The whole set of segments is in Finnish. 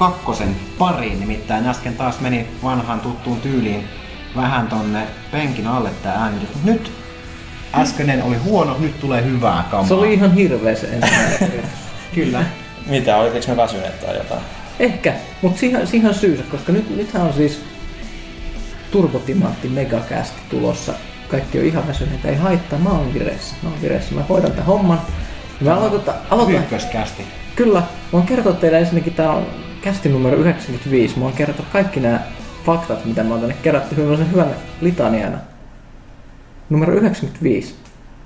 kakkosen pariin. Nimittäin äsken taas meni vanhaan tuttuun tyyliin vähän tonne penkin alle tää äänitys. Mut nyt äskeinen oli huono, nyt tulee hyvää kamaa. Se oli ihan hirveä se ensimmäinen. Kyllä. Mitä, olitko me väsyneet tai jotain? Ehkä, mutta siihen, siihen on syysä, koska nyt, nythän on siis Turbotimantti Megacast tulossa. Kaikki on ihan väsyneitä, ei haittaa, mä oon vireessä. Mä oon vireessä, mä hoidan tämän homman. Aloitetaan, aloitetaan, Ykköskästi. Kyllä, mä oon kertoa teille ensinnäkin tää on kästi numero 95. Mä oon kertoa kaikki nämä faktat, mitä mä oon tänne kerätty hyvän, hyvän litaniana. Numero 95.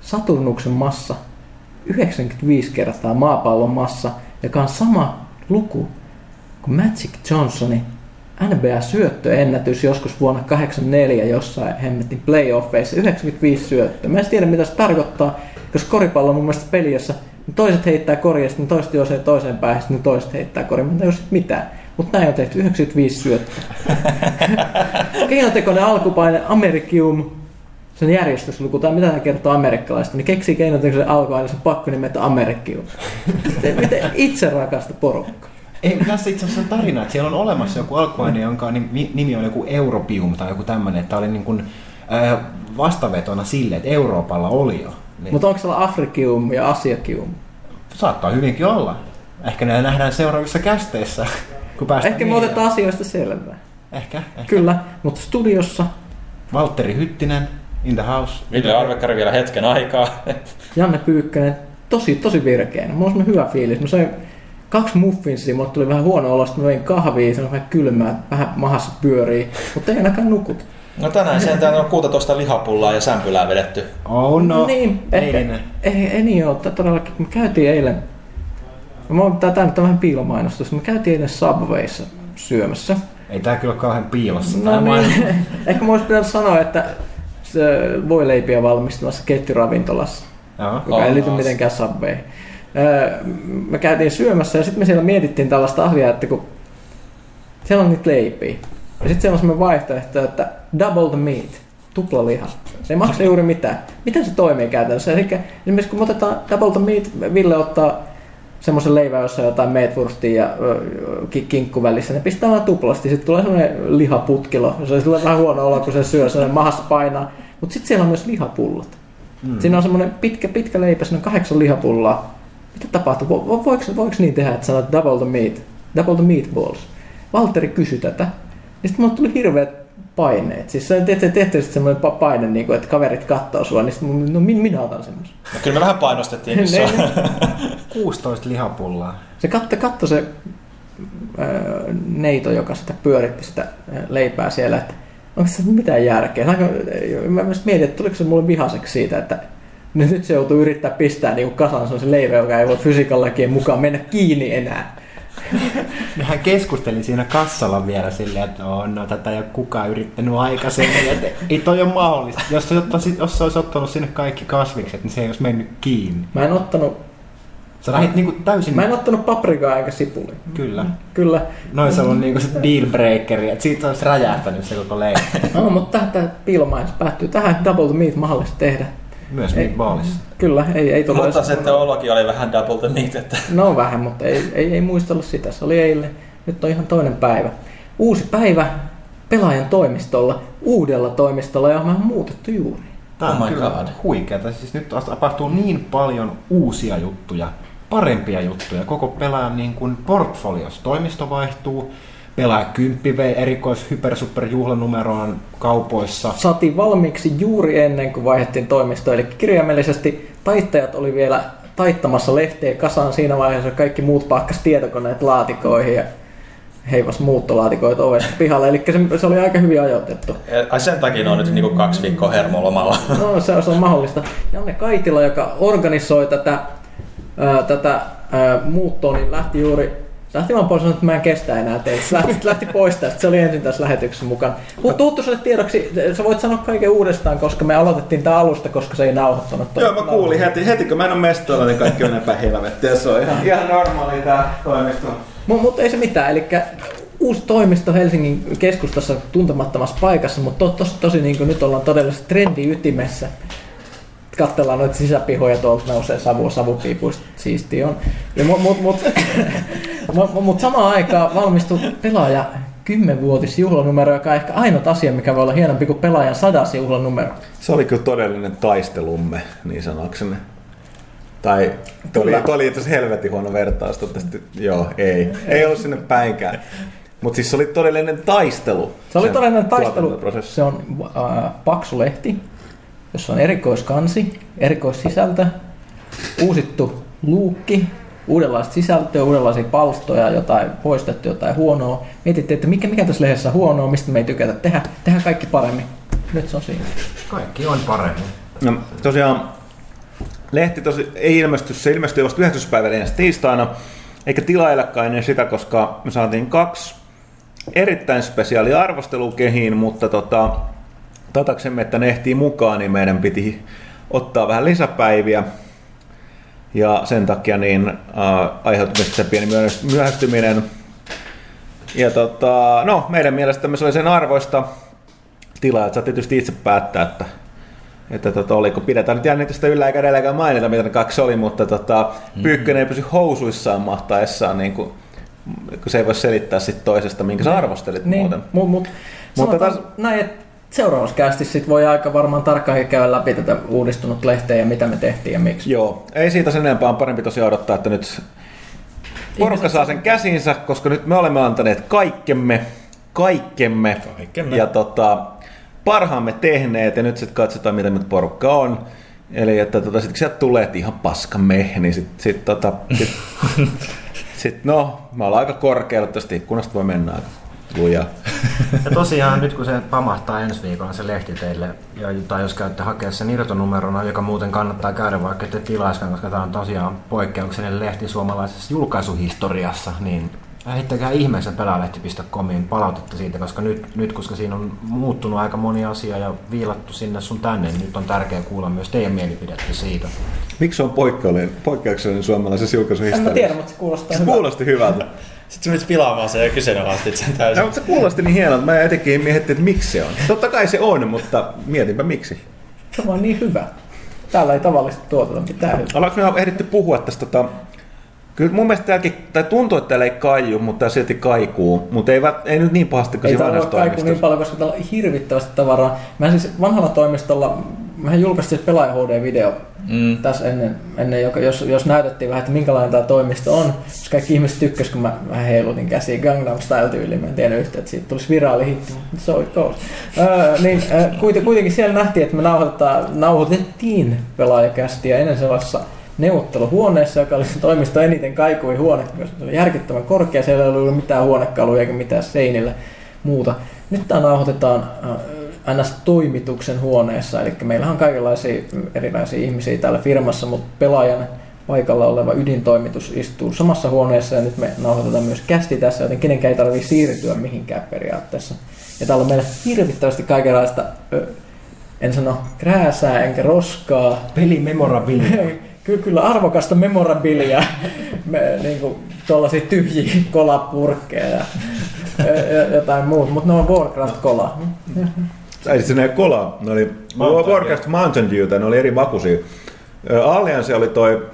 Saturnuksen massa 95 kertaa maapallon massa, joka on sama luku kuin Magic Johnsonin NBA-syöttöennätys joskus vuonna 84 jossain hemmetin playoffeissa. 95 syöttöä. Mä en tiedä mitä se tarkoittaa, koska koripallo on mun mielestä peli, jossa toiset heittää koria, sitten toiset juosee toiseen päähän, sitten toiset heittää koria. Mä en tajua sit mitään. Mutta näin on tehty 95 syöttöä. Keinotekoinen alkupaine Americium, sen järjestysluku, tai mitä hän kertoo amerikkalaista, niin keksii keinotekoisen alkuaine, se on pakko nimetä Americium. Miten- itse rakasta porukka. Ei, tässä itse asiassa on tarina, että siellä on olemassa joku alkuaine, jonka nimi, on joku Europium tai joku tämmöinen, että oli niin kuin, vastavetona sille, että Euroopalla oli jo. Niin Mutta onko siellä Afrikium ja Asiakium? Saattaa hyvinkin olla. Ehkä ne nähdään seuraavissa kästeissä, kun päästään Ehkä me otetaan asioista selvää. Ehkä, ehkä. Kyllä, mutta studiossa Valtteri Hyttinen, in the house. Ville Arvekkari vielä hetken aikaa. Janne Pyykkönen, tosi, tosi virkeänä. Mulla on hyvä fiilis. Mä söin kaksi muffinsia, mulle tuli vähän huono olo, sitten mä vein kahvia, se on vähän kylmää, vähän mahassa pyörii, mutta ei ainakaan nukut. No tänään sentään on 16 lihapullaa ja sämpylää vedetty. Oh no, niin, ehkä, eilinen. ei, ei niin ole, todellakin. Me käytiin eilen, mä oon, tää, tää nyt on vähän piilomainostus, me käytiin eilen Subwayssa syömässä. Ei tää kyllä ole kauhean piilossa. No tää niin, ehkä mä olisi pitänyt sanoa, että se voi leipiä valmistamassa ketjuravintolassa. Joo. joka ei Oh, liity nice. mitenkään Subwayhin. Öö, Me käytiin syömässä ja sitten me siellä mietittiin tällaista asiaa, että kun siellä on niitä leipiä. Ja sitten siellä on semmoinen vaihtoehto, että double the meat, tupla liha. Se ei maksa juuri mitään. Miten se toimii käytännössä? Eli esimerkiksi kun otetaan double the meat, Ville ottaa semmoisen leivän, jossa on jotain meatwurstia ja kinkku välissä, ne pistää vaan tuplasti. Sitten tulee semmoinen lihaputkilo. Se on sillä vähän huono olla, kun se syö, se mahassa painaa. Mutta sitten siellä on myös lihapullot. Mm. Siinä on semmoinen pitkä, pitkä leipä, siinä on kahdeksan lihapullaa. Mitä tapahtuu? Vo, vo, voiko, voiko niin tehdä, että sanot double the meat, double the meatballs? Valtteri kysyi tätä. Ja sitten mulle tuli hirveät paineet. Siis se on tietysti, tietysti semmoinen pa- paine, niin kuin, että kaverit kattoo sua, niin sitten no min- minä otan semmoisen. No, kyllä me vähän painostettiin. Ne- Se, 16 lihapullaa. Se katto, katto se öö, neito, joka sitä pyöritti sitä ö, leipää siellä, että onko se mitään järkeä. Saanko, mä myös mietin, että tuliko se mulle vihaseksi siitä, että nyt nyt se joutuu yrittää pistää niin kasaan se leivä, joka ei voi fysiikan lakien mukaan mennä kiinni enää. Mehän keskustelin siinä kassalla vielä silleen, että no, no tätä ei ole kukaan yrittänyt aikaisemmin, että ei toi ole mahdollista. Jos ottaisi, jos se olisi ottanut sinne kaikki kasvikset, niin se ei olisi mennyt kiinni. Mä en ottanut, Sä lähdit niinku täysin... mä en ottanut paprikaa eikä sipuli. Kyllä. Kyllä. Noin se on niinku se deal breakeri, että siitä olisi räjähtänyt se koko leipä. No, mutta tämä piilomainos päättyy tähän double meat mahdollista tehdä. Myös Ei. meatballissa. Kyllä, ei, ei tule mutta se teologia oli vähän double the meat, että No vähän, mutta ei, ei, ei muistellut sitä. Se oli eilen. Nyt on ihan toinen päivä. Uusi päivä pelaajan toimistolla, uudella toimistolla, johon me on muutettu juuri. Tää on Oh my kyllä God. huikeeta. Siis nyt tapahtuu niin paljon uusia juttuja, parempia juttuja. Koko pelaajan niin kuin portfolios. Toimisto vaihtuu, pelaaja kymppi vei erikois hyper super juhlanumeroon kaupoissa. Saatiin valmiiksi juuri ennen kuin vaihdettiin toimistoa, eli kirjaimellisesti taittajat oli vielä taittamassa lehteä kasaan siinä vaiheessa, kun kaikki muut pakkas tietokoneet laatikoihin ja heivas muuttolaatikoita ovesta pihalle, eli se, se oli aika hyvin ajoitettu. ai sen takia on nyt niinku kaksi viikkoa hermolomalla. No se, se on mahdollista. Janne Kaitila, joka organisoi tätä, ää, tätä ää, muuttoa, niin lähti juuri vaan pois sanoi, että mä en kestä enää teitä. Lähti, lähti pois tästä. Se oli ensin tässä lähetyksessä mukana. Mutta tuuttu sulle tiedoksi, sä voit sanoa kaiken uudestaan, koska me aloitettiin tää alusta, koska se ei nauhoittanut. Joo, mä kuulin heti, heti kun mä en ole mestoilla, niin kaikki on epähelvettiä. Se on ihan, ihan normaali tää toimisto. Mutta mut ei se mitään, eli uusi toimisto Helsingin keskustassa tuntemattomassa paikassa, mutta to, tosi, tosi niin kuin nyt ollaan todella trendi ytimessä. Katsellaan noita sisäpihoja, tuolta nousee savua savupiipuista, siisti on. Ja mut, mut, mut, mut, mut samaan aikaan valmistui pelaaja 10-vuotisjuhlanumero, joka on ehkä ainut asia, mikä voi olla hienompi kuin pelaajan sadas juhlanumero. Se oli kyllä todellinen taistelumme, niin sanokseni. Tai toi oli, toi oli itse asiassa helvetin huono vertaus. toivottavasti- Joo, ei. Ei ollut sinne päinkään. Mutta siis se oli todellinen taistelu. Se oli todellinen taistelu. Se on äh, paksu lehti, jossa on erikoiskansi, erikoissisältö, uusittu luukki, uudenlaista sisältöä, uudenlaisia palstoja, jotain poistettu, jotain huonoa. Mietittiin, että mikä, mikä tässä lehdessä on huonoa, mistä me ei tykätä tehdä. Tehdään kaikki paremmin. Nyt se on siinä. Kaikki on paremmin. No, tosiaan lehti tosi, ei ilmesty, se ilmestyi vasta 9. päivä ensi tiistaina, eikä tilaillakaan ennen sitä, koska me saatiin kaksi erittäin spesiaalia arvostelua kehiin, mutta tota, tataksemme, että ne ehtii mukaan, niin meidän piti ottaa vähän lisäpäiviä. Ja sen takia niin äh, aiheutui se pieni myöhäst- myöhästyminen. Ja tota, no, meidän mielestämme se oli sen arvoista. Tilaajat saa tietysti itse päättää, että että tota, oliko, pidetään nyt jännitystä yllä eikä edelläkään mainita, mitä ne kaksi oli, mutta tota, Pyykkönen ei pysy housuissaan mahtaessaan, niin kuin, kun se ei voi selittää sit toisesta, minkä sä arvostelit Niin, muuten. mu, mut, Mutta sanotaan näin, että seuraavassa kästissä sit voi aika varmaan tarkkaan käydä läpi tätä uudistunut lehteä ja mitä me tehtiin ja miksi. Joo, ei siitä sen enempää, on parempi tosiaan odottaa, että nyt porukka saa sen käsinsä, koska nyt me olemme antaneet kaikkemme, kaikkemme, Kaikkemme. ja tota, parhaamme tehneet, ja nyt sitten katsotaan, mitä nyt porukka on. Eli että tota, sitten kun sieltä tulee, että ihan paska me, niin sitten sit, tota, sit, sit, no, me ollaan aika korkealla, tästä ikkunasta voi mennä aika lujaa. Ja tosiaan nyt kun se pamahtaa ensi viikolla se lehti teille, ja, tai jos käytte hakea sen irtonumerona, joka muuten kannattaa käydä vaikka ette tilaiskaan, koska tämä on tosiaan poikkeuksellinen lehti suomalaisessa julkaisuhistoriassa, niin heittäkää ihmeessä pelaalehti.comiin palautetta siitä, koska nyt, nyt koska siinä on muuttunut aika moni asia ja viilattu sinne sun tänne, niin nyt on tärkeää kuulla myös teidän mielipidettä siitä. Miksi se on poikkeuksellinen, poikkeuksellinen suomalaisessa En julkaisuhistoriassa? mä tiedä, mutta se kuulostaa Se hyvältä. kuulosti hyvältä. Sitten sä menit pilaamaan sen ja kyseenalaistit sen täysin. No, mutta se kuulosti niin hienolta. Mä etenkin mietittiin, että miksi se on. Totta kai se on, mutta mietinpä miksi. Se on niin hyvä. Täällä ei tavallisesti tuoteta mitään hyvää. Ollaanko me ehditty puhua tästä tota... Kyllä mun mielestä täälläkin, tai tuntuu, että täällä ei kaiju, mutta silti kaikuu. Mutta ei, ei nyt niin pahasti kuin Ei siinä täällä ole vanhassa kaiku niin paljon, koska täällä on hirvittävästi tavaraa. Mä siis vanhalla toimistolla, mehän julkaistiin pelaaja HD-video Mm. tässä ennen, ennen joka, jos, jos näytettiin vähän, että minkälainen tämä toimisto on. Jos kaikki ihmiset tykkäs, kun mä vähän heilutin käsiä Gangnam Style tyyliin, mä en tiennyt yhtä, että siitä tulisi viraali hitti, so it goes. Öö, niin, äh, kuiten- kuitenkin siellä nähtiin, että me nauhoitettiin pelaajakästiä ennen sellaisessa neuvotteluhuoneessa, joka oli se toimisto eniten kaikui huone, koska se oli järkyttävän korkea, siellä ei ollut mitään huonekaluja eikä mitään seinillä muuta. Nyt tämä nauhoitetaan äh, NS-toimituksen huoneessa, eli meillähän on kaikenlaisia erilaisia ihmisiä täällä firmassa, mutta pelaajan paikalla oleva ydintoimitus istuu samassa huoneessa ja nyt me nauhoitetaan myös kästi tässä, joten kenenkään ei tarvitse siirtyä mihinkään periaatteessa. Ja täällä on meillä hirvittävästi kaikenlaista, ö, en sano krääsää enkä roskaa, Peli memorabilia. Ky- kyllä arvokasta memorabilia, me, niin kuin tuollaisia tyhjiä kolapurkkeja ja, ja jotain muuta, mutta ne on Warcraft-kola. Ei se ne kola. Ne oli Mountain Warcraft Mountain Dew, tai ne oli eri makuisia. Alliance oli toi,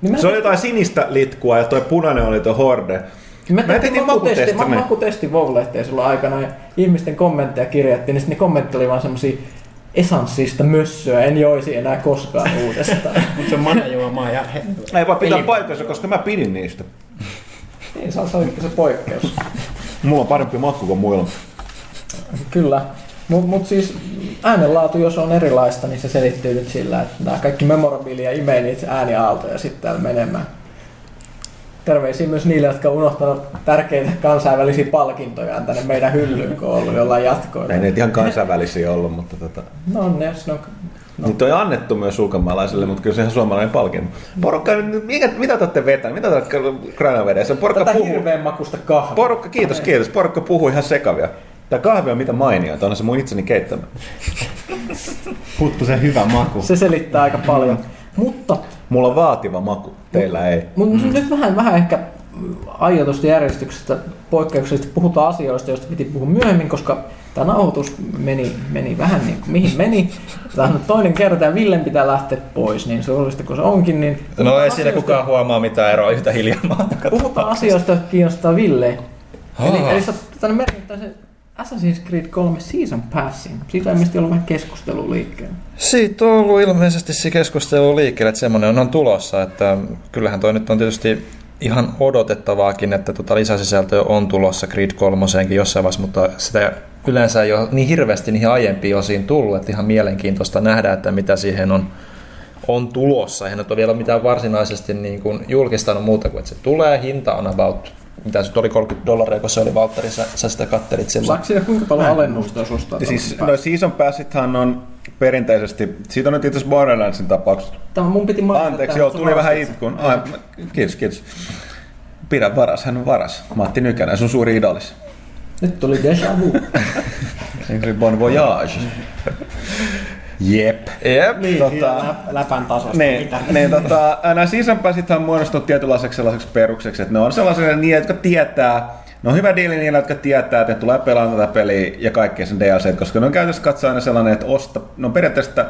Niin se oli jotain sinistä litkua ja toi punainen oli toi Horde. Mä Mä tehtiin tehtiin makutesti, makutesti, mä makutesti WoW-lehteen silloin aikana ja ihmisten kommentteja kirjattiin, niin sitten ne kommentit oli vaan semmosia esanssista mössöä, en joisi enää koskaan uudestaan. Mutta se on manajuomaa ja he, Ei vaan pitää paikkansa, koska mä pidin niistä. niin, se on, se on se poikkeus. Mulla on parempi makku kuin muilla. Kyllä. Mutta mut siis äänenlaatu, jos on erilaista, niin se selittyy nyt sillä, että nämä kaikki memorabilia imee niitä ääniaaltoja sitten täällä menemään. Terveisiä myös niille, jotka on unohtanut tärkeitä kansainvälisiä palkintojaan tänne meidän hyllyyn, kun on ollut jollain jatkoilla. Ei ne ihan kansainvälisiä ollut, mutta tota... No ne, no, No. Niitä on annettu myös ulkomaalaisille, mutta kyllä se ihan suomalainen palkinto. Porukka, mikä, mitä te olette vetäneet? Mitä te olette? Porukka tätä puhuu. hirveän makusta kahvia. Porukka, kiitos, kiitos. Porukka puhuu ihan sekavia. Tää kahvi on mitä mainioita, on se mun itseni keittämä. puttu se hyvä maku. Se selittää aika paljon. Mutta Mulla on vaativa maku, teillä ei. Mutta mm. nyt vähän, vähän ehkä aiotusta järjestyksestä poikkeuksellisesti puhutaan asioista, joista piti puhua myöhemmin, koska tämä nauhoitus meni, meni vähän niin kuin mihin meni. Tämä on toinen kerta ja Villen pitää lähteä pois, niin surullista kuin se onkin. Niin No ei siinä kukaan huomaa mitään eroa yhtä hiljaa. Puhutaan asioista, jotka kiinnostaa Ville. Eli, eli sä oot tänne merkittäin sen Assassin's Creed 3 Season Passin. Siitä on ilmeisesti ollut vähän keskustelua liikkeellä. Siitä on ollut ilmeisesti se keskustelu liikkeelle, että semmoinen on tulossa, että kyllähän toi nyt on tietysti ihan odotettavaakin, että tota lisäsisältöä on tulossa Creed 3 jossain vaiheessa, mutta sitä yleensä ei ole niin hirveästi niihin aiempiin osiin tullut, että ihan mielenkiintoista nähdä, että mitä siihen on, on tulossa. Eihän nyt ole vielä mitään varsinaisesti niin kuin julkistanut muuta kuin, että se tulee, hinta on about, mitä se oli 30 dollaria, kun se oli Valtteri, sä, sä sitä kattelit silloin. Saako siitä kuinka paljon alennusta, jos ostaa siis no Season Passithan on perinteisesti, siitä on nyt itse asiassa Borderlandsin tapauksessa. Tämä mun piti mainita. Anteeksi, joo, tuli vähän itkuun. Ai, kiitos, kiitos. Pidä varas, hän on varas. Matti Nykänen, sun suuri idolis. Nyt tuli déjà vu. Bon Voyage? Jep. Jep. Niin, Tota- lä- läpän tasosta. Niin, Mitä? niin tota, nämä season passithan on muodostunut tietynlaiseksi sellaiseksi perukseksi, että ne on sellaisia niitä, jotka tietää, ne on hyvä diili niillä, jotka tietää, että ne tulee pelaamaan tätä peliä ja kaikkea sen DLC, koska ne on käytössä katsoa aina sellainen, että osta, ne on periaatteessa,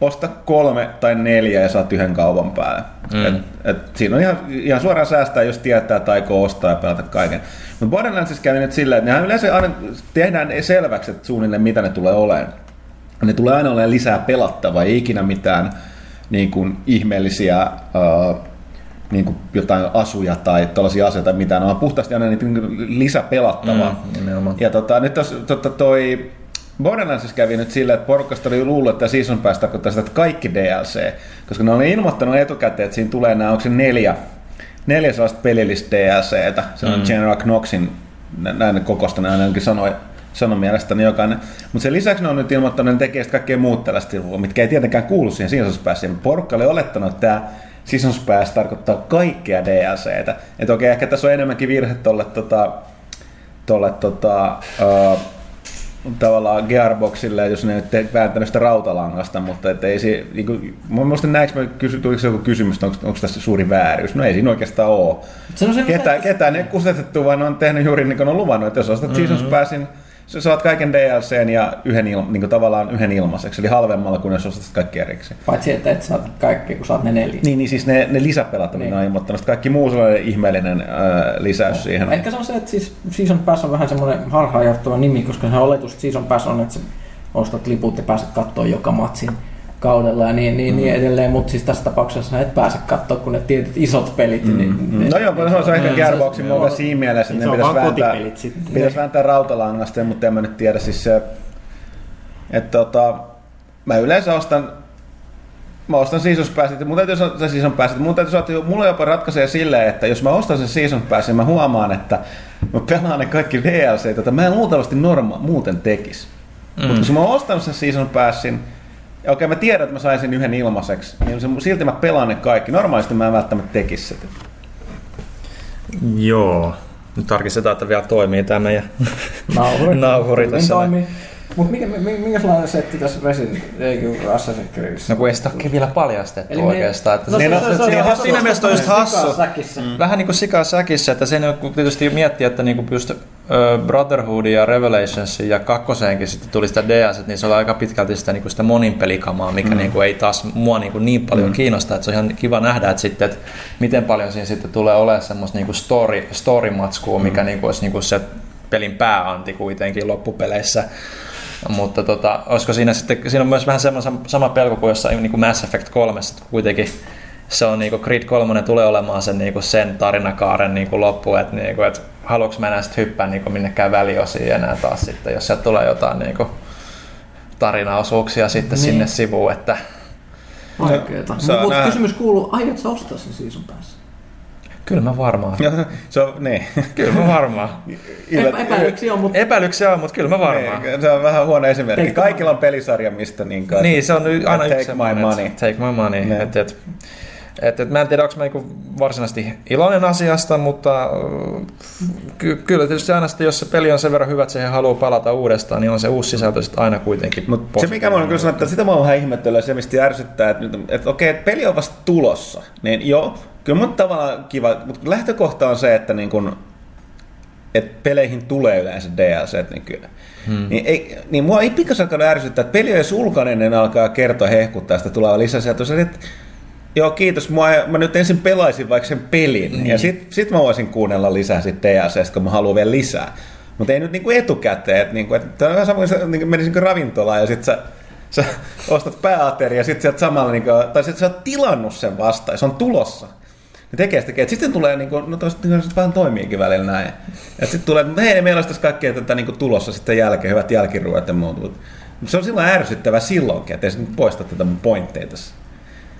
osta kolme tai neljä ja saat yhden kaupan päälle. Mm. Et, et siinä on ihan, ihan suoraan säästää, jos tietää tai aikoo ostaa ja pelata kaiken. Mutta Borderlandsissa kävi nyt silleen, että nehän yleensä aina tehdään selväksi, että suunnilleen mitä ne tulee olemaan. Ne tulee aina olemaan lisää pelattavaa, ei ikinä mitään niin kuin, ihmeellisiä uh, niin kuin jotain asuja tai tällaisia asioita tai mitään, on puhtaasti aina niitä niin kuin lisäpelattavaa. Mm, nimenomaan. Ja tota, nyt tos, tota, toi Borderlandsissa kävi nyt silleen, että porukasta oli luullut, että season pass tarkoittaa sitä, että kaikki DLC, koska ne oli ilmoittanut etukäteen, että siinä tulee nämä, onko se neljä, neljä sellaista pelillistä DLCtä, se on mm. General Knoxin, nä- näin kokosta ne ainakin sanoi, sanoi mielestäni jokainen. Mutta sen lisäksi ne on nyt ilmoittanut, että ne tekee kaikkea muut tällaista, mitkä ei tietenkään kuulu siihen Seasons Passiin. Porukka oli olettanut, että tämä Seasons Pass tarkoittaa kaikkea DLCtä. Että okei, ehkä tässä on enemmänkin virhe tuolle tota, tolle, tota, uh, tavallaan Gearboxille, jos ne nyt ei vääntänyt sitä rautalangasta, mutta et ei se, niin kuin, mä muistan näinkö mä kysy, tuliko se joku kysymys, onko, onko tässä suuri vääryys? No ei siinä oikeastaan ole. Se on se, Ketä, se- ketään ei kusetettu, vaan ne on tehnyt juuri niin kuin on luvannut, että jos ostat mm-hmm. Seasons Passin, sä saat kaiken DLCn ja yhden il, niin kuin tavallaan yhden ilmaiseksi, eli halvemmalla kuin jos ostat kaikki erikseen. Paitsi, että et saat kaikki, kun saat ne neljä. Niin, niin siis ne, ne lisäpelat, niin. Niin. on ilmoittanut, kaikki muu sellainen ihmeellinen äh, lisäys siihen. Ehkä se on se, että siis Season Pass on vähän semmoinen harhaanjohtava nimi, koska se oletus, että Season Pass on, että sä ostat liput ja pääset katsoa joka matsin kaudella ja niin, niin, mm. niin edelleen, mutta siis tässä tapauksessa sä et pääse katsoa, kun ne tietyt isot pelit. Mm. Niin, Mm. No joo, mutta se on ehkä Mm. Gearboxin Se- se- siinä mielessä, Niin että se ne pitäisi vaan vääntää, sitten. pitäisi vääntää rautalangasta, mutta en mä nyt tiedä siis se, että tota, mä yleensä ostan Mä ostan Season Passit, ja mun täytyy sanoa, se Season Passit, mun täytyy sanoa, että mulla jopa ratkaisee silleen, että jos mä ostan sen Season Passin, mä huomaan, että mä pelaan ne kaikki DLC, jota mä en luultavasti norma muuten tekis. Mm. Mutta kun mä oon ostanut sen Season Passin, ja okei mä tiedän, että mä saisin yhden ilmaiseksi, niin se, silti mä pelaan ne kaikki. Normaalisti mä en välttämättä tekisi sitä. Joo. Nyt tarkistetaan, että vielä toimii tämä meidän Nauhuri. nauhuri Niin tässä. toimii. Mutta mikä, mi- minkälainen setti tässä Resident Evil Assassin's Creedissä? No kun ei sitä ole vielä paljastettu Eli oikeastaan. Että No se, se- niin, se- se on siinä, mielessä on just hassu. Mm. Vähän niin kuin sikaa säkissä, että sen tietysti miettii, että niin kuin just Brotherhood ja Revelations ja kakkoseenkin sitten tuli sitä DS, niin se oli aika pitkälti sitä, niin kuin sitä monin pelikamaa, mikä mm. niin kuin ei taas mua niin, kuin niin paljon mm. kiinnosta, että se on ihan kiva nähdä, että, sitten, että miten paljon siinä sitten tulee olemaan semmoista niin kuin story, story-matskua, mikä niin kuin olisi niin kuin se pelin pääanti kuitenkin loppupeleissä. Mutta tota, olisiko siinä sitten, siinä on myös vähän semmoinen sama pelko kuin jossain niin kuin Mass Effect 3, että kuitenkin se on niinku Creed 3 tulee olemaan sen, niinku sen tarinakaaren niinku loppu, että niinku, et haluanko mä enää sitten hyppää niinku minnekään väliosiin enää taas sitten, jos sieltä tulee jotain niinku tarinaosuuksia sitten Niin. sinne sivuun, että Vaikeeta. Mutta nähdä. kysymys kuuluu, aiot sä ostaa sen Season Pass? Kyllä mä varmaan. se on, niin. Kyllä mä varmaan. Epä, epäilyksiä on, mutta Epäilyksiä on, mutta kyllä mä varmaan. Niin, se on vähän huono esimerkki. Take Kaikilla on pelisarja, mistä niin kai. Niin, se on y- aina Take yksi my money. Take my money. Niin. Et, et, et, et, mä en tiedä, onko mä niinku varsinaisesti iloinen asiasta, mutta äh, ky- kyllä tietysti aina sitten, jos se peli on sen verran hyvä, että siihen haluaa palata uudestaan, niin on se uusi sisältö sitten aina kuitenkin Mutta se mikä mä oon kyllä sanonut, että sitä mä oon vähän ihmettelyä, se mistä ärsyttää, että, että okei, että peli on vasta tulossa, niin joo, kyllä mun tavallaan kiva, mutta lähtökohta on se, että niin kun, että peleihin tulee yleensä DLC nykyään. Hmm. Niin, ei, niin mua ei pikkasen ärsyttää, että peli on edes ulkoinen, niin alkaa kertoa hehkuttaa sitä tulevaa lisäsieltä. että joo kiitos, mua, mä nyt ensin pelaisin vaikka sen pelin, niin. ja sit, sit mä voisin kuunnella lisää sit DLCstä, kun mä haluan vielä lisää. Mutta ei nyt niinku etukäteen, että niinku, et, tämä on vähän sama kuin niinku menisin ravintolaan ja sit sä, sä ostat pääateria ja sit sieltä samalla, niinku, tai sit sä oot tilannut sen vasta ja se on tulossa. Ne tekee sitä, että sitten tulee, niinku, no toista niin vähän toimiikin välillä näin. Sitten tulee, että hei, meillä olisi tässä kaikkea tätä niinku tulossa sitten jälkeen, hyvät jälkiruot ja muut. Mutta se on silloin ärsyttävä silloinkin, että ei se poista tätä mun pointteja tässä.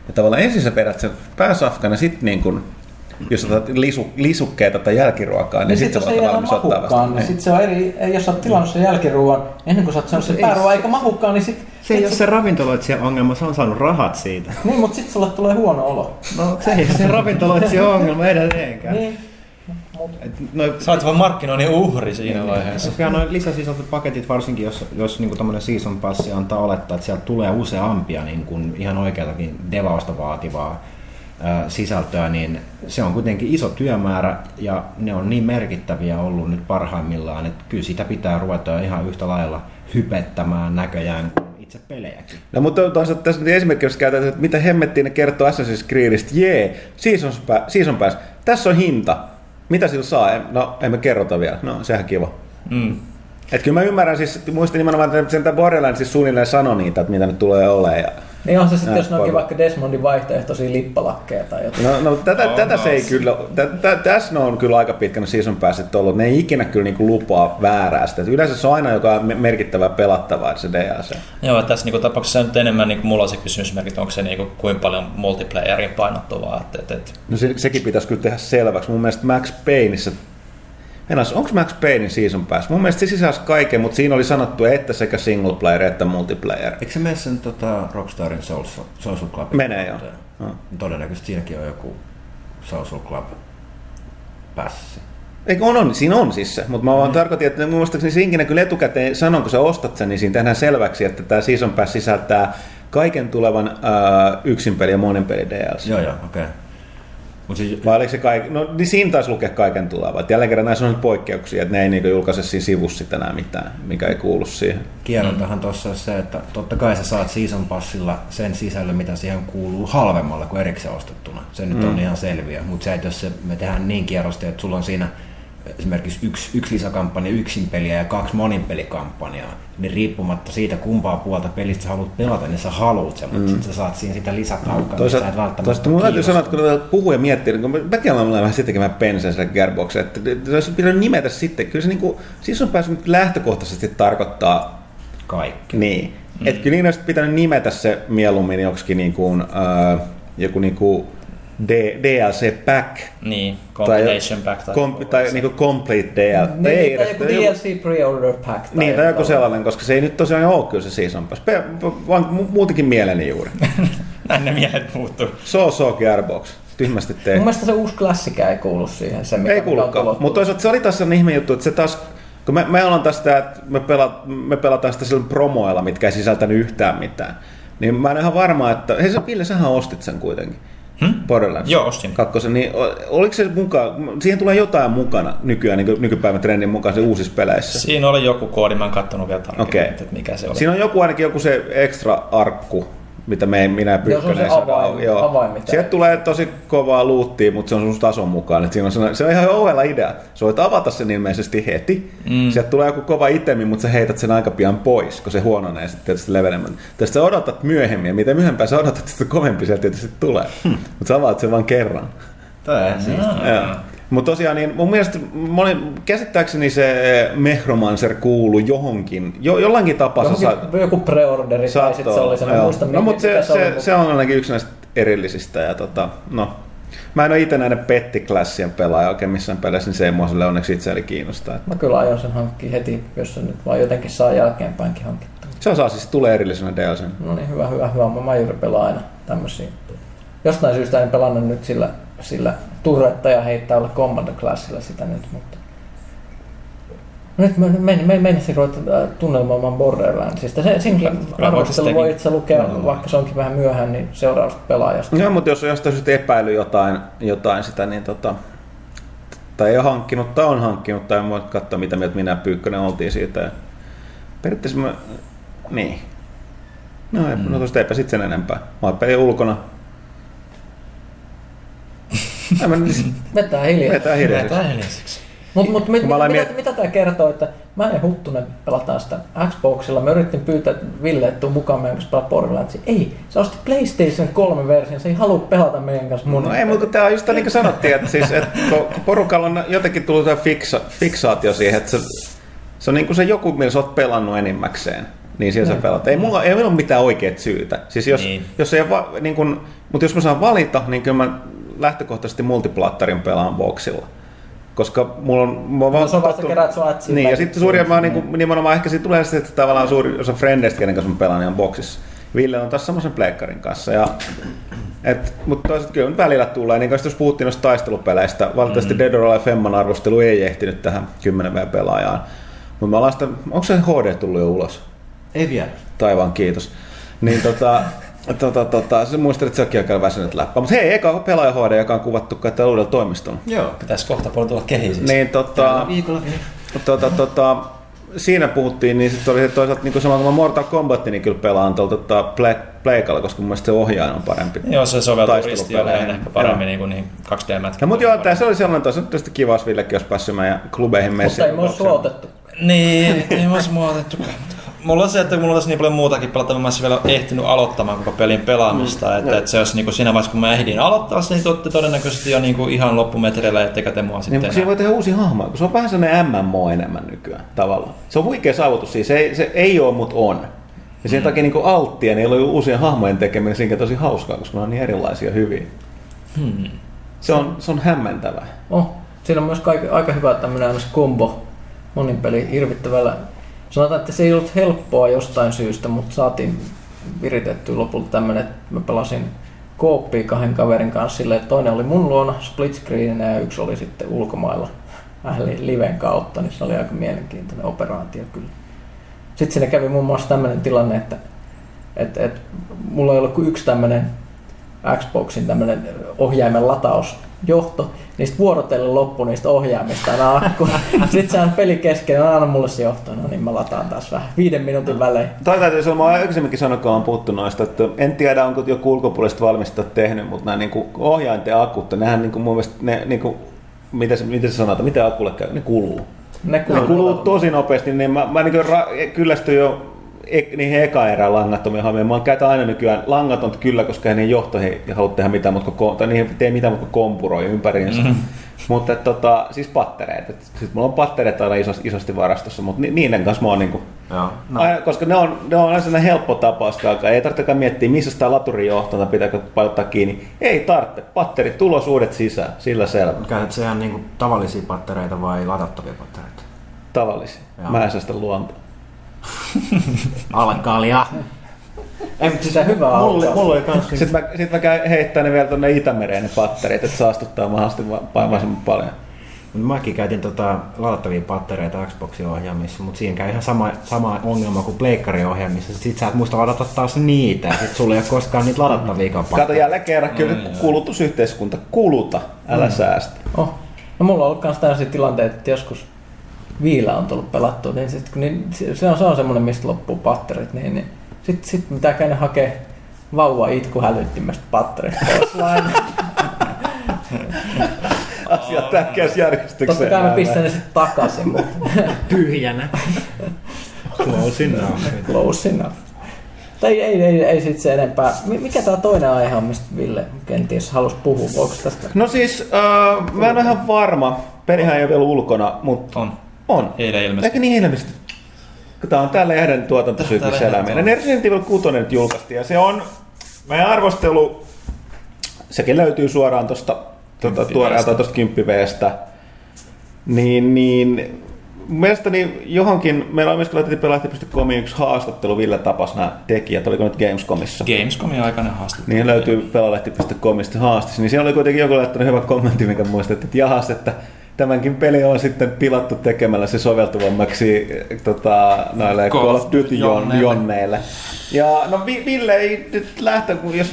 Ja tavallaan ensin sä vedät sen pääsafkan ja sitten niin kun, jos otat lisu, lisukkeita tai jälkiruokaa, niin, niin sitten sit, sit se valmis ottaa vasta. Niin sitten se on eri, jos sä oot tilannut sen jälkiruoan, ennen kuin sä oot saanut sen pääruoan eikä mahukkaan, niin sit, se ei ole se ravintoloitsijan ongelma, se on saanut rahat siitä. Niin, mutta sitten sulle tulee huono olo. No se ei ole se ravintoloitsijan ongelma edelleenkään. Niin. No, Sä oot vaan markkinoinnin uhri siinä niin, vaiheessa. Koska noin lisäsisältöpaketit, varsinkin jos, jos niin tämmöinen season passi antaa olettaa, että sieltä tulee useampia niin kuin ihan oikeatakin devausta vaativaa sisältöä, niin se on kuitenkin iso työmäärä ja ne on niin merkittäviä ollut nyt parhaimmillaan, että kyllä sitä pitää ruveta ihan yhtä lailla hypettämään näköjään kuin itse pelejäkin. No mutta toisaalta tässä nyt esimerkiksi jos käytetään, että mitä hemmettiin ne kertoo Assassin's Creedistä, jee, season, season pass, tässä on hinta, mitä sillä saa? No, emme kerrota vielä. No, sehän kiva. Mm. Et kyllä mä ymmärrän, siis muistin nimenomaan, että sen Borderlands siis suunnilleen sanoi niitä, että mitä nyt tulee olemaan. Ja niin on se sitten, jos ne onkin vaikka Desmondin vaihtoehtoisia lippalakkeja tai jotain. No, no tätä, oh, tätä no. se ei kyllä, tä, tässä ne on kyllä aika pitkänä season pääset ollut. Ne ei ikinä kyllä niinku lupaa väärää sitä. Yleensä se on aina joka on merkittävä pelattavaa, se DLC. Joo, tässä niinku tapauksessa nyt enemmän niinku mulla on se kysymysmerkki, onko se niinku kuin paljon multiplayerin painottuvaa. Et, et, et. No se, sekin pitäisi kyllä tehdä selväksi. Mun mielestä Max Payneissa Enas, onko Max Paynein season pass? Mun mielestä se sisälsi kaiken, mutta siinä oli sanottu, että sekä single player että multiplayer. Eikö se mene sen tota, Rockstarin Social, Social Club? Menee joo. No. Todennäköisesti siinäkin on joku Social Club passi. Eikö on, on, siinä on siis se, mutta mä vaan mm. tarkoitin, että muistaakseni sinkinä kyllä etukäteen sanon, kun sä ostat sen, niin siinä tehdään selväksi, että tämä Season Pass sisältää kaiken tulevan uh, yksin peli ja monen peli DLC. Joo, joo, okei. Okay. Mut siis, Vai oliko se kaik... No niin siinä taisi lukea kaiken tuleva. Jälleen kerran näissä on poikkeuksia, että ne ei niinku julkaise siinä sivussa sitten enää mitään, mikä ei kuulu siihen. Kierrontahan mm. tuossa on se, että totta kai sä saat season passilla sen sisällön, mitä siihen kuuluu halvemmalla kuin erikseen ostettuna. Se nyt mm. on ihan selviä, mutta se, että jos se, me tehdään niin kierrosti, että sulla on siinä esimerkiksi yksi, yksi lisäkampanja yksin peliä ja kaksi monin pelikampanjaa, niin riippumatta siitä kumpaa puolta pelistä sä haluat pelata, niin sä haluat sen, mutta mm. sä saat siinä sitä lisätaukkaa, niin sä et välttämättä Toisaalta mun täytyy sanoa, että kun puhuu ja miettii, niin kun mäkin olen vähän sitten tekemään pensen sille Gearboxille, että jos pitänyt nimetä sitten, kyllä se niin kuin, siis on päässyt lähtökohtaisesti tarkoittaa kaikki. Niin. Mm. Että kyllä niin olisi pitänyt nimetä se mieluummin joksikin niin kuin, äh, joku niin kuin D, DLC Pack. Niin, Compilation Pack. Tai, kom, tai niinku Complete DLC. Niin, tai, tai joku DLC Pre-Order Pack. Tai niin, tai joku sellainen, koska se ei nyt tosiaan ole kyllä se Season Pass. Vaan muutenkin mieleni juuri. Näin ne mielet muuttuu. So so Gearbox. Tyhmästi tein. Mun mielestä se uusi klassika ei kuulu siihen. Se, mikä ei kuulukaan. Mutta toisaalta se oli tässä ihme juttu, että se taas kun me, me ollaan tästä, että me, pela, me pelataan sitä sillä promoilla, mitkä ei sisältänyt yhtään mitään. Niin mä en ihan varma, että... Hei sä Ville, sähän ostit sen kuitenkin. Hmm? Borderlands. Joo, ostin. Kakkosen, niin oliko se mukaan, siihen tulee jotain mukana nykyään, niin nykypäivän trendin mukaan se uusissa peleissä? Siinä oli joku koodi, mä en katsonut vielä tarkemmin, okay. että mikä se oli. Siinä on joku ainakin joku se extra arkku, mitä me, minä ja Pyykkönen avain, Joo. Avain, Sieltä tulee tosi kovaa luuttia, mutta se on sun tason mukaan. Että siinä on, se on ihan ovella idea. Sä voit avata sen ilmeisesti heti. Mm. Sieltä tulee joku kova itemi, mutta sä heität sen aika pian pois, kun se huononee sitten tietysti levenemään. Tästä sä odotat myöhemmin, ja mitä myöhempään sä odotat, että kovempi sieltä tietysti tulee. Hmm. Mutta sä avaat sen vain kerran. Tämä on siistiä. Mutta tosiaan, niin mun mielestä moni, käsittääkseni se eh, Mehromancer kuulu johonkin, jo, jollakin tapaa johonkin, sa- Joku preorderi tai sitten se oli sellainen, muista No mutta se, se, se, se, on ainakin yksi näistä erillisistä. Ja tota, no, Mä en ole itse näiden pettiklassien pelaaja oikein missään peleissä, niin se ei mua sille onneksi itseäni kiinnostaa. Mä kyllä aion sen hankkia heti, jos se nyt vaan jotenkin saa jälkeenpäinkin hankittua. Se on saa siis, tulee erillisenä DLC. No niin, hyvä, hyvä, hyvä. Mä, mä juuri pelaan aina tämmöisiä. Jostain syystä en pelannut nyt sillä sillä turretta ja heittää olla Commander Classilla sitä nyt, mutta Nyt mä men, men, menisin ruveta äh, tunnelmoimaan Borderlandsista. Se, senkin Kyllä arvostelu voi itse lukea, kuunnella. vaikka se onkin vähän myöhään, niin seuraavasta pelaajasta. Joo, mutta jos on jostain syystä epäily jotain, jotain sitä, niin tota, tai ei ole hankkinut tai on hankkinut, tai voi katsoa mitä mieltä minä Pyykkönen oltiin siitä. Ja periaatteessa mä, niin. No, ei, mm. no tosta eipä sit sen enempää. Mä oon peli ulkona. En mä nyt Vetää hiljaa. vetää hiljaiseksi. Vetää hiljaiseksi. Mutta mut, mit, Mä mitä, mitä, tämä kertoo, että mä ja Huttunen pelataan sitä Xboxilla. Me yritin pyytää Ville, että tuu mukaan meidän kanssa pelaa Borderlandsia. Ei, se osti PlayStation 3 version, se ei halua pelata meidän kanssa mun. No ei, mutta tämä on just niin kuin sanottiin, että, siis, että kun kun porukalla on jotenkin tullut tämä fiksa, fiksaatio siihen, että se, se on niin kuin se joku, millä sä oot pelannut enimmäkseen, niin siellä sä pelat. Ei mulla, ei mulla ole mitään oikeat syytä. Siis jos, Niin. jos ei va, niin kuin, mutta jos mä saan valita, niin kyllä mä lähtökohtaisesti multiplattarin pelaan boxilla. Koska mulla on... Mulla on No, se on vaan, sä keräät sun atsia Niin, ja sitten suurin mä niin kuin, nimenomaan ehkä siitä tulee se, että tavallaan suuri osa frendeistä, kenen kanssa mä pelaan, niin on boxissa. Ville on taas semmoisen pleikkarin kanssa. Ja, et, mutta toisaalta kyllä nyt välillä tulee, niin kuin jos puhuttiin noista taistelupeleistä, valitettavasti mm. Dead or Alive Femman arvostelu ei ehtinyt tähän 10 v pelaajaan. Mutta mä sitä, onko se HD tullut jo ulos? Ei vielä. Taivaan kiitos. Niin tota, tota, tota, se muistelin, että sekin on aika väsynyt läppä. Mutta hei, eka pelaaja HD, joka on kuvattu kai täällä uudella toimistolla. Joo. Pitäisi kohta puolella tulla kehiin siis. Niin tota, Viikolla tota, tota, siinä puhuttiin, niin sitten oli toisaalta niin sama kuin Mortal Kombat, niin kyllä pelaan tuolta tota, Play- Pleikalla, koska mun mielestä se ohjaaja on parempi. Joo, se soveltuu ristiölle ehkä paremmin niin 2D-mätkiin. Ja, mutta joo, tää, se oli sellainen tosi, että tästä kiva, jos Villekin olisi päässyt meidän klubeihin Mutta messiin. ei me ole sua otettu. Niin, ei ois mua otettukaan. Mulla on se, että mulla olisi niin paljon muutakin pelattavaa, mä olisin vielä ehtinyt aloittamaan koko pelin pelaamista. Mm, että, että, se olisi niin kuin siinä vaiheessa, kun mä ehdin aloittaa sen, niin te olette todennäköisesti jo niin kuin ihan loppumetreillä, ettekä te mua Niin, sitten mutta siinä voi tehdä uusia hahmoja, kun se on vähän sellainen MMO enemmän nykyään tavallaan. Se on huikea saavutus siis, se ei, se ei ole, mutta on. Ja sen takia niin kuin alttia, niin on uusien hahmojen tekeminen siinä tosi hauskaa, koska ne on niin erilaisia hyviä. Hmm. Se on, se on hämmentävää. Oh, siinä on myös aika, aika hyvä tämmöinen kombo monin peli hirvittävällä. Sanotaan, että se ei ollut helppoa jostain syystä, mutta saatiin viritettyä lopulta tämmöinen, että mä pelasin kooppia kahden kaverin kanssa silleen, että toinen oli mun luona split screeninä ja yksi oli sitten ulkomailla vähän li- liven kautta, niin se oli aika mielenkiintoinen operaatio kyllä. Sitten siinä kävi muun muassa tämmöinen tilanne, että et, et, mulla ei ollut kuin yksi tämmöinen Xboxin tämmöinen ohjaimen latausjohto, niistä vuorotellen loppu niistä ohjaimista aina akku. Sitten se on peli kesken, no anna mulle se johto, no niin mä lataan taas vähän viiden minuutin välein. Toi täytyy sanoa, mä oon aikaisemminkin sanonut, kun on puhuttu noista, että en tiedä, onko joku ulkopuoliset valmistajat tehnyt, mutta nämä niin ohjainten akut, nehän niin kuin, mun mielestä, ne, niin kuin, miten, se, miten se sanotaan, mitä akulle käy, ne kuluu. Ne Ne kuluu, kuluu tosi nopeasti, niin mä, mä niin ra- kyllästyin jo e- niihin eka erään langattomiin hommia. Mä käytän aina nykyään langaton kyllä, koska niin johto ei halua tehdä mitään, mutta ko- tai niihin tee mitään, mutta kompuroi ympäriinsä. Mm-hmm. Mutta tota, siis pattereet. Et, siis mulla on pattereet aina isosti, isosti varastossa, mutta ni, niiden kanssa mä oon niinku, Joo. no. aina, koska ne on, ne on aina sellainen helppo tapa, koska alkaa- ei tarvitsekaan miettiä, missä sitä laturi johtaa tai pitääkö painottaa kiinni. Ei tarvitse. Patterit tulos uudet sisään, sillä selvä. Käytät sä ihan niinku tavallisia pattereita vai ladattavia pattereita? Tavallisia. Joo. Mä en sitä luontoa. Alkaalia. Ei, mutta Sitä hyvää mulla, alkaa. mulla oli kans Sitten mä, sit mä käyn heittää ne vielä tonne Itämereen ne patterit, että saastuttaa mahdollisesti va- mahdollisimman paljon. Mäkin käytin tota ladattavia pattereita Xboxin ohjaamissa, mutta siinä käy ihan sama, sama ongelma kuin Pleikkarin ohjaamissa. Sit sä et muista ladata taas niitä, sit sulla ei ole koskaan niitä ladattavia Kato pattereita. jälleen kerran, kyllä kulutusyhteiskunta, kuluta, älä säästä. Oh. No mulla on ollut myös tällaisia tilanteita, että joskus viila on tullut pelattua, niin, sit, kun niin se- on, se on semmoinen, mistä loppuu patterit, niin, niin sitten sit pitää käydä hakea vauva itku hälyttimestä lain. Asiat tärkeässä järjestykseen. Totta kai mä pistän ne sitten takaisin, mutta Tyhjänä. Close enough. close enough. Tai ei, ei, ei sit se enempää. Mi- Mikä tämä toinen aihe on, mistä Ville kenties halusi puhua? Voiko tästä? No siis, äh, mä en ole ihan varma. Pelihän ei ole vielä ulkona, mutta On. On. Eilen ilmestyi. Eikö niin ilmeisesti? Kun Tää on tää lehden tuotantosyklissä eläminen. Ne Resident Evil 6 nyt julkaistiin ja se on meidän arvostelu, sekin löytyy suoraan tuosta tuota, tuoreelta tuosta 10 Niin, niin mielestäni johonkin, meillä on myös laitettiin pelahti.comiin yksi haastattelu, Ville tapas nämä tekijät, oliko nyt Gamescomissa? Gamescomin aikainen haastattelu. Niin löytyy pelalehti.comista haastis, niin siellä oli kuitenkin joku laittanut hyvä kommentti, mikä muistettiin, että jahas, että tämänkin peli on sitten pilattu tekemällä se soveltuvammaksi tota, noille Call of Duty jon- jonneille. jonneille. Ja no Vi- Ville ei nyt lähtö, kun jos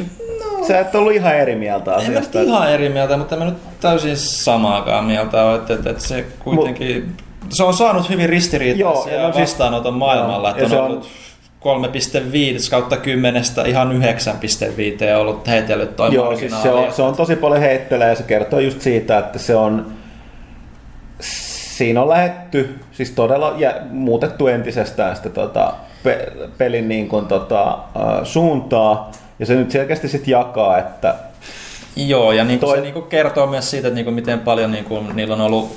no. sä et ollut ihan eri mieltä En asiasta. ihan eri mieltä, mutta en mä nyt täysin samaakaan mieltä ole, että, että, että se kuitenkin... Se on saanut hyvin ristiriitaisia Joo, no, siis- vastaanoton maailmalla, Joo, että ja on, se on- ollut 3,5 kautta 10 ihan 9,5 ollut heitellyt toi Joo, siis se on, se on tosi paljon heittelee ja se kertoo just siitä, että se on siinä on lähetty, siis todella ja muutettu entisestään sitä tota, pe, pelin niin kuin, tota, suuntaa. Ja se nyt selkeästi sitten jakaa, että Joo, ja niin Toi- Toi... se niin kertoo myös siitä, että niin miten paljon niin kuin, niillä on ollut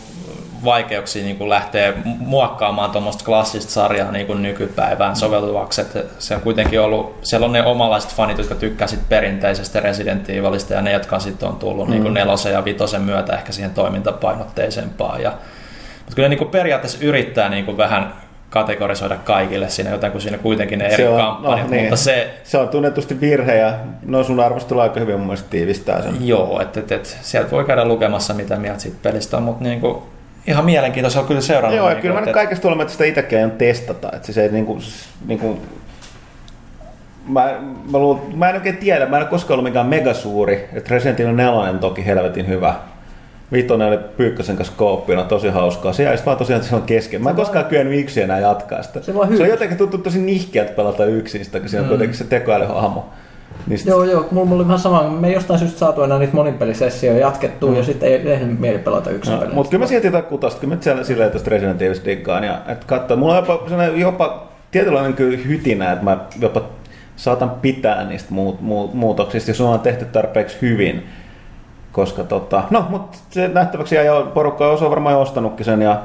vaikeuksia niin kuin lähteä muokkaamaan tuommoista klassista sarjaa niin kuin nykypäivään soveltuvaksi. Että se on kuitenkin ollut, siellä on ne omalaiset fanit, jotka tykkää sit perinteisestä Resident Evilista ja ne, jotka sitten on tullut mm. niin kuin nelosen ja vitosen myötä ehkä siihen toimintapainotteisempaan. Ja, mutta kyllä niin kuin periaatteessa yrittää niin kuin vähän kategorisoida kaikille siinä, joten kun siinä kuitenkin ne eri se on, kampanjat, niin. mutta se, se on tunnetusti virhe ja no sun arvostelu aika hyvin mun mielestä tiivistää sen. Joo, että et, et, sieltä voi käydä lukemassa mitä mieltä siitä pelistä on, mutta niinku, ihan mielenkiintoista on kyllä seurannut. Joo, ja niinku, kyllä mä nyt kaikesta huolimatta sitä itsekin aion testata. Että siis ei niinku, niinku, mä, mä, luul, mä en oikein tiedä, mä en ole koskaan ollut mikään megasuuri. Että Resident Evil 4 on toki helvetin hyvä. Vitonen oli Pyykkösen kanssa kooppina, tosi hauskaa. Se jäisi vaan tosiaan, että se on kesken. Mä en koskaan kyennyt yksin enää jatkaa sitä. Se se on jotenkin tuttu tosi nihkeältä pelata yksin sitä, kun siinä on kuitenkin se tekoälyhahmo. Niin sit- Joo, joo, mulla oli vähän sama. Me ei jostain syystä saatu enää niitä monipelisessioja jatkettua mm. ja sitten ei tehnyt mieli pelata yksin No, mutta kyllä mä silti kutasta, kyllä mä siellä silleen tuosta Resident Evilista diggaan. Ja, et katso, mulla on jopa, sellainen jopa tietynlainen kyllä hytinä, että mä jopa saatan pitää niistä muut, muut, muutoksista, jos on tehty tarpeeksi hyvin. Koska tota, no, mutta se nähtäväksi ja porukka on varmaan jo ostanutkin sen ja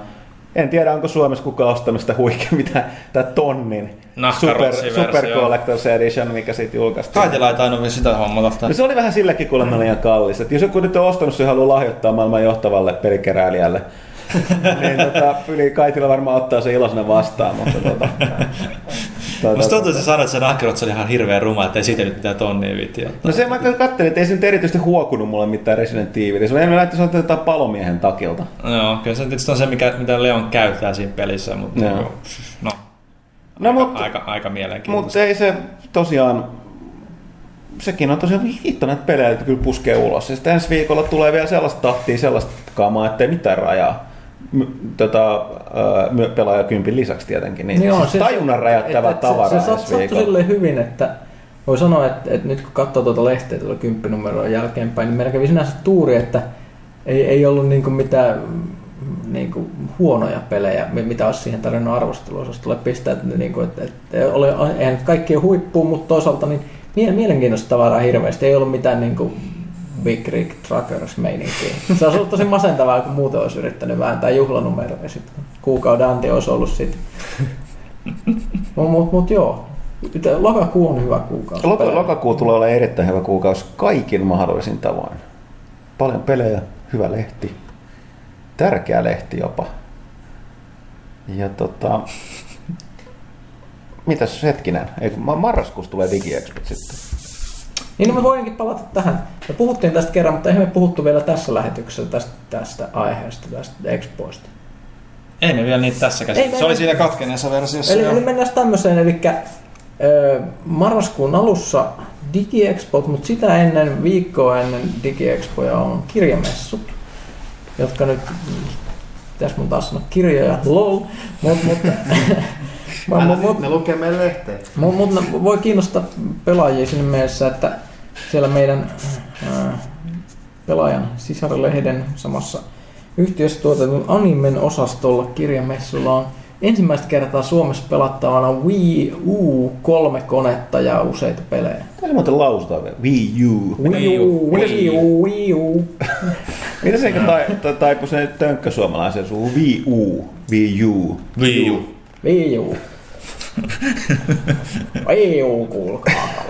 en tiedä, onko Suomessa kukaan ostanut sitä huikea, mitä tämä tonnin super, super Collector's Edition, mikä siitä julkaistiin. Kaitila ei tainnut vielä sitä hommata. No se oli vähän silläkin kuulemma liian kallis. Et jos joku nyt on ostanut ja haluaa lahjoittaa maailman johtavalle pelikeräilijälle, niin tota, yli Kaitila varmaan ottaa se iloisena vastaan. Mutta tota, Musta tuntuu, että sä sanoit, että se nahkarotsi oli ihan hirveän ruma, että ei siitä nyt mitään tonnia ottaa. No se mä katselin, että ei se nyt erityisesti huokunut mulle mitään Resident Evil. Se on enemmän se on jotain palomiehen takilta. Joo, kyllä se tietysti on se, mikä, mitä Leon käyttää siinä pelissä, mutta Joo. niinku, no, No aika, mutta, aika, aika mielenkiintoista. mutta ei se tosiaan, sekin on tosiaan hitto näitä pelejä, että kyllä puskee ulos. Ja sitten ensi viikolla tulee vielä sellaista tahtia, sellaista kamaa, ettei mitään rajaa. Tota, äh, pelaajakympin lisäksi tietenkin, niin, Joo, siis se- tajunnan et tavaraa Se, se sattui silleen hyvin, että voi sanoa, että, että nyt kun katsoo tuota lehteä tuolla kymppinumeroon jälkeenpäin, niin meillä kävi sinänsä tuuri, että ei, ei ollut niinku mitään mm, niinku huonoja pelejä, mi- mitä olisi siihen tarvinnut arvosteluosastolle pistää. Että, niinku, että, että ole, eihän kaikki ole huippuun, mutta toisaalta niin mie- mielenkiintoista tavaraa hirveästi. Ei ollut mitään niinku Big Rig Truckers meininkiä. Se olisi ollut tosi masentavaa, kun muuten olisi yrittänyt vääntää juhlanumeroa ja sitten kuukauden anti olisi ollut sitten. Mutta mut, mut joo, lokakuu on hyvä kuukausi. Lok- lokakuu tulee olla erittäin hyvä kuukausi kaikin mahdollisin tavoin. Paljon pelejä, hyvä lehti, tärkeä lehti jopa. Ja tota, mitäs hetkinen, Eikö, ma- marraskuussa tulee DigiExpo sitten. Niin no me voinkin palata tähän. Me puhuttiin tästä kerran, mutta eihän me puhuttu vielä tässä lähetyksessä tästä, tästä aiheesta, tästä Expoista. Ei me vielä niitä tässä Ei käsitellä. me- Se oli siinä katkeneessa versiossa. Eli, jo. eli mennään tämmöiseen, eli ö, marraskuun alussa DigiExpo, mutta sitä ennen, viikkoa ennen DigiExpoja on kirjamessut, jotka nyt, pitäis mun taas sanoa kirjoja, lol, mutta mut, mut, mut, mut, ne lukee meidän lehteen. Mutta mut, voi kiinnostaa pelaajia siinä mielessä, että siellä meidän ää, pelaajan sisarilehden samassa yhtiössä tuotetun animen osastolla kirjamessulla on ensimmäistä kertaa Suomessa pelattavana Wii U kolme konetta ja useita pelejä. Tämä muuten lausutaan vielä. Wii U. Wii U, Wii U, Wii U. Mitä se tai, tai, taipu se tönkkä suomalaisen suu? Wii U. Wii U. Wii U. Wii U. Wii U, kuulkaa.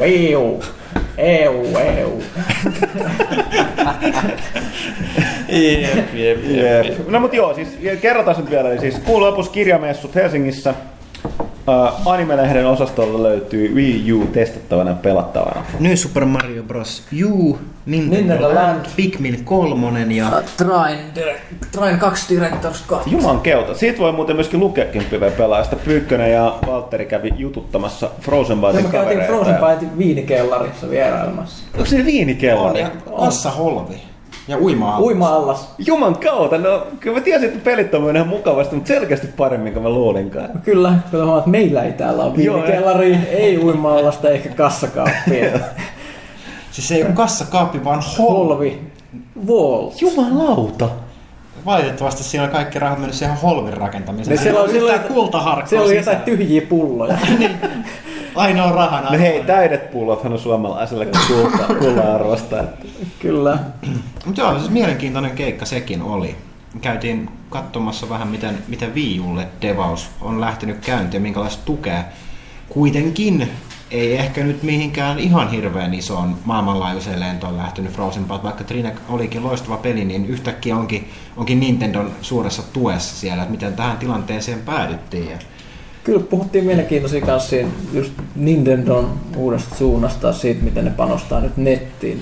Wii U. EU, EU. Jep, jep, jep, jep. No mutta joo, siis kerrotaan nyt vielä. Eli siis kuun lopussa kirjamessut Helsingissä. Uh, Anime-lehden osastolla löytyy Wii U testattavana ja pelattavana. New Super Mario Bros. U, Nintendo, Nintendo Land, Land. Pikmin 3 ja... Train, Train 2 Directors 2. Juman keuta. Siitä voi muuten myöskin lukeakin pelaajasta. Pyykkönen ja Valtteri kävi jututtamassa Frozen Ja Bytein me käytiin kavereita. Frozen Bytein viinikellarissa vierailemassa. Onko se viinikellari? ja Assa Holvi. Ja uima Uima-allas. Juman kautta, no kyllä mä tiesin, että pelit on ihan mukavasti, mutta selkeästi paremmin kuin mä luulinkaan. Kyllä, kyllä huomaat, että meillä ei täällä ole Joo, viinikellari, ei uima-allasta eikä kassakaappia. Siis se ei ole kassakaappi, vaan holvi. Holvi. Wall. Jumalauta. Valitettavasti siinä on kaikki rahat mennyt siihen holvin rakentamiseen. Niin siellä on- oli- kultaharkkoa Siellä oli jotain tyhjiä pulloja. Ainoa rahana. No hei, täydet pullothan on suomalaiselle kulta, kulla-arvosta. Että. Kyllä. Mutta joo, siis mielenkiintoinen keikka sekin oli. Käytiin katsomassa vähän, miten, miten Wii Ulle devaus on lähtenyt käyntiin ja minkälaista tukea. Kuitenkin ei ehkä nyt mihinkään ihan hirveän isoon maailmanlaajuiseen lentoon lähtenyt Frozen Byte, vaikka Trine olikin loistava peli, niin yhtäkkiä onkin, onkin Nintendon suuressa tuessa siellä, että miten tähän tilanteeseen päädyttiin. Ja Kyllä puhuttiin mielenkiintoisia kanssa siinä just Nintendon uudesta suunnasta, siitä miten ne panostaa nyt nettiin.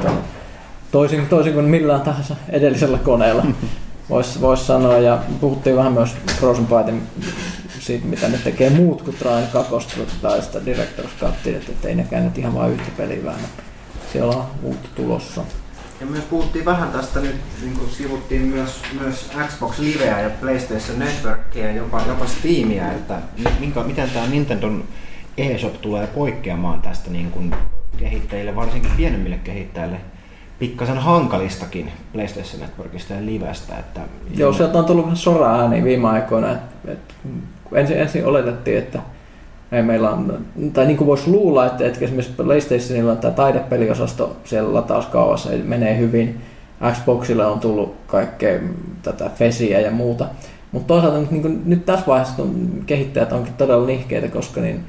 Toisin, toisin kuin millään tahansa edellisellä koneella, voisi vois sanoa. Ja puhuttiin vähän myös Frozen Bytein siitä, mitä ne tekee muut kuin Train 2 tai sitä Directors Cutia, että, että ei nekään nyt ihan vain yhtä peliä vähän. Siellä on uutta tulossa. Ja myös puhuttiin vähän tästä nyt, niin kuin sivuttiin myös, myös Xbox Liveä ja PlayStation Networkia ja jopa, jopa Steamia, että minkä, miten tämä Nintendon eShop tulee poikkeamaan tästä niin kuin kehittäjille, varsinkin pienemmille kehittäjille, pikkasen hankalistakin PlayStation Networkista ja Livestä. Että Joo, sieltä on tullut vähän sora ääni viime aikoina. Et, et, ensin, ensin oletettiin, että ei meillä on, tai niin kuin voisi luulla, että, että esimerkiksi PlayStationilla on tämä taidepeliosasto siellä latauskaavassa menee hyvin. Xboxille on tullut kaikkea tätä fesiä ja muuta. Mutta toisaalta niin kuin, nyt tässä vaiheessa kun kehittäjät onkin todella nihkeitä, koska niin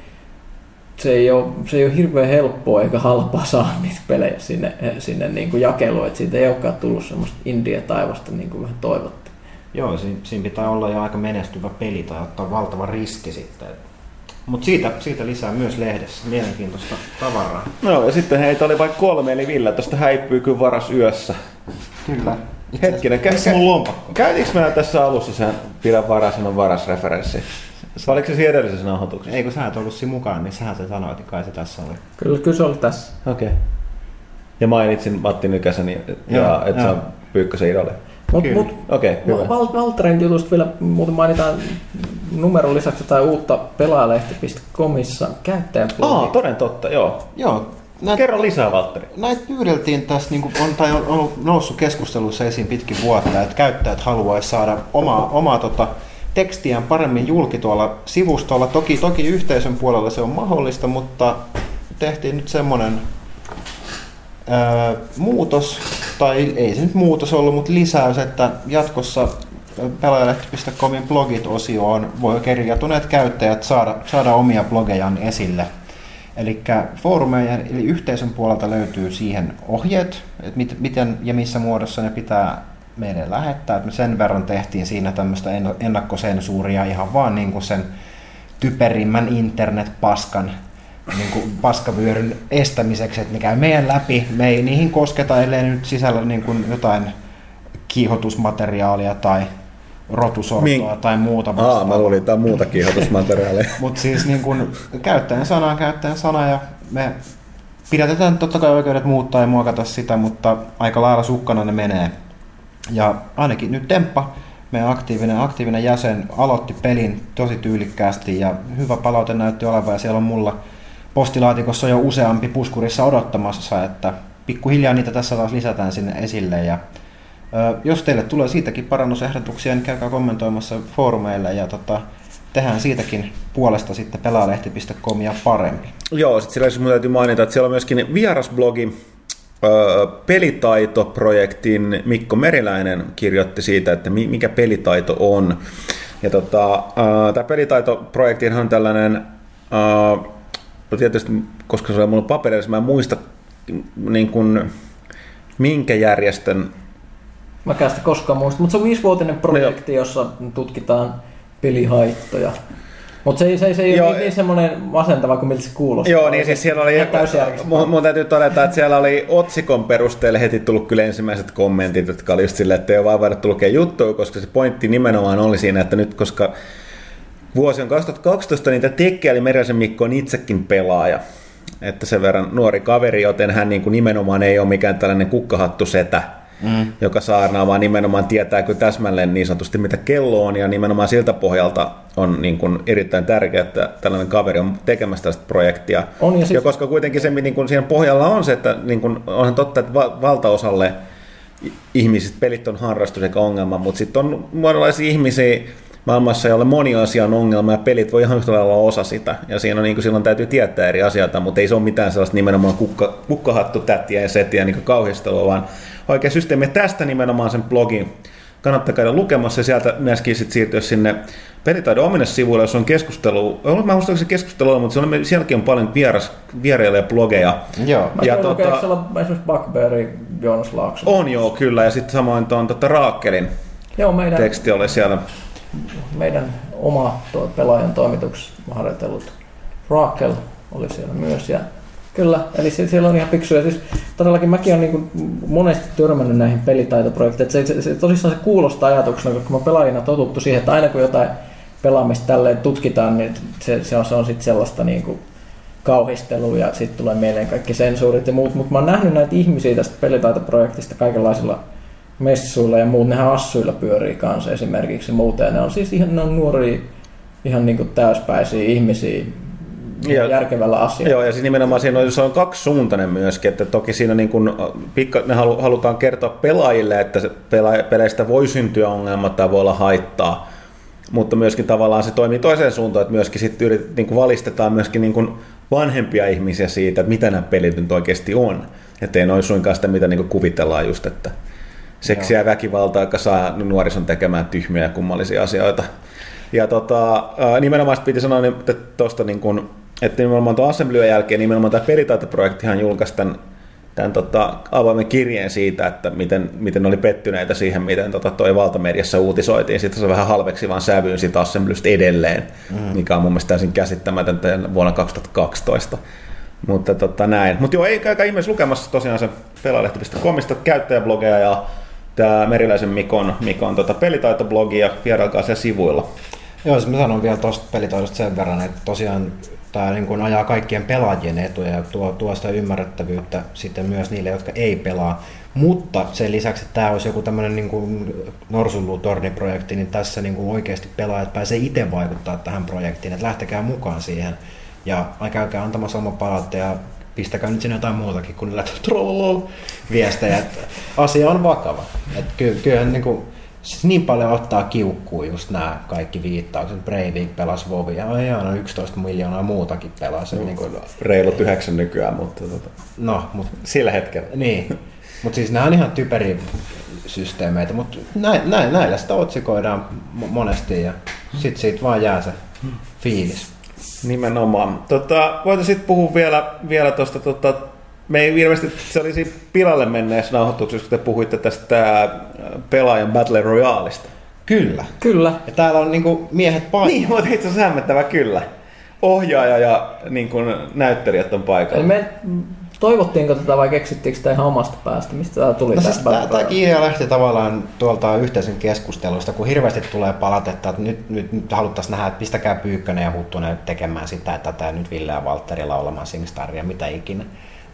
se ei ole, se ei ole hirveän helppoa eikä halpaa saada niitä pelejä sinne, sinne niin kuin jakeluun. Et siitä ei olekaan tullut semmoista indie-taivasta niin kuin vähän toivottiin. Joo, siinä, siinä pitää olla jo aika menestyvä peli tai ottaa valtava riski sitten. Mutta siitä, siitä lisää myös lehdessä mielenkiintoista tavaraa. No ja sitten heitä oli vain kolme, eli Ville tuosta häipyy kyllä varas yössä. Kyllä. Hetkinen, kä- Missä mun lompakko? käytiinkö mä tässä alussa sen pidä varas, on varas referenssi? Oliko se siinä edellisessä nauhoituksessa? Ei kun sä et ollut siinä mukaan, niin sähän se sanoit, että kai se tässä oli. Kyllä, kyllä se oli tässä. Okei. Okay. Ja mainitsin Matti Nykäsen ja, ja että se on Pyykkösen idoli. Mutta Kyllä. mut, Okei, okay, hyvä. Jutusta vielä muuten mainitaan numeron lisäksi jotain uutta pelaajalehti.comissa käyttäjäblogi. Aa, toden totta, joo. Joo. Näitä, Kerro lisää, Valtteri. näitä pyydeltiin tässä, niin on, tai on ollut noussut keskustelussa esiin pitkin vuotta, että käyttäjät haluaisi saada omaa, omaa tota, tekstiään paremmin julki tuolla sivustolla. Toki, toki yhteisön puolella se on mahdollista, mutta tehtiin nyt semmoinen ää, muutos, tai ei se nyt muutos ollut, mutta lisäys, että jatkossa pelaajalehti.comin blogit-osioon voi kerjätuneet käyttäjät saada, saada omia blogejaan esille. Eli foorumeiden eli yhteisön puolelta löytyy siihen ohjeet, että mit, miten ja missä muodossa ne pitää meille lähettää. Et me sen verran tehtiin siinä tämmöistä en- ennakkosensuuria ihan vaan niin kuin sen typerimmän internetpaskan niin kuin paskavyöryn estämiseksi, että ne käy meidän läpi. Me ei niihin kosketa, ellei nyt sisällä niin kuin jotain kiihotusmateriaalia tai rotusortoa Mink- tai muuta Aa, mä luulin jotain muuta kiihotusmateriaalia. mutta siis niin kun, käyttäjän sana on käyttäjän sana ja me pidätetään totta kai oikeudet muuttaa ja muokata sitä, mutta aika lailla sukkana ne menee. Ja ainakin nyt Temppa, meidän aktiivinen, aktiivinen jäsen, aloitti pelin tosi tyylikkäästi ja hyvä palaute näytti olevan ja siellä on mulla postilaatikossa jo useampi puskurissa odottamassa, että pikkuhiljaa niitä tässä taas lisätään sinne esille ja Jos teille tulee siitäkin parannusehdotuksia, niin käykää kommentoimassa foorumeille ja tota, tehdään siitäkin puolesta sitten pelaalehti.comia paremmin. Joo, sitten sillä mun täytyy mainita, että siellä on myöskin vierasblogi, pelitaitoprojektin Mikko Meriläinen kirjoitti siitä, että mi- mikä pelitaito on. Ja tota, tämä pelitaitoprojektihan on tällainen, no tietysti koska se on mulla paperissa, mä en muista niin kuin, minkä järjestön Mä en sitä koskaan muista, mutta se on viisivuotinen projekti, jossa tutkitaan pelihaittoja. Mutta se, ei- se, ei- se ei ole niin, niin semmoinen masentava kuin miltä se kuulostaa. Joo, niin siis siellä oli, mun, mun täytyy todeta, että siellä oli otsikon perusteella heti tullut kyllä ensimmäiset kommentit, jotka oli just silleen, että ei ole vaan vaadittu lukea juttua, koska se pointti nimenomaan oli siinä, että nyt koska vuosi on 2012, niin tämä tekijä eli Merjasen Mikko on itsekin pelaaja. Että sen verran nuori kaveri, joten hän niin kuin nimenomaan ei ole mikään tällainen kukkahattusetä, mm. joka saarnaa, vaan nimenomaan tietää kyllä täsmälleen niin sanotusti mitä kello on, ja nimenomaan siltä pohjalta on niin kuin erittäin tärkeää, että tällainen kaveri on tekemässä tällaista projektia. On, ja siis- ja koska kuitenkin se niin kuin siinä pohjalla on se, että niin kuin, onhan totta, että va- valtaosalle i- ihmisistä pelit on harrastus eikä ongelma, mutta sitten on monenlaisia ihmisiä maailmassa, joille moni asia on ongelma ja pelit voi ihan yhtä lailla olla osa sitä. Ja siinä on, niin kuin, silloin täytyy tietää eri asioita, mutta ei se ole mitään sellaista nimenomaan kukka, kukkahattu, tättiä ja setiä niin kauhistelua, vaan oikea systeemi. Ja tästä nimenomaan sen blogin kannattaa käydä lukemassa ja sieltä myöskin sit siirtyä sinne pelitaidon omille sivuille, jos on keskustelu. Mä en se keskustelu on, mutta siellä on- sielläkin on paljon vieras, vieraille blogeja. Joo. Mä Ja siellä on esimerkiksi Buckberry, Joonas Laakso. On joo, kyllä. Ja sitten samoin tuon tota Raakkelin Joo, meidän, teksti oli siellä. Meidän oma tuo pelaajan toimituksessa harjoitellut Raakel oli siellä myös. Ja kyllä, eli siellä on ihan fiksuja. Siis todellakin mäkin olen niin monesti törmännyt näihin pelitaitoprojekteihin. Se, se, se, tosissaan se kuulostaa ajatuksena, koska mä pelaajina totuttu siihen, että aina kun jotain pelaamista tälleen tutkitaan, niin se, se on, se on sitten sellaista niin kuin kauhistelua ja sitten tulee mieleen kaikki sensuurit ja muut, mutta mä oon nähnyt näitä ihmisiä tästä pelitaitoprojektista kaikenlaisilla messuilla ja muut, nehän assuilla pyörii kanssa esimerkiksi ja ne on siis ihan ne on nuoria, ihan niin kuin täyspäisiä ihmisiä Ja- järkevällä asialla. Joo, ja siis nimenomaan siinä on, se on kaksisuuntainen myöskin, että toki siinä niin kuin, pikka, ne halu, halutaan kertoa pelaajille, että se pela, peleistä voi syntyä ongelma tai voi olla haittaa, mutta myöskin tavallaan se toimii toiseen suuntaan, että myöskin sitten yrit, niin kuin valistetaan myöskin niin kuin vanhempia ihmisiä siitä, että mitä nämä pelit nyt oikeasti on. Että ei noin suinkaan sitä, mitä niin kuvitellaan just, että seksiä ja väkivaltaa, joka saa nuorison tekemään tyhmiä ja kummallisia asioita. Ja tota, nimenomaan piti sanoa, että tuosta niin kun, että nimenomaan tuon Assemblyön jälkeen nimenomaan tämä pelitaitoprojektihan julkaisi tämän, tämän tota, avoimen kirjeen siitä, että miten, miten oli pettyneitä siihen, miten tota, toi valtamediassa uutisoitiin. Sitten se vähän halveksi vaan sävyyn siitä Assemblystä edelleen, mm. mikä on mun mielestä täysin käsittämätöntä vuonna 2012. Mutta tota, näin. Mutta joo, ei käykää ihmeessä lukemassa tosiaan se pelaalehti.comista käyttäjäblogeja ja tämä Meriläisen Mikon, Mikon tota, ja vierailkaa siellä sivuilla. Joo, siis mä sanon vielä tuosta pelitaidosta sen verran, että tosiaan tämä niin kuin ajaa kaikkien pelaajien etuja ja tuo, tuo sitä ymmärrettävyyttä sitten myös niille, jotka ei pelaa. Mutta sen lisäksi, että tämä olisi joku tämmöinen niin kuin Norsunluutorni-projekti, niin tässä niin kuin oikeasti pelaajat pääsee itse vaikuttaa tähän projektiin, että lähtekää mukaan siihen ja käykää antamassa oma palautta ja pistäkää nyt sinne jotain muutakin kuin trollolol viestejä, että asia on vakava. Että ky, kyllähän niin kuin, siis niin paljon ottaa kiukkuun just nämä kaikki viittaukset. Breivik pelasi Vovia, ja aina 11 miljoonaa muutakin pelasi. Niin kuin, Reilut yhdeksän nykyään, mutta tota, no, mutta sillä hetkellä. niin. Mutta siis nämä on ihan typeriä systeemeitä, mutta näin, näin, näillä sitä otsikoidaan mo- monesti ja sitten siitä vaan jää se fiilis. Nimenomaan. Tota, voitaisiin sitten puhua vielä, vielä tuosta, tota, me ei ilmeisesti, se oli siinä pilalle menneessä nauhoituksessa, kun te puhuitte tästä pelaajan Battle Royaleista. Kyllä. Kyllä. Ja täällä on niinku miehet paikalla. Niin, mutta itse asiassa hämmentävä kyllä. Ohjaaja ja niin kuin, näyttelijät on paikalla. Eli me toivottiinko tätä vai keksittiinkö tämä ihan omasta päästä? Mistä tämä tuli? No siis tämä Royale? idea lähti tavallaan tuolta yhteisen keskustelusta, kun hirveästi tulee palautetta, että nyt, nyt, nyt haluttaisiin nähdä, että pistäkää Pyykkönen ja Huttunen tekemään sitä ja tätä ja nyt Ville ja Valtteri laulamaan Singstaria, mitä ikinä.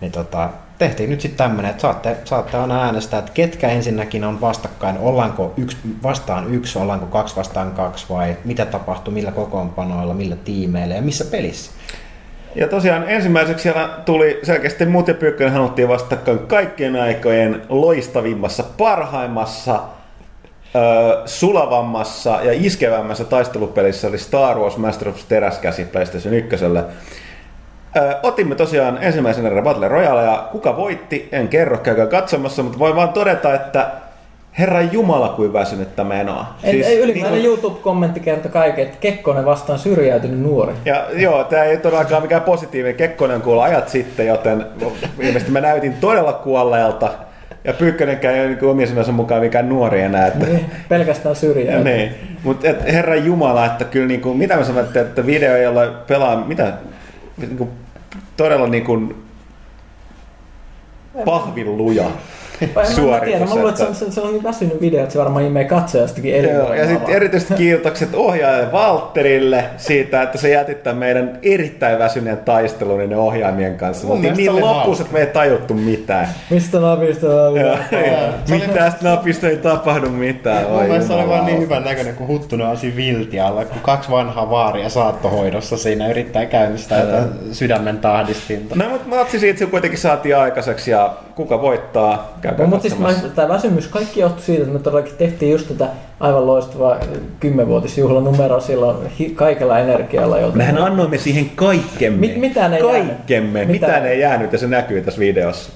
Niin tota, tehtiin nyt sitten tämmöinen, että saatte, saatte aina äänestää, että ketkä ensinnäkin on vastakkain, ollaanko yksi vastaan yksi, ollaanko kaksi vastaan kaksi vai mitä tapahtuu, millä kokoonpanoilla, millä tiimeillä ja missä pelissä. Ja tosiaan ensimmäiseksi siellä tuli selkeästi muut ja Pyykkönen haluttiin vastakkain kaikkien aikojen loistavimmassa, parhaimmassa, ö, sulavammassa ja iskevämmässä taistelupelissä oli Star Wars Master of Teräskäsi PlayStation 1. Ö, otimme tosiaan ensimmäisen erän Battle Royale ja kuka voitti, en kerro, käykää katsomassa, mutta voin vaan todeta, että Herran Jumala kuin väsynyttä menoa. En, siis, ei, ylimääräinen niin kuin- YouTube-kommentti kertoi kaiken, että Kekkonen vastaan syrjäytynyt nuori. Ja joo, tämä ei todellakaan mikään positiivinen. Kekkonen on kuulla ajat sitten, joten ilmeisesti mä näytin todella kuolleelta. Ja Pyykkönenkään ei ole niin omien sanansa mukaan mikään nuori enää. Että, Niin, pelkästään syrjää. niin. Mutta herran Jumala, että kyllä niin kuin, mitä mä sanoin, että video, jolla pelaa, mitä, niin kuin, todella niin kuin, pahvin luja Mä, mä, mä suoritus. luulen, että se on, se, se on niin väsynyt video, että se varmaan imee katsojastakin Joo, elinvoimaa. ja sitten erityisesti kiitokset ohjaajalle Valtterille siitä, että se jätit tämän meidän erittäin väsyneen taistelun niiden ohjaimien kanssa. Mun oltiin niin lopussa, että me ei tajuttu mitään. Mistä napista? Mitä tästä napista ei tapahdu mitään. Mun Oi mielestä se oli vaan niin hyvän näköinen, kun Huttunen on siinä viltialla, kun kaksi vanhaa vaaria saattohoidossa siinä yrittää käynnistää jotain sydämen tahdistinta. No mutta matsi siitä se kuitenkin saatiin aikaiseksi ja kuka voittaa, käykää No, mutta siis katsomassa. tämä väsymys, kaikki johtui siitä, että me todellakin tehtiin just tätä aivan loistavaa kymmenvuotisjuhlanumeroa silloin hi- kaikella energialla. Jolta Mehän annoimme siihen kaikkemme. Mit- mitään ei Kaikkemme. jäänyt. Mitään, Mitään. ei jäänyt ja se näkyy tässä videossa.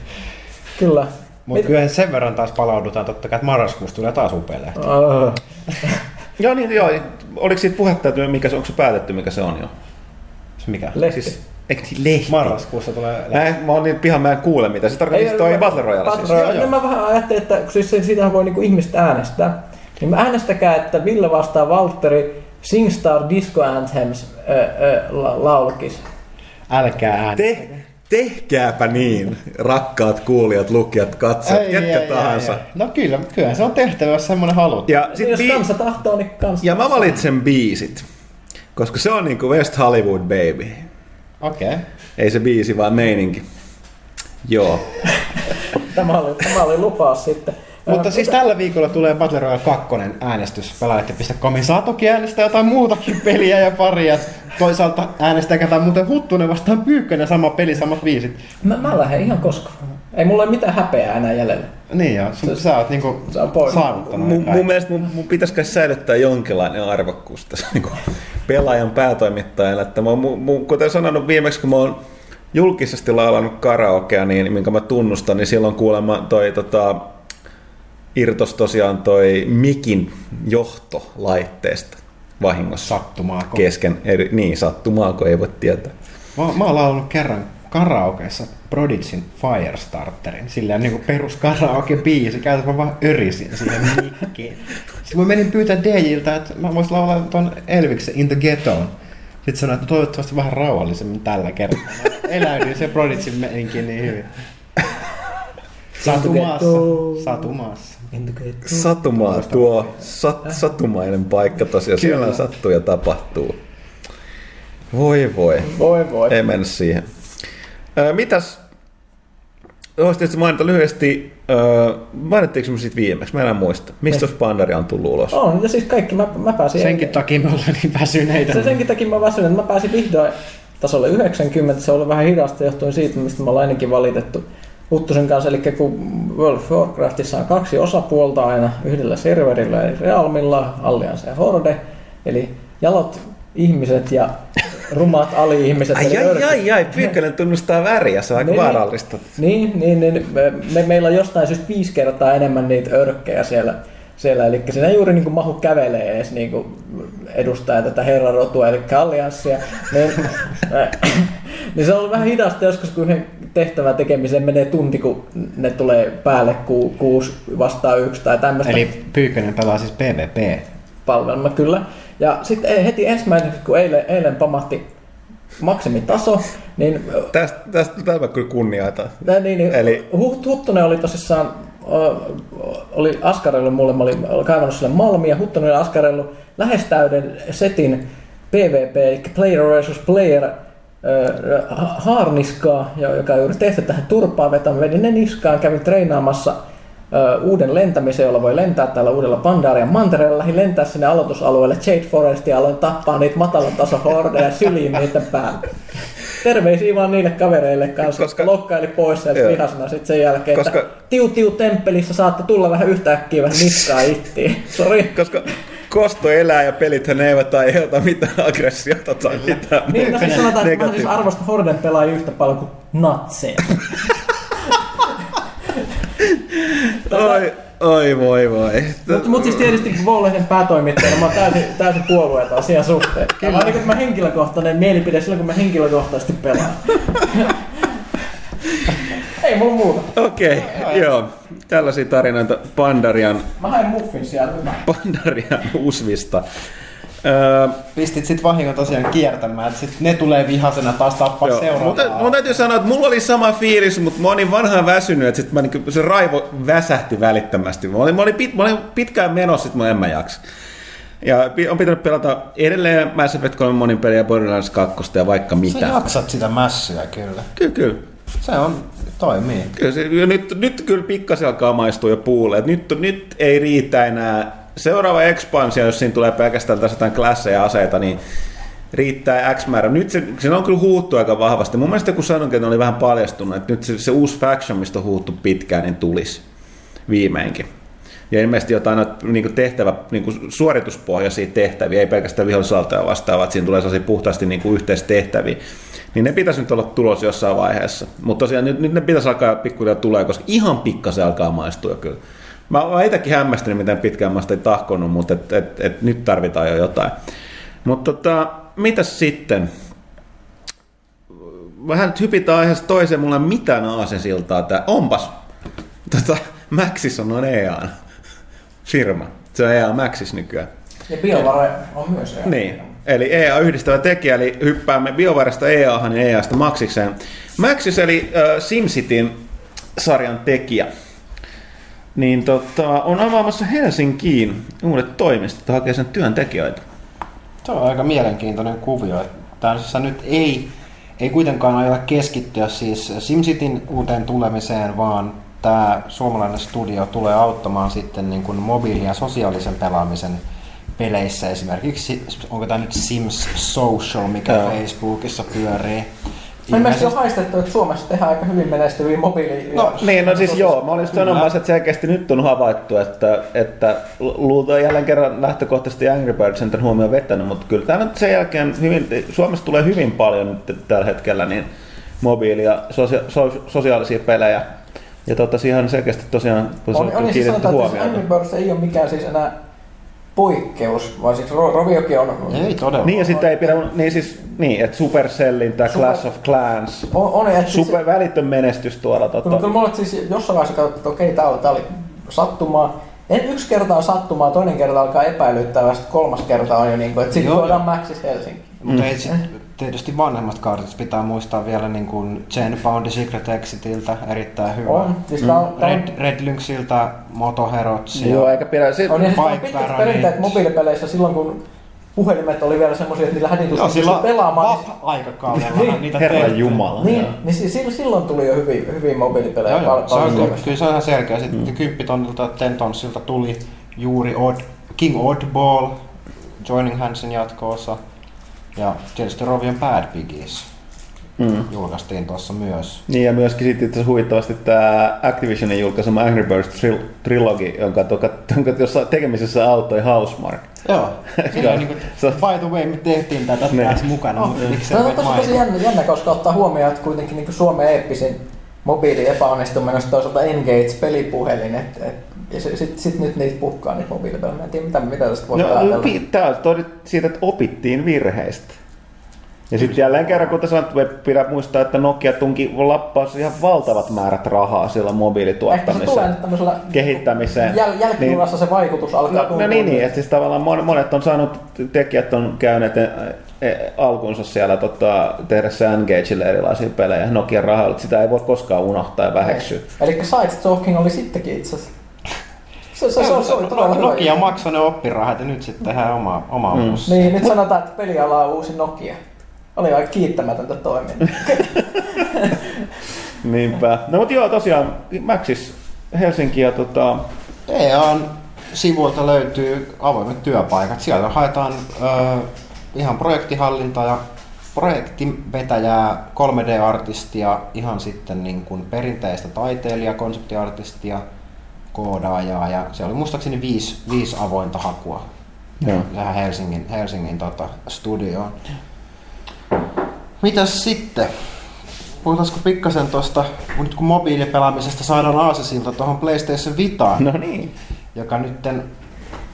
Kyllä. Mutta kyllä sen verran taas palaudutaan totta kai, että marraskuussa tulee taas upea lehti. Oh. joo niin joo. Oliko siitä puhetta, että mikä se, onko se päätetty mikä se on jo? Mikä? Lehti. Siis, eikö niin lehti? Marraskuussa tulee lehti. Mä, en- mä oon niin pihan, mä en kuule mitä. Se tarkoittaa siis toi Battle Royale siis. Battle Royale. Joo, joo. No, mä vähän ajattelin, että kun siis siitähän voi niinku ihmiset äänestää, niin mä äänestäkää, että Ville vastaa Valtteri SingStar Disco Anthems ö, ö, la, laulkis. Älkää äänestä. Te, tehkääpä niin, rakkaat kuulijat, lukijat, katsojat, Ei, ketkä ei, ei, tahansa. ei. No kyllä, kyllä se on tehtävä, jos semmoinen haluat. Ja, Niin, sit jos bi- kansa tahtoo, niin kansa ja mä valitsen biisit, koska se on niinku West Hollywood baby. Okei. Okay. Ei se biisi, vaan meininki. Joo. Tämä oli, tämä oli lupaus sitten. Mutta siis tällä viikolla tulee Battle Royale 2 äänestys pelaajat.comin. Saa toki äänestää jotain muutakin peliä ja paria. Toisaalta äänestäkää tai muuten Huttunen vastaan Pyykkönen sama peli, samat viisit. Mä, mä lähden ihan koska. Ei mulla ole mitään häpeää enää jäljellä. Niin joo, sun, sä oot niinku saavuttanut. Mun, ne mun mielestä mun, mun pitäisi kai säilyttää jonkinlainen arvokkuus tässä niin pelaajan päätoimittajana. Että mä, oon mu, mu, kuten sanonut viimeksi, kun mä oon julkisesti laulanut karaokea, niin minkä mä tunnustan, niin silloin kuulemma toi tota, irtos tosiaan toi mikin johto laitteesta vahingossa Sattumaako? kesken. Eri, niin, sattumaako ei voi tietää. Mä, mä oon laulanut kerran karaokeessa Prodigin Firestarterin, sillä niin perus karaoke-biisi, käytän mä vaan örisin siihen mikkiin. Sitten mä menin pyytää DJiltä, että mä voisin laulaa ton Elviksen In the Ghettoon. Sitten sanoin, että toivottavasti vähän rauhallisemmin tällä kertaa. Eläydyin se Prodigin meininkiin niin hyvin. Satumaassa. Satumaassa. Satumaa tuo, sat, satumainen paikka tosiaan, siellä Kyllä. sattuu ja tapahtuu. Voi voi. Voi voi. Ei mennä siihen. Mitäs, Voisi tietysti mainita lyhyesti, ö, mainittiinko me siitä viimeksi? Mä enää muista. Mistä Niin. Pandari on tullut ulos? On, ja siis kaikki, mä, mä pääsin... Senkin takia me ollaan niin väsyneitä. Se, senkin takia mä väsyn, että mä pääsin vihdoin tasolle 90, se oli vähän hidasta johtuen siitä, mistä me ollaan ainakin valitettu Huttusen kanssa, eli kun World of Warcraftissa on kaksi osapuolta aina yhdellä serverillä, eli Realmilla, Alliance ja Horde, eli jalot ihmiset ja rumat ali-ihmiset. Ai ai ai ai, Pyykkönen tunnustaa väriä, se on aika Niin. vaarallista. Niin, niin, niin me, me, meillä on jostain syystä viisi kertaa enemmän niitä örkkejä siellä, siellä eli siinä juuri niin kuin mahu kävelee edes niin kuin edustaa tätä herrarotua, eli allianssia. Niin, niin se on ollut vähän hidasta joskus, kun yhden tehtävän tekemiseen menee tunti, kun ne tulee päälle ku, kuusi vastaan yksi tai tämmöistä Eli Pyykkönen pelaa siis PvP. palvelma kyllä. Ja sitten heti ensimmäiseksi, kun eilen, eilen pamahti maksimitaso, niin Tästä, tästä tätä mä kyllä kunnioitan. Nää, niin, niin, Eli-. Huttunen oli tosissaan, o, oli askarellut mulle, mä olin kaivannut sille malmia, Huttunen oli askarellut lähes täyden setin PvP, eli player versus player haarniskaa, jo- joka on juuri tehty tähän turpaan vetämään, vedin ne niskaan, kävin treenaamassa uuden lentämisen, jolla voi lentää täällä uudella Pandarian mantereella. Lähdin lentää sinne aloitusalueelle Jade Forestia ja aloin tappaa niitä matalan tason hordeja syliin niiden päälle. Terveisiä vaan niille kavereille kanssa, Koska- lokkaili pois sieltä vihasena sitten sen jälkeen, koska... Että tiu tiu temppelissä saatte tulla vähän yhtäkkiä vähän niskaa ittiin. Sori. Koska kosto elää ja pelithän eivät aiheuta mitään aggressiota tai mitään Niin, no siis sanotaan, että mä siis arvostan Horden pelaajia yhtä paljon kuin natseja. Oi, oi voi voi. Mutta mut siis tietysti Voulehden päätoimittajana mä oon täysin, täysin puolueeton asian suhteen. Kyllä. Vaan niin mä henkilökohtainen mielipide silloin, kun mä henkilökohtaisesti pelaan. Ei mulla muuta. Okei, okay, joo. Tällaisia tarinoita Pandarian, Mä hain muffin sieltä. Pandarian usvista. Öö, Pistit sit vahingon tosiaan kiertämään, että sit ne tulee vihasena taas tappaa Joo, seuraavaa. mutta mun täytyy sanoa, että mulla oli sama fiilis, mutta mä olin vanhaan väsynyt, että sit mä, niin, se raivo väsähti välittömästi. Mä olin, mä olin, pit, mä olin pitkään menossa, sit mä en mä jaksa. Ja on pitänyt pelata edelleen Mass Effect 3 monin peliä, Borderlands 2 ja vaikka Sä mitä. jaksat sitä mässyä kyllä. Kyllä, kyllä. Se on, toimii. kyllä se, nyt, nyt kyllä pikkasen alkaa maistua jo puulle. Nyt, nyt ei riitä enää. Seuraava expansio, jos siinä tulee pelkästään tässä jotain klasseja ja aseita, niin riittää X määrä. Nyt se, se on kyllä huuttu aika vahvasti. Mun mielestä kun sanoinkin, että oli vähän paljastunut, että nyt se, se uusi faction, mistä on huuttu pitkään, niin tulisi viimeinkin. Ja ilmeisesti jotain noita niin tehtävä, niin suorituspohjaisia tehtäviä, ei pelkästään vihollisaltoja vastaavaa, että siinä tulee sellaisia puhtaasti niin yhteistehtäviä. Niin ne pitäisi nyt olla tulos jossain vaiheessa. Mutta tosiaan nyt, nyt ne pitäisi alkaa pikkuhiljaa tulee, koska ihan pikkasen alkaa maistua kyllä. Mä oon itsekin hämmästynyt, miten pitkään mä sitä ei tahkonut, mutta et, et, et nyt tarvitaan jo jotain. Mutta tota, mitäs sitten? Vähän nyt hypitään aiheesta toiseen, mulla ei ole mitään aasensiltaa tää. Onpas! Tota, Maxis on EAN firma. Se on EA Maxis nykyään. Ja BioVare on myös EA. Niin. Eli EA yhdistävä tekijä, eli hyppäämme BioVaresta EAhan ja EAsta Maxikseen. Maxis eli äh, SimCityn sarjan tekijä. Niin tota, on avaamassa Helsinkiin uudet toimistot, että hakee sen työntekijöitä. Se on aika mielenkiintoinen kuvio. Tässä nyt ei, ei kuitenkaan aiota keskittyä siis SimCityn uuteen tulemiseen, vaan tämä suomalainen studio tulee auttamaan sitten niin kuin mobiili- ja sosiaalisen pelaamisen peleissä esimerkiksi, onko tämä nyt Sims Social, mikä Joo. Facebookissa pyörii. Mä ilmeisesti on haistettu, että Suomessa tehdään aika hyvin menestyviä mobiili- No ja- niin, no siis joo, mä olin sanomassa, että selkeästi nyt on havaittu, että, että luultaan jälleen kerran lähtökohtaisesti Angry Birds on tämän huomioon vetänyt, mutta kyllä tämä nyt sen jälkeen hyvin, Suomessa tulee hyvin paljon nyt tällä hetkellä niin mobiili- ja sosia- so- sosiaalisia pelejä. Ja tota, siihen selkeästi tosiaan On, on, niin siis kiinnitetty sanotaan, että huomiota. Angry Birds ei ole mikään siis enää poikkeus, vaan siis Ro- Roviokin on... Ei todella. Niin ja sitten ei pidä, niin siis, niin, että Supercellin tämä Super- Clash of Clans, On, on että siis, super välitön menestys tuolla. Kyllä, Tota, kyllä mulla siis jossain vaiheessa katsottu, että okei, tää oli, tää oli sattumaa. En yksi kerta on sattumaa, toinen kerta alkaa epäilyttää, ja kolmas kerta on jo niin kuin, että sitten voidaan Maxis Helsinki. Mutta ei sit, tietysti vanhemmat kartit pitää muistaa vielä niin kuin Chen Found the Secret Exitiltä, erittäin hyvä. On, siis tää on, Red, Red Lynxiltä Motoherotsia. joo, eikä pidä, se, on, siis on pitkät perinteet mobiilipeleissä silloin, kun puhelimet oli vielä semmoisia, että niillä Joo, häditusti silloin pystyi pelaamaan. aikakaudella Niin. niitä Herran tehtiin. Jumala. Niin, niin si- silloin, silloin tuli jo hyvin, hyvin mobiilipelejä Joo, joo, se on, kyllä, se on ihan selkeä. Sitten mm. 10 tonnilta, 10 tonsilta tuli juuri Odd, King Oddball, Joining Handsin jatko-osa. Ja tietysti Rovion Bad Piggies mm. julkaistiin tuossa myös. Niin ja myöskin sitten itse asiassa huvittavasti tämä Activisionin julkaisema Angry Birds Tril- Trilogy, jonka, jonka, jonka jossain tekemisessä auttoi Housemark. Joo. Siinä on niin kuin, by the way, me tehtiin tätä Niin. tässä mukana, No, mutta miksi Tämä sä on tosi, jännä, jännä, koska ottaa huomioon, että kuitenkin niin Suomen eeppisin mobiili epäonnistuminen on toisaalta Engage-pelipuhelin, et, et, ja sitten sit, sit nyt niitä puhkaa niitä mobiilipelejä. En tiedä, mitä, mitä tästä voi No, ajatella. pi- tää on siitä, että opittiin virheistä. Ja sitten jälleen kerran, kuten sanottu, pitää muistaa, että Nokia tunki lappaus ihan valtavat määrät rahaa sillä tulee mobiilituottamiseen. tämmöisellä kehittämiseen. jäl, jälkijunassa se vaikutus alkaa No, no niin, niin, että siis tavallaan mon- monet on saanut, tekijät on käyneet e, e, alkunsa siellä tota, tehdä se Engageille erilaisia pelejä Nokian rahalla, että sitä ei voi koskaan unohtaa ja väheksyä. Eli side talking oli sittenkin itse asiassa. Se, se, se, se, se oli todella hyvä. Nokia maksoi ne oppirahat ja nyt sitten tehdään oma, oma Mm. mm. Niin, nyt sanotaan, että peliala on uusi Nokia. Oli aika kiittämätöntä toimintaa. Niinpä. No mutta joo, tosiaan Maxis Helsinki ja tota, EAN sivuilta löytyy avoimet työpaikat. Sieltä haetaan ö, ihan projektihallinta ja projektivetäjää, 3D-artistia, ihan sitten niin kuin perinteistä taiteilijaa, konseptiartistia, koodaajaa ja se oli muistaakseni viisi, viisi avointa hakua joo. tähän Helsingin, Helsingin tota, studioon. Mitäs sitten? Puhutaanko pikkasen tuosta, nyt kun mobiilipelaamisesta saadaan aasesilta tuohon PlayStation Vitaan, No niin. joka nytten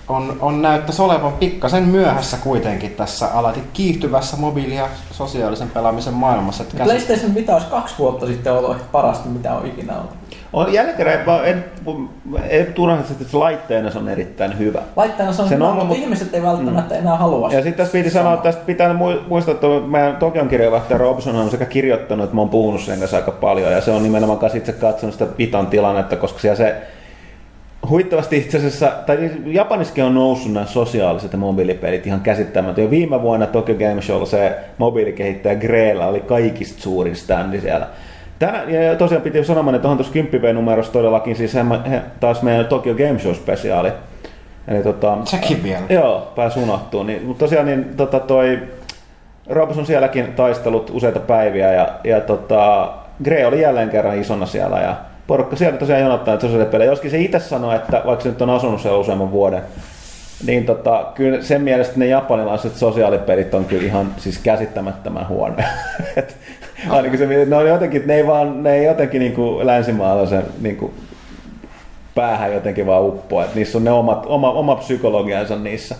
on, on näyttäisi olevan pikkasen myöhässä kuitenkin tässä alati kiihtyvässä mobiili- ja sosiaalisen pelaamisen maailmassa. Että PlayStation Vita olisi kaksi vuotta sitten ollut ehkä parasta, mitä on ikinä ollut. On jälleen kerran, en, en, en turha, että se laitteena se on erittäin hyvä. Laitteena se on, Sen hyvä, on, mutta mut- ihmiset ei välttämättä enää halua Ja sitten tässä piti sanoa, että tästä pitää mu- muistaa, että meidän Tokion kirjeenvaihtaja Robson on sekä kirjoittanut, että mä oon puhunut sen kanssa aika paljon. Ja se on nimenomaan kanssa itse katsonut sitä Vitan tilannetta, koska siellä se huittavasti itse asiassa, tai Japanissakin on noussut nämä sosiaaliset ja mobiilipelit ihan käsittämättä. Jo viime vuonna Tokyo Game Showlla se mobiilikehittäjä Greella oli kaikista suurin standi siellä. Tänä, ja tosiaan piti sanomaan, että on tuossa 10 numerossa todellakin siis he, he, taas meidän Tokyo Game Show spesiaali. Eli tota, Sekin vielä. Joo, pääsi unohtuu. Niin, mutta tosiaan niin, tota, toi Robson on sielläkin taistellut useita päiviä ja, ja tota, Gray oli jälleen kerran isona siellä ja porukka siellä tosiaan jonottaa sosiaalipelejä. Joskin se itse sanoi, että vaikka se nyt on asunut siellä useamman vuoden, niin tota, kyllä sen mielestä ne japanilaiset sosiaalipelit on kyllä ihan siis käsittämättömän huonoja. Ainakin se, ne on jotenkin, ne ei vaan, ne ei jotenkin niin kuin länsimaalaisen niin kuin päähän jotenkin vaan uppoa. Et niissä on ne omat, oma, oma psykologiansa niissä.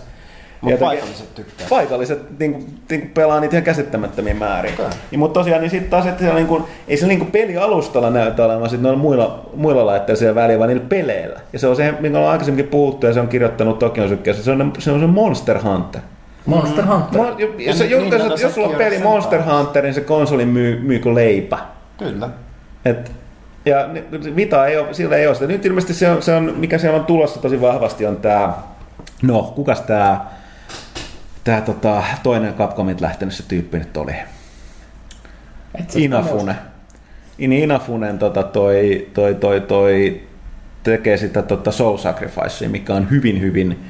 Mut Jotenkin- paikalliset tykkää. Paikalliset niin kuin, niin kuin pelaa niitä ihan käsittämättömiä määriä. Ja, mutta tosiaan niin sitten taas, että siellä, niin kuin, ei se niin kuin pelialustalla näytä olevan sit noilla muilla, muilla laitteilla siellä väliä, vaan niillä peleillä. Ja se on se, minkä on aikaisemminkin puhuttu, ja se on kirjoittanut Tokion sykkeessä, se on, se on se Monster Hunter. Monster Hunter. Mo- jos, niin, jos, niin, jos, jos sulla on peli Monster taas. Hunter, niin se konsoli myy, myy kuin leipä. Kyllä. Et, ja Vita ei ole, sillä ei ole sitä. Nyt ilmeisesti se on, se on, mikä siellä on tulossa tosi vahvasti on tämä, no kukas tämä, tämä tota, toinen Capcomit lähtenyt se tyyppi nyt oli? Et Inafune. Niin Inafunen tota, toi, toi, toi, toi, tekee sitä tota Soul Sacrificea, mikä on hyvin, hyvin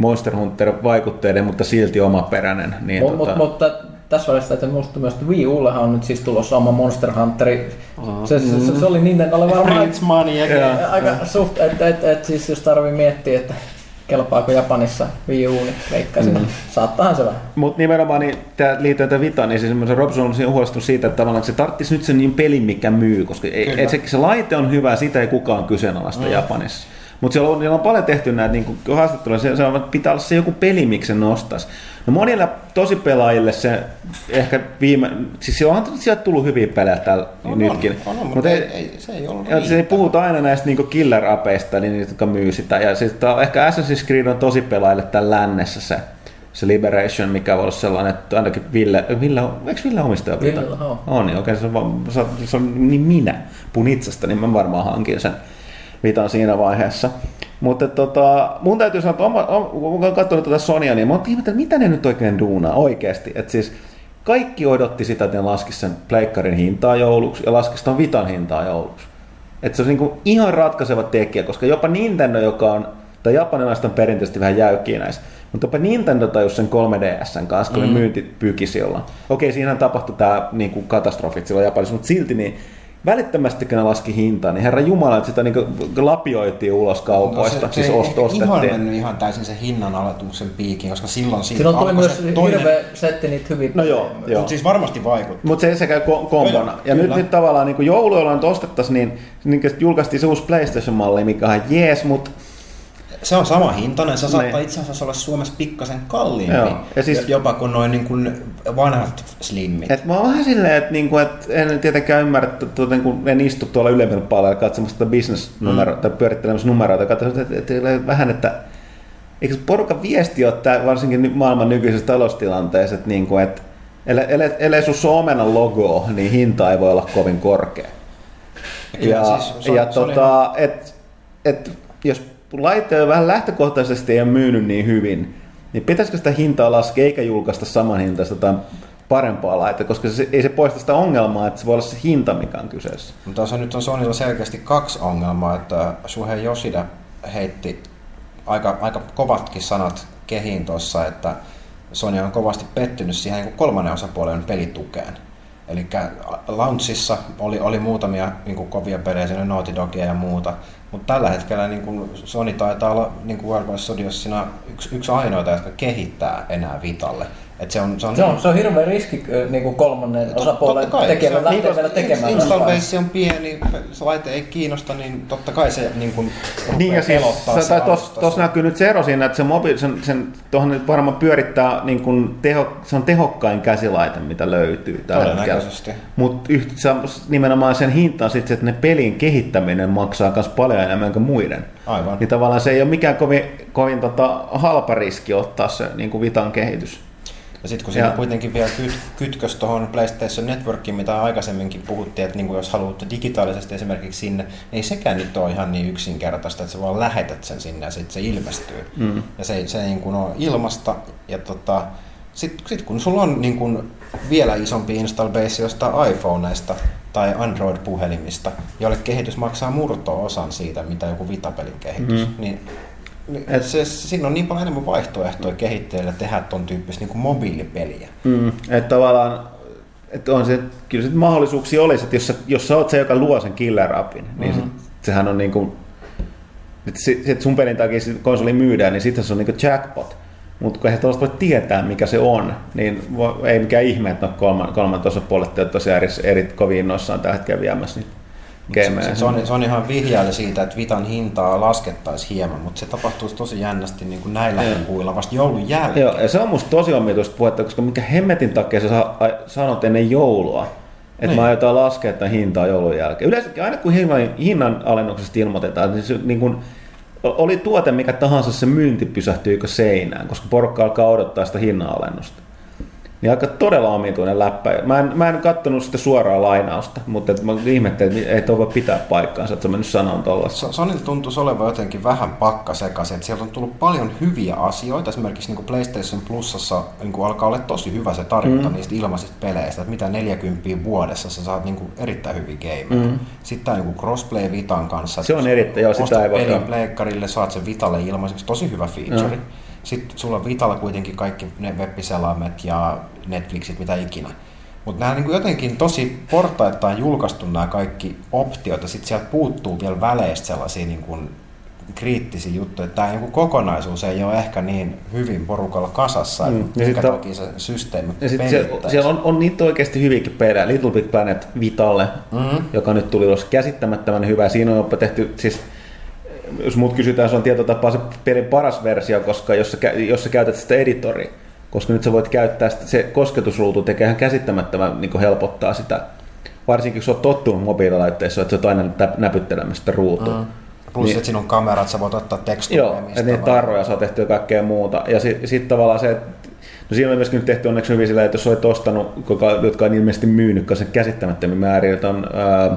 Monster Hunter-vaikutteiden, mutta silti omaperäinen. Niin, Mut, mut, mutta tässä välissä täytyy muistaa myös, että Wii Ullehan on nyt siis tulossa oma Monster Hunteri. Se, se, se, se oli varmaan Prince Money Joo. ja aika suht, että et, et, siis jos tarvii miettiä, että kelpaako Japanissa Wii U, niin veikkaisin, mm. saattaahan se vähän. Mutta nimenomaan niin, tää liittyen tähän Vitaan, niin siis Robson on siinä huolestunut siitä, että tavallaan että se tarvitsisi nyt sen niin pelin, mikä myy, koska ei, se, se, laite on hyvä, sitä ei kukaan kyseenalaista mm. Japanissa. Mutta siellä on, siellä on paljon tehty näitä niin haastatteluja, se, se on, että pitää olla se joku peli, miksi se nostaisi. No monille tosi pelaajille se ehkä viime, siis se onhan sieltä tullut hyviä pelejä täällä on, nytkin. On, on, Mut mutta ei, ei, se ei ollut ja se ei riittävä. puhuta aina näistä niinku killer-apeista, niin niitä, jotka myy sitä. Ja sitten ehkä Assassin's Creed on tosi pelaajille täällä lännessä se, se Liberation, mikä voi olla sellainen, että ainakin Ville, Ville eikö Ville omistaja? Ville, joo. On, niin okei, se on, se on, se on niin minä puhun itsestä, niin mä varmaan hankin sen Vitan siinä vaiheessa. Mutta tota, mun täytyy sanoa, että oma, oma, kun olen katsonut tätä Sonia, niin mä oon ihmetellyt, mitä ne nyt oikein duunaa oikeasti. Että siis kaikki odotti sitä, että ne laskis sen pleikkarin hintaa jouluksi ja laskis ton Vitan hintaa jouluksi. Että se on niinku ihan ratkaiseva tekijä, koska jopa Nintendo, joka on, tai japanilaiset on perinteisesti vähän jäykkiä näissä, mutta jopa Nintendo tajus sen 3DSn kanssa, kun mm. ne myynti pyki silloin. Okei, siinä tapahtui tämä niinku, katastrofit silloin Japanissa, mutta silti niin välittömästi kun ne laski hintaa, niin herra Jumala, että sitä niinku lapioitiin ulos kaupoista, No siis ei ost, ehkä ihan ostettiin. mennyt ihan täysin se hinnan aletuksen piikin, koska silloin siitä Silloin tuli myös se toinen- hirveä setti niitä hyviä No joo, joo. Mut siis varmasti vaikutti. Mutta se, se käy ko- kombona. Ja nyt, nyt tavallaan niin jouluilla nyt ostettaisiin, niin, niin julkaistiin se uusi PlayStation-malli, mikä on jees, mutta Se on sama hintainen, se saattaa Niin. itse asiassa olla Suomessa pikkasen kalliimpi, Joo, ja siis- jopa kuin noin niin kuin vanhat slimmit. Et mä oon vähän silleen, että niinku, et en tietenkään ymmärrä, että tuota, kun en istu tuolla ylemmillä palalla katsomassa tätä business-numeroa, mm. tai pyörittelemässä numeroita, katsotaan, että, että, että vähän, että eikö porukan viesti ole tää, varsinkin maailman nykyisessä taloustilanteessa, että niinku, et, ellei, ellei, ellei sun omenan logo, niin hinta ei voi olla kovin korkea. Kyllä Ja, siis se- ja se oli tota, et, et, jos laite vähän lähtökohtaisesti ei ole myynyt niin hyvin, niin pitäisikö sitä hintaa laskea eikä julkaista saman hintaista tai parempaa laitetta, koska se, ei se poista sitä ongelmaa, että se voi olla se hinta, mikä on kyseessä. Mutta tässä nyt on Sonylla selkeästi kaksi ongelmaa, että Shuhei Yoshida heitti aika, aika kovatkin sanat kehiin tuossa, että Sony on kovasti pettynyt siihen niin kolmannen osapuolen pelitukeen. Eli launchissa oli, oli muutamia niin kovia pelejä, siinä Naughty Dogia ja muuta, mutta tällä hetkellä niin kuin Sony taitaa olla niin kuin World Studiosina yksi, yksi ainoita, jotka kehittää enää Vitalle. Et se on, se on, Se on, se on hirveä riski niin kuin kolmannen osapuolen tekemään, lähteä niin, vielä tekemään. Install jotain. base on pieni, se laite ei kiinnosta, niin totta kai se niin kuin Niin ja siis, pelottaa se, tai tos, näkyy nyt se ero siinä, että se mobiili, sen, sen tuohon nyt varmaan pyörittää, niin kuin teho, se on tehokkain käsilaite, mitä löytyy tällä hetkellä. Todennäköisesti. Mutta nimenomaan sen hinta on sitten, että ne pelin kehittäminen maksaa myös paljon enemmän kuin muiden. Aivan. Niin tavallaan se ei ole mikään kovin, kovin tota, halpa riski ottaa se niin kuin Vitan kehitys. Ja sitten kun siinä Ja- on kuitenkin vielä kyt, kytkös tuohon PlayStation Networkiin, mitä aikaisemminkin puhuttiin, että niinku jos haluat digitaalisesti esimerkiksi sinne, niin ei sekään nyt ole ihan niin yksinkertaista, että sä vaan lähetät sen sinne ja sitten se ilmestyy. Mm. Ja se, se niin kuin on ilmasta. Ja tota, sitten sit kun sulla on niin kuin vielä isompi install base jostain iPhoneista tai Android-puhelimista, jolle kehitys maksaa murto-osan siitä, mitä joku Vitapelin kehitys, mm. niin niin Et- se, siinä on niin paljon enemmän vaihtoehtoja kehittäjille tehdä ton tyyppistä niin mobiilipeliä. Mm. Että tavallaan, että on se, kyllä sit mahdollisuuksia olisi, että jos sä, jos sä oot se, joka luo sen killer appin, niin Mhm. sit, sehän on niin kuin, että sit, sit sun pelin takia sit konsoli myydään, niin sitten se on niin kuin jackpot. Mutta kun eihän tuollaista voi tietää, mikä se on, niin vo- ei mikään ihme, että no kolman, kolman ole tosiaan eri, eri kovin innoissaan tällä hetkellä viemässä niitä Se, se, on, se on ihan vihjaili siitä, että Vitan hintaa laskettaisiin hieman, mutta se tapahtuisi tosi jännästi niin kuin näillä huvuilla vasta joulun jälkeen. Joo, ja se on musta tosi omituista puhetta, koska mikä hemmetin takia sä sanot ennen joulua, että Niin. mä aiotaan laskea tämän hintaa joulun jälkeen. Yleensäkin aina kun hinnan, hinnan alennuksesta ilmoitetaan, niin, se, niin kun, oli tuote mikä tahansa, se myynti pysähtyykö seinään, koska porukka alkaa odottaa sitä hinnan-alennusta. Niin aika todella omituinen läppä. Mä en, mä en kattonut sitä suoraa lainausta, mutta et mä ihmettelin, että ei tuo voi pitää paikkaansa, että sä mennyt sanomaan tollasta. So- Sonilta tuntuisi olevan jotenkin vähän pakka sekaisin, että sieltä on tullut paljon hyviä asioita. Esimerkiksi niin PlayStation Plusassa niin kuin alkaa olla tosi hyvä se tarjonta mm. niistä ilmaisista peleistä, että mitä 40 vuodessa sä saat niin kuin erittäin hyviä gameja. Mm. Sitten tämä niin Crossplay Vitan kanssa. Se on erittäin- joo, sitä ei voi- pelin pleikkarille, saat sen Vitalle ilmaiseksi. Tosi hyvä feature. Mm. Sitten sulla on Vitalla kuitenkin kaikki ne webbiselaimet ja Netflixit, mitä ikinä. Mutta nämä niin jotenkin tosi portaittain julkaistu nämä kaikki optiot ja sitten sieltä puuttuu vielä väleistä sellaisia niin kuin kriittisiä juttuja. Tämä niin kokonaisuus ei ole ehkä niin hyvin porukalla kasassa, Mm. Ja mikä sit on- toki se systeemi Ja sitten siellä, siellä on, on niitä oikeasti hyviäkin pelejä. Little Big Planet Vitalle, Mhm. joka nyt tuli ulos käsittämättömän hyvä. Siinä on jopa tehty, siis jos mut kysytään, se on tietotapaa se pelin paras versio, koska jos sä, jos sä käytät sitä editoria, koska nyt sä voit käyttää sitä, se kosketusruutu tekee ihan käsittämättömän niin helpottaa sitä. Varsinkin kun sä oot tottunut mobiililaitteissa, että sä oot aina näpyttelemässä sitä ruutua. Mm. Plus, Niin- että siinä on kamerat, sä voit ottaa tekstuja. Joo, että niitä tarroja saa tehtyä kaikkea muuta. Ja sitten sit tavallaan se, että no siinä on myöskin nyt tehty onneksi hyvin sillä, että jos olet ostanut, jotka on ilmeisesti myynyt sen käsittämättömin määrin, että on ää,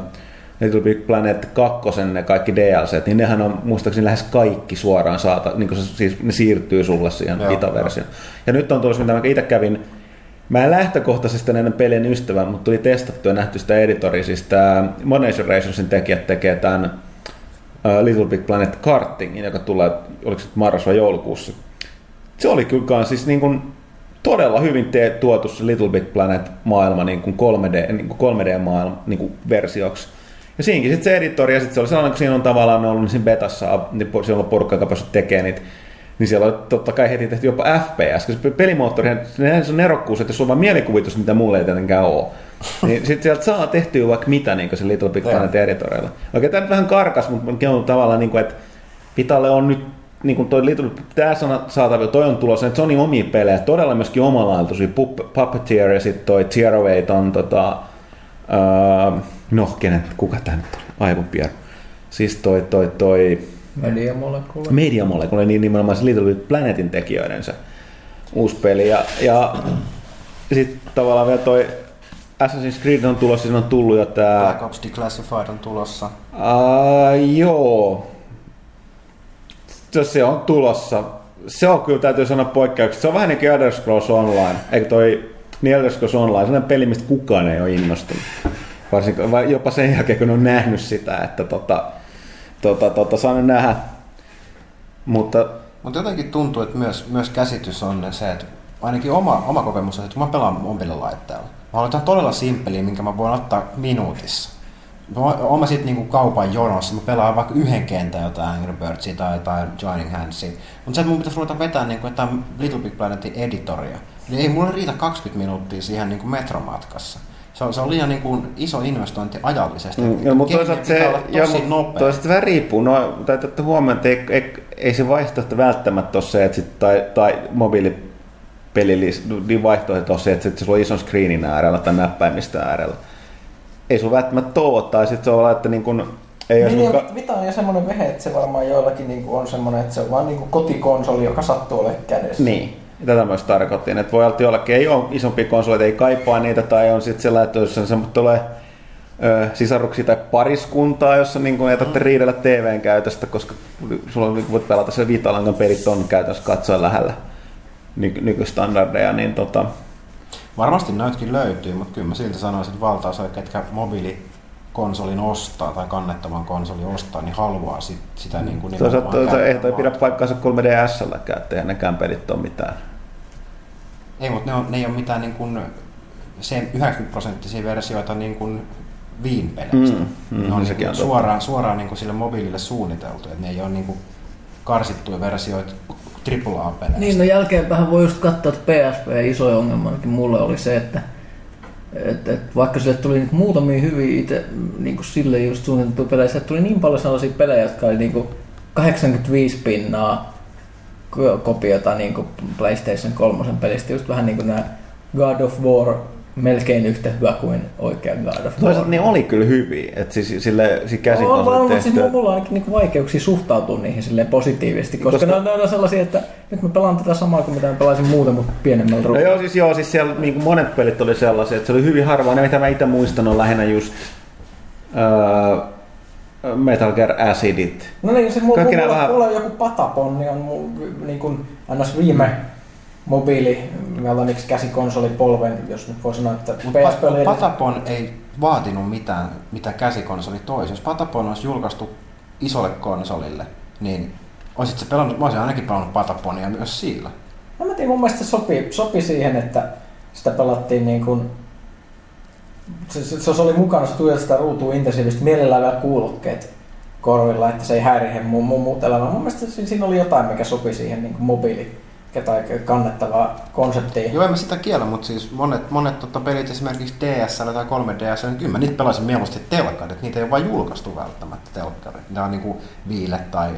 Little Big Planet 2, ne kaikki DLC, niin nehän on muistaakseni lähes kaikki suoraan saata, niin se, siis ne siirtyy sulle siihen Vita-versioon. Ja nyt on tullut, mitä mä itse kävin, Mä en lähtökohtaisesti näiden pelien ystävä, mutta tuli testattu ja nähty sitä editoria. Siis tämä Monation Racersin tekijät tekee tämän Little Big Planet Kartingin, joka tulee, oliko se marras vai joulukuussa. Se oli kyllä siis niin kuin todella hyvin te- tuotu se Little Big Planet maailma niin kuin 3D, niin kuin 3D-maailma niin kuin versioksi. Ja siinäkin sitten se editori, ja sitten se oli sellainen, kun siinä on tavallaan ollut niin siinä betassa, niin siellä on porukka, joka päässyt tekemään niitä, niin siellä on totta kai heti tehty jopa FPS, koska pelimoottori, se on nerokkuus, että jos on vain mielikuvitus, mitä mulle ei tietenkään ole. niin sitten sieltä saa tehtyä vaikka mitä niin se Little Big Planet editoreilla. Okei, tämä nyt vähän karkas, mutta on tavallaan niin kuin, että Vitalle on nyt niin kuin toi Little, tää sana saatavilla, toi on tulossa, että Sony omia pelejä, todella myöskin omalaatuisia, Pup- Puppeteer ja sitten toi Zero Eight on tota, uh, no, kenet, kuka tää nyt on, aivopieru. Siis toi, toi, toi, Media Molecule. Media Molecule, niin nimenomaan se Little Big Planetin tekijöiden se uusi peli. Ja, ja sitten tavallaan vielä toi Assassin's Creed on tulossa, siinä on tullut jo tää... Black Ops Declassified on tulossa. Uh, joo. Se- Se on tulossa. Se on kyllä, täytyy sanoa poikkeuksia. Se on vähän niin kuin Elder Scrolls Online. Eikö toi niin Elder Scrolls Online, sellainen peli, mistä kukaan ei ole innostunut. Varsinkin, vai jopa sen jälkeen, kun on nähnyt sitä, että tota, tota, tota, saan nähdä. Mutta Mutta jotenkin tuntuu, että myös, myös käsitys on se, että ainakin oma, oma kokemus on, että kun mä pelaan mobiililaitteella, mä haluan jotain todella simppeliä, minkä mä voin ottaa minuutissa. Mä oon mä sitten niinku kaupan jonossa, mä pelaan vaikka yhden kentän jotain Angry Birdsia tai, tai Joining Handsia. Mutta se, että mun pitäisi ruveta vetää niinku jotain Little Big Planetin editoria. Niin ei mulle riitä 20 minuuttia siihen niin kuin metromatkassa. Se on, se on liian niin kuin iso investointi ajallisesti. Mm, ja, mutta toisaalta se, joo, mutta nopea. toisaalta se vähän riippuu. No, täytyy ottaa huomioon, että ei, ei, ei, se vaihtoehto välttämättä ole se, että sit, tai, tai mobiilipeli, niin vaihtoehto on se, että sit sulla on ison screenin äärellä tai näppäimistä äärellä. Ei sulla välttämättä ole, tai sitten se on että niin kun, ei Niin, niin, niin, Vita on jo semmoinen vehe, että se varmaan joillakin niinku on semmoinen, että se on vaan niinku kotikonsoli, joka sattuu olemaan kädessä. Niin, tätä myös tarkoitin, että voi olla, että jollakin ei ole isompia konsoleita, ei kaipaa niitä, tai on sitten sellainen, että jos on se, mutta tulee ö, sisaruksia tai pariskuntaa, jossa niin kuin ei tarvitse riidellä TVn käytöstä, koska sulla on- voit pelata se Vitalangan pelit on käytössä katsoa lähellä ny- nykystandardeja, niin tota, Varmasti näytkin löytyy, mutta kyllä mä silti sanoisin, että valtaosa, ketkä mobiilikonsolin ostaa tai kannettavan konsolin ostaa, niin haluaa sit, sitä niin kuin toisaalta ei pidä paikkaansa 3DS-lläkään, että eihän nekään pelit ole mitään. Ei, mutta ne, on, ne ei ole mitään niin kuin, se 90 prosenttisia versioita niin kuin Viin-peleistä. Mm, mm, ne on, sekin niin on kuin suoraan, suoraan niin kuin sille mobiilille suunniteltu, että ne ei ole niin kuin karsittuja versioita AAA-peleistä. Niin, no jälkeenpäin voi just katsoa, että PSP iso ongelma ainakin mulle oli se, että et, et vaikka sille tuli nyt muutamia hyviä itse niin kuin sille just suunniteltuja pelejä, sieltä tuli niin paljon sellaisia pelejä, jotka oli niin kuin 85 pinnaa kopiota niin kuin PlayStation 3 pelistä, just vähän niin kuin nämä God of War melkein yhtä hyvä kuin oikea God of War. Toisaalta ne oli kyllä hyviä, että siis sille siis on, on, käsikonsolit mutta siis mulla on ainakin niinku vaikeuksia suhtautua niihin silleen positiivisesti, koska, Koska-. Ne, on, ne on sellaisia, että nyt mä pelaan tätä samaa kuin mitä mä pelaisin muuten, mutta pienemmällä No ruudulla. joo, siis joo, siis siellä niin kuin monet pelit oli sellaisia, että se oli hyvin harvoin. Ne mitä mä itse muistan on lähinnä just öö, Metal Gear Acidit. No niin, se mulla, mulla, vähän- mulla, on joku pataponni, on mun, niin kuin ns. viime mobiili, mellaniksi käsikonsolipolven, jos nyt voi sanoa, että PSP oli Patapon ei vaatinut mitään, mitä käsikonsoli toisi. Jos Patapon olisi julkaistu isolle konsolille, niin olisit se pelannut, mä olisin ainakin pelannut Pataponia myös sillä. No mä tiedän, mun mielestä se sopi, sopi siihen, että sitä pelattiin niin kuin, se, se, se oli mukana, se tuijotti sitä ruutua intensiivisesti, mielellään vielä kuulokkeet korvilla, että se ei häirihe mun, mun muut elämää. Mun mielestä siinä, oli jotain, mikä sopi siihen niin kuin mobiili tai kannettavaa konseptiin. Joo, en mä sitä kiellä, mutta siis monet, monet tota, pelit esimerkiksi DSL tai 3DS, niin kyllä mä niitä pelasin mieluusti telkkarit, niitä ei ole vain julkaistu välttämättä telkkarit. Nämä on niinku viile tai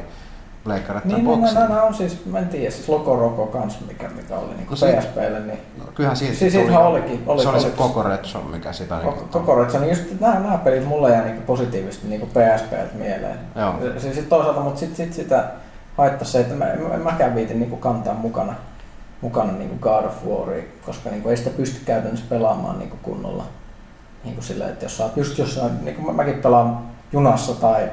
pleikkarit tai Niin, niin boksi. nämä, on siis, mä en tiedä, siis Loco Roco kans, mikä, mikä oli niin No kuin PSPlle, niin No, kyllähän siitä Siis tuli. olikin, oli- se oli se koko retro, mikä sitä koko, niinku- koko Retsa, niin just nämä, nämä pelit mulle jää niin positiivisesti niin PSPltä mieleen. Joo. Siis sit toisaalta, mutta sit, sit sitä haittaa se, että mä, en, en mäkään viitin niin kantaa mukana, mukana niin God of Waria, koska niin ei sitä pysty käytännössä pelaamaan niin kunnolla. Niin kuin sillä, että jos sä oot just jossain, niin kuin mä, mäkin pelaan junassa tai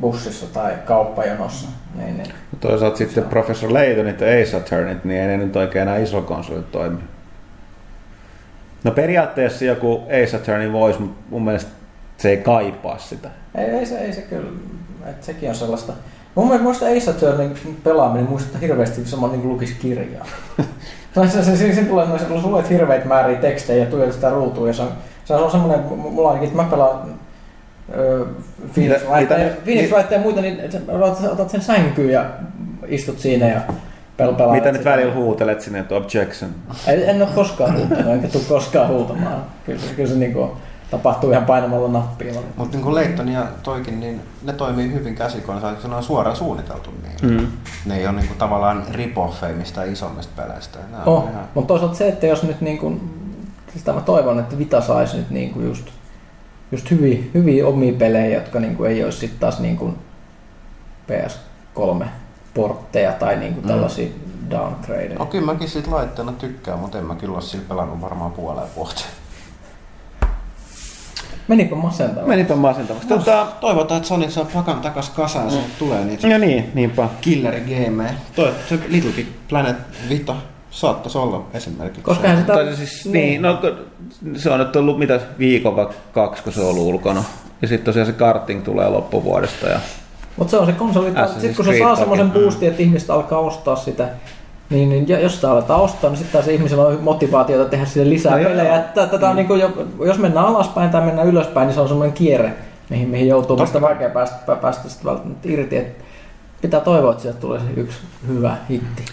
bussissa tai kauppajonossa, niin, niin Toisaalta sitten Professor Laytonit ja Ace Attorneyt, niin ei ne nyt oikein enää iso konsolit toimi. No periaatteessa joku Ace Attorney voisi, mutta mun mielestä se ei kaipaa sitä. Ei, ei, se, ei se kyllä, että sekin on sellaista. Mun mielestä Ace Attorneyn pelaaminen muistuttaa hirveästi, kun sama niin kuin lukisi kirjaa. se, se, se, siinä tulee, kun sä luet hirveitä määriä tekstejä ja tuijotat sitä ruutua ja se on, se on semmoinen, mulla ainakin, että mä pelaan Phoenix Wright ja, Phoenix muita, niin otat, sen sänkyyn ja istut siinä ja pel, pelaat Mitä nyt välillä huutelet sinne, että objection? En, en ole koskaan huutanut, enkä tule koskaan huutamaan. Kyllä se, kyllä se niin kuin, tapahtuu ihan painamalla nappia. Mutta niin kuin Leighton ja toikin, niin ne toimii hyvin koska ne on suoraan suunniteltu niin. Mm. Ne ei ole niin kuin tavallaan rip-offeja mistään isommista peleistä. Nämä Oh, ihan... mutta toisaalta se, että jos nyt niin kuin, sitä mä toivon, että Vita saisi nyt niin kuin just, just hyviä, hyviä omia pelejä, jotka niin kuin ei olisi sitten taas niin kuin PS3-portteja tai niin kuin Mm. tällaisia downgradeja. No kyllä mäkin siitä laitteena tykkään, mutta en mä kyllä ole sillä pelannut varmaan puoleen vuoteen. Menipä masentavaa. Menipä masentavaksi. Tota, Toivotaan, että Sony saa pakan takas kasaan mm. tulee niitä no niin, niinpä. killerigameja. Toi, se Little Big Planet Vita saattaisi olla esimerkiksi. Koska sitä... Tai siis, niin, no, se on nyt ollut mitä viikon vai kaksi, kun se on ollut ulkona. Ja sitten tosiaan se karting tulee loppuvuodesta. Ja... Mutta se on se konsoli, sitten kun se saa semmoisen Mm. boostin, että ihmiset alkaa ostaa sitä, niin, niin ja jos sitä aletaan ostaa, niin sitten se ihmisellä on motivaatiota tehdä sille lisää No joo. pelejä. Että, tätä on niin kuin, jo- jos mennään alaspäin tai mennään ylöspäin, niin se on semmoinen kierre, mihin, mihin joutuu, mistä vaikea päästä, päästä sitten välttämättä irti. Et pitää toivoa, että sieltä tulee se yksi hyvä hitti.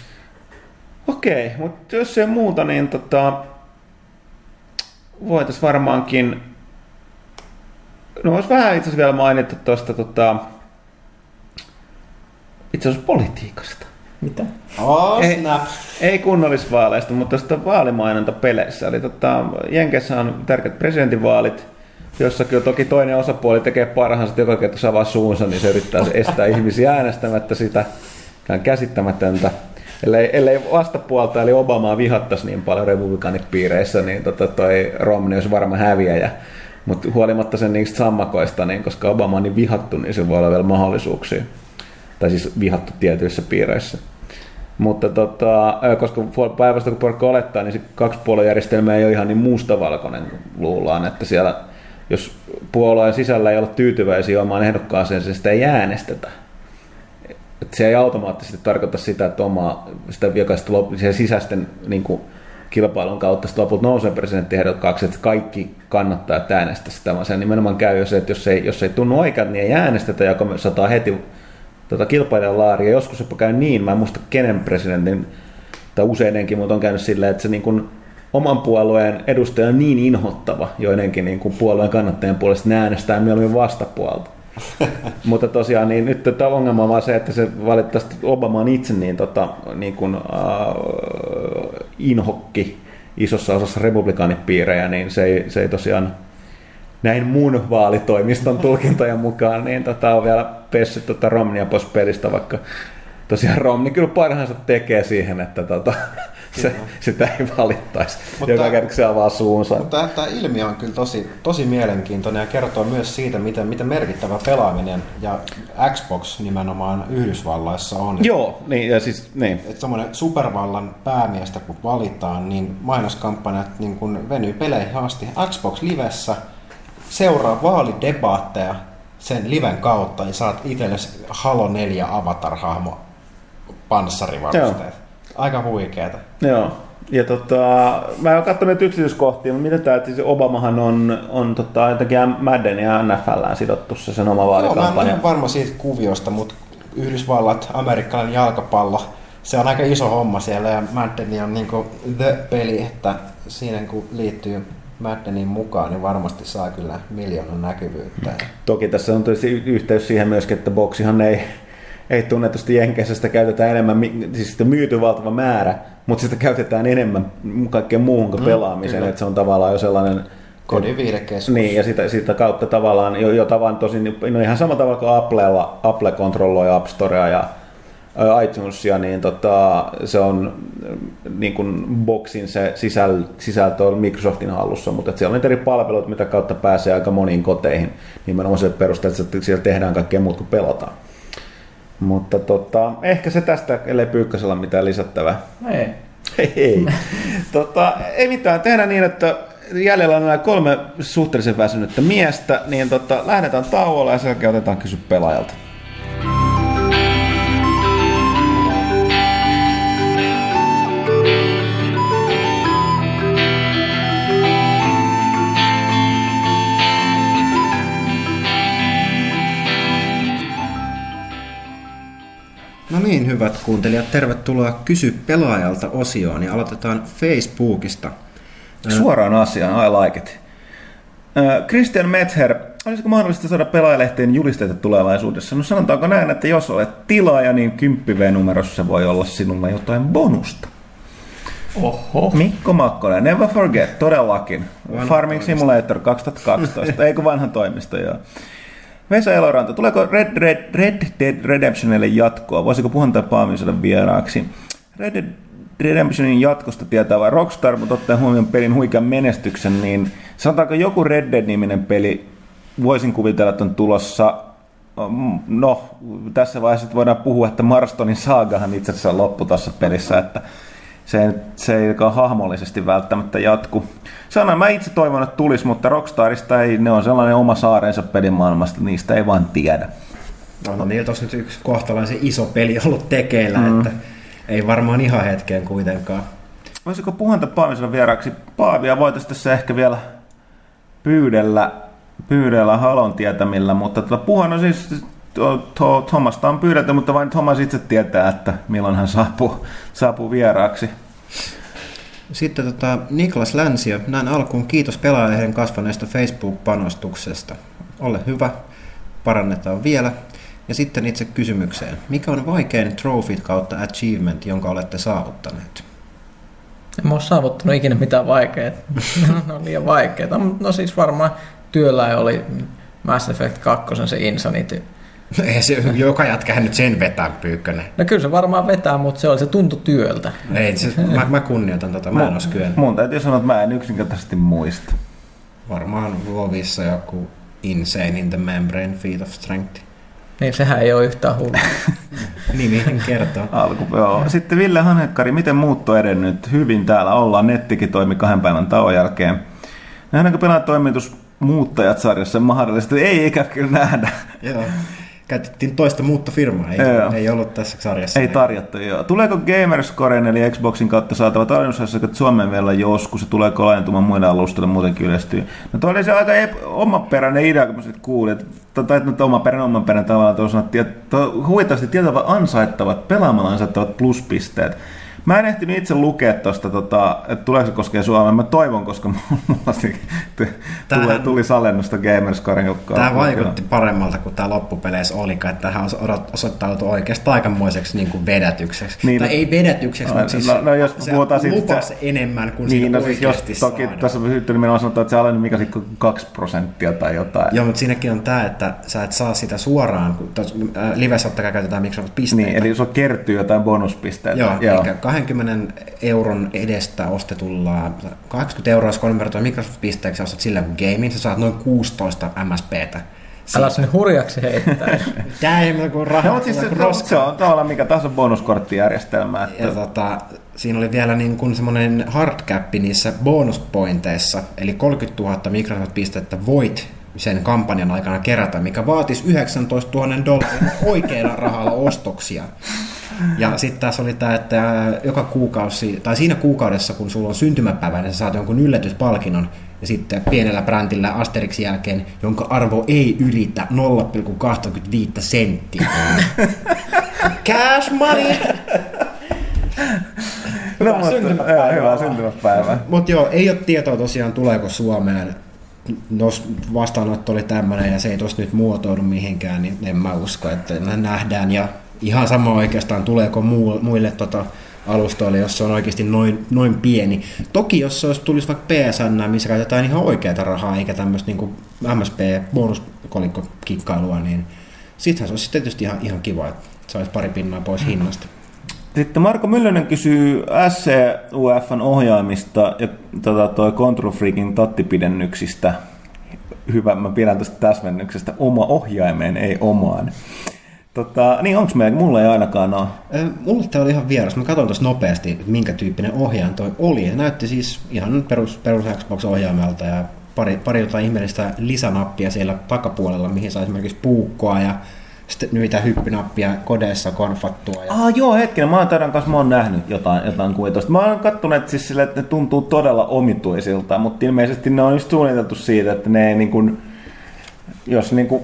Okei, mutta jos ei muuta, niin tota, voitaisiin varmaankin... No vois vähän itse asiassa vielä mainita tuosta tota, itse asiassa politiikasta. Mitä? Oh, Ei, snap. ei kunnallisvaaleista, mutta tuosta vaalimainontapeleissä. Eli tota, Jenkeissä on tärkeät presidentinvaalit, jossakin toki toinen osapuoli tekee parhaansa, että joka kerta avaa suunsa, niin se yrittää estää ihmisiä äänestämättä sitä. Tämä on käsittämätöntä. Ellei, ellei vastapuolta, eli Obamaa vihattaisi niin paljon republikaanipiireissä, niin tota toi Romney olisi varma häviäjä. Mutta huolimatta sen niistä sammakoista, niin koska Obama on niin vihattu, niin se voi olla vielä mahdollisuuksia. Tai siis vihattu tietyissä piireissä. Mutta tota, koska päivästä kun porukka olettaa, niin se kaksipuoluejärjestelmä ei ole ihan niin mustavalkoinen luullaan, että siellä jos puolueen sisällä ei olla tyytyväisiä omaan ehdokkaaseen, niin sitä ei äänestetä. Et se ei automaattisesti tarkoita sitä, että omaa, sitä jokaista lop- sen sisäisten niin kuin, kilpailun kautta sitten lopulta nousee presidenttiehdokkaaksi, että kaikki kannattaa, että äänestä sitä, vaan se nimenomaan käy jo se, että jos ei, jos ei tunnu oikein, niin ei äänestetä, joka sataa heti tota, kilpailijan laaria. Joskus jopa käy niin, mä en muista kenen presidentin, tai useinenkin, mutta on käynyt silleen, että se niin kuin oman puolueen edustaja on niin inhottava joidenkin niin kuin puolueen kannattajien puolesta, että ne äänestää mieluummin vastapuolta. Mutta tosiaan niin nyt tämä ongelma on vaan se, että se valitettavasti Obama on itse niin, tota, niin kuin, äh, inhokki isossa osassa republikaanipiirejä, niin se ei, se ei tosiaan näin mun vaalitoimiston tulkintojen mukaan, niin tota, on vielä pessyt tota Romnia pois pelistä, vaikka tosiaan Romni kyllä parhaansa tekee siihen, että tota, se, sitä ei valittaisi. Mutta- Joka kerta se avaa suunsa. Mutta tämä ilmiö on kyllä tosi, tosi mielenkiintoinen ja kertoo myös siitä, miten, miten merkittävä pelaaminen ja Xbox nimenomaan Yhdysvalloissa on. Joo, niin, ja siis, niin. Että semmoinen supervallan päämiestä kun valitaan, niin mainoskampanjat niin kun venyy peleihin asti. Xbox Livessä seuraa vaalidebaatteja sen liven kautta, niin saat itsellesi Halo 4 avatar-hahmo panssarivarusteet. Aika huikeeta. Joo. Ja tota, mä oon katsonut näitä yksityiskohtia, mutta mitä tää, että siis Obamahan on, on tota, jotenkin Madden ja NFLään sidottu se sen oma Joo, mä en ole vaalikampanja. ihan varma siitä kuviosta, mutta Yhdysvallat, amerikkalainen jalkapallo, se on aika iso homma siellä ja Maddeni on niinku the peli, että siinä kun liittyy Maddenin mukaan, niin varmasti saa kyllä miljoonan näkyvyyttä. Toki tässä on tietysti yhteys siihen myöskin, että boksihan ei, ei tunnetusti Jenkeissä sitä käytetään enemmän, siis sitä myyty valtava määrä, mutta sitä käytetään enemmän kaikkeen muuhun kuin pelaamiseen, kyllä. että se on tavallaan jo sellainen Kodin viidekeskus. Niin, ja sitä, sitä kautta tavallaan, jo, jo tavan tosin, no ihan samalla tavalla kuin Applella, Apple kontrolloi App Storea ja iTunesia, niin tota, se on niin kuin boxin se sisäl, sisältö on Microsoftin hallussa, mutta siellä on niitä eri palveluita, mitä kautta pääsee aika moniin koteihin, nimenomaan se perusteella, että siellä tehdään kaikkea muut kuin pelataan. Mutta tota, ehkä se tästä, ellei Pyykkösellä ole mitään lisättävää. Ei. Ei. tota, ei mitään. Tehdään niin, että jäljellä on nämä kolme suhteellisen väsynyttä miestä, niin tota, lähdetään tauolle ja sen jälkeen otetaan kysy pelaajalta. Niin, hyvät kuuntelijat, tervetuloa Kysy pelaajalta osioon ja aloitetaan Facebookista. Suoraan asiaan, I like it. Christian Mether, olisiko mahdollista saada pelaajalehteen julisteita tulevaisuudessa? No sanotaanko näin, että jos olet tilaaja, niin 10 numerossa voi olla sinulla jotain bonusta. Oho. Mikko Makkonen, never forget, todellakin. Vanha Farming toimisto. Simulator 2012, eikö vanha toimisto, joo. Vesa Eloranta, tuleeko Red, Red, Red Dead Redemptionille jatkoa? Voisiko puhantaa saada vieraaksi? Red Dead Redemptionin jatkosta tietää vai Rockstar, mutta ottaen huomioon pelin huikean menestyksen, niin sanotaanko joku Red Dead-niminen peli, voisin kuvitella, että on tulossa No, tässä vaiheessa voidaan puhua, että Marstonin saagahan itse asiassa loppu tuossa pelissä, että se ei, se ei hahmollisesti välttämättä jatku. Sanoin, mä itse toivon, että tulisi, mutta Rockstarista ei, ne on sellainen oma saareensa pelimaailmasta, niistä ei vaan tiedä. No, no niiltä olisi nyt yksi kohtalaisen iso peli ollut tekeillä, mm. että ei varmaan ihan hetkeen kuitenkaan. Voisiko puhanta Paavisella vieraaksi? Paavia voitaisiin tässä ehkä vielä pyydellä, pyydellä halon tietämillä, mutta tota, Puhan on siis to, Thomasta on pyydetty, mutta vain Thomas itse tietää, että milloin hän saapuu, saapuu vieraaksi. Sitten tota, Niklas Länsiö, näin alkuun kiitos pelaajalehden kasvaneesta Facebook-panostuksesta. Ole hyvä, parannetaan vielä. Ja sitten itse kysymykseen. Mikä on vaikein trophy kautta achievement, jonka olette saavuttaneet? En mä ole saavuttanut ikinä mitään vaikeaa. ne on liian vaikeita. No siis varmaan työllä oli Mass Effect 2 se Insanity. Ei se joka jätkähän nyt sen vetää pyykkönen. No kyllä se varmaan vetää, mutta se oli se tuntu työltä. Ei, se, mä, mä kunnioitan tota, mä en olisi kyennyt. Mun täytyy sanoa, että mä en yksinkertaisesti muista. Varmaan Vovissa joku Insane in the Membrane Feet of Strength. Niin sehän ei ole yhtään hullu. Nimihän kertoo. Alku, joo. Sitten Ville Hanekkari, miten muutto edennyt? Hyvin täällä ollaan. Nettikin toimi kahden päivän tauon jälkeen. Nähdäänkö pelaat toimitus muuttajat sarjassa mahdollisesti? Ei ikä kyllä nähdä. Joo. Käytettiin toista muuttofirmaa, ei, Joo. ei ollut tässä sarjassa. Ei tarjottu, joo. Tuleeko Gamerscoren eli Xboxin kautta saatavat alennusasiakkaat Suomeen vielä joskus ja tuleeko laajentumaan muille alustoille muutenkin yleistyy? No toi oli se aika ep- omaperäinen idea, kun mä sitten kuulin, että tai nyt omaperäinen omaperäinen tavallaan tuossa sanottiin, että huvittavasti tietävät ansaittavat, pelaamalla ansaittavat pluspisteet. Mä en ehtinyt itse lukea tuosta, tota, että tuleeko se koskee Suomea. Mä toivon, koska mulla tuli, tuli, tuli salennusta Gamerscoren. Tämä vaikutti paremmalta kuin tämä loppupeleissä oli, että tähän osoittautui oikeastaan aikamoiseksi niin kuin vedätykseksi. Niin, Niin, tai no- ei vedätykseksi, No, mutta siis no- no jos se puhutaan siitä, lupas että enemmän kuin Niin, siinä no siis jos toki saadaan. tässä hyttynyt minä sanottu, että se aleni mikä sitten 2 prosenttia tai jotain. Joo, mutta siinäkin on tämä, että sä et saa sitä suoraan, kun tos, äh, livessä ottakaa käytetään Microsoft-pisteitä. Niin, eli se kertyy jotain bonuspisteitä. Joo, Joo. eli 20 euron edestä ostetulla 80 euroa, jos konvertoi Microsoft-pisteeksi ja ostat sillä kuin gamein, sä saat noin 16 MSPtä. Älä sinne hurjaksi heittää. Tää ei ole kuin rahaa. No, siis se, se on tavallaan mikä tahansa bonuskorttijärjestelmä. Että, Ja tota, siinä oli vielä niin kuin semmoinen hardcap niissä bonuspointeissa, eli 30 000 Microsoft-pistettä voit sen kampanjan aikana kerätä, mikä vaatisi 19 000 dollarin oikealla rahalla ostoksia. Ja sitten tässä oli tämä, että joka kuukausi, tai siinä kuukaudessa, kun sulla on syntymäpäivä, niin sä saat jonkun yllätyspalkinnon, ja sitten pienellä brändillä Asterixin jälkeen, jonka arvo ei ylitä 0,25 senttiä. Cash money! no, Hyvää vaan. syntymäpäivää. Mutta joo, ei ole tietoa tosiaan tuleeko Suomeen. Jos vastaanotto oli tämmöinen ja se ei tosta nyt muotoudu mihinkään, niin en mä usko, että nähdään. Ja ihan sama oikeastaan tuleeko muille tota alustoille, jos se on oikeasti noin, noin pieni. Toki jos se olisi, tulisi vaikka PSN, missä käytetään ihan oikeata rahaa, eikä tämmöistä niin MSP-bonuskolikkokikkailua, niin sittenhän se olisi tietysti ihan, ihan kiva, että saisi pari pinnaa pois hinnasta. Sitten Marko Myllönen kysyy SCUFn ohjaamista ja tota, toi Control Freakin tattipidennyksistä. Hyvä, mä pidän tästä täsmennyksestä. Oma ohjaimeen, ei omaan. Tota, niin onks meillä? Mulla ei ainakaan ole. Mulle tämä oli ihan vieras. Mä katson tuossa nopeasti, minkä tyyppinen ohjaaja toi oli. Se näytti siis ihan perus, perus Xbox-ohjaimelta ja pari, pari jotain ihmeellistä lisänappia siellä takapuolella, mihin saa esimerkiksi puukkoa ja sitten mitä hyppynappia kodeessa konfattua. Ja... Ah joo, hetkinen, mä oon teidän kanssa, mä oon nähnyt jotain, jotain kuvitusta. Mä oon kattonut että siis sille, että ne tuntuu todella omituisilta, mutta ilmeisesti ne on just suunniteltu siitä, että ne ei niin kuin, jos niin kuin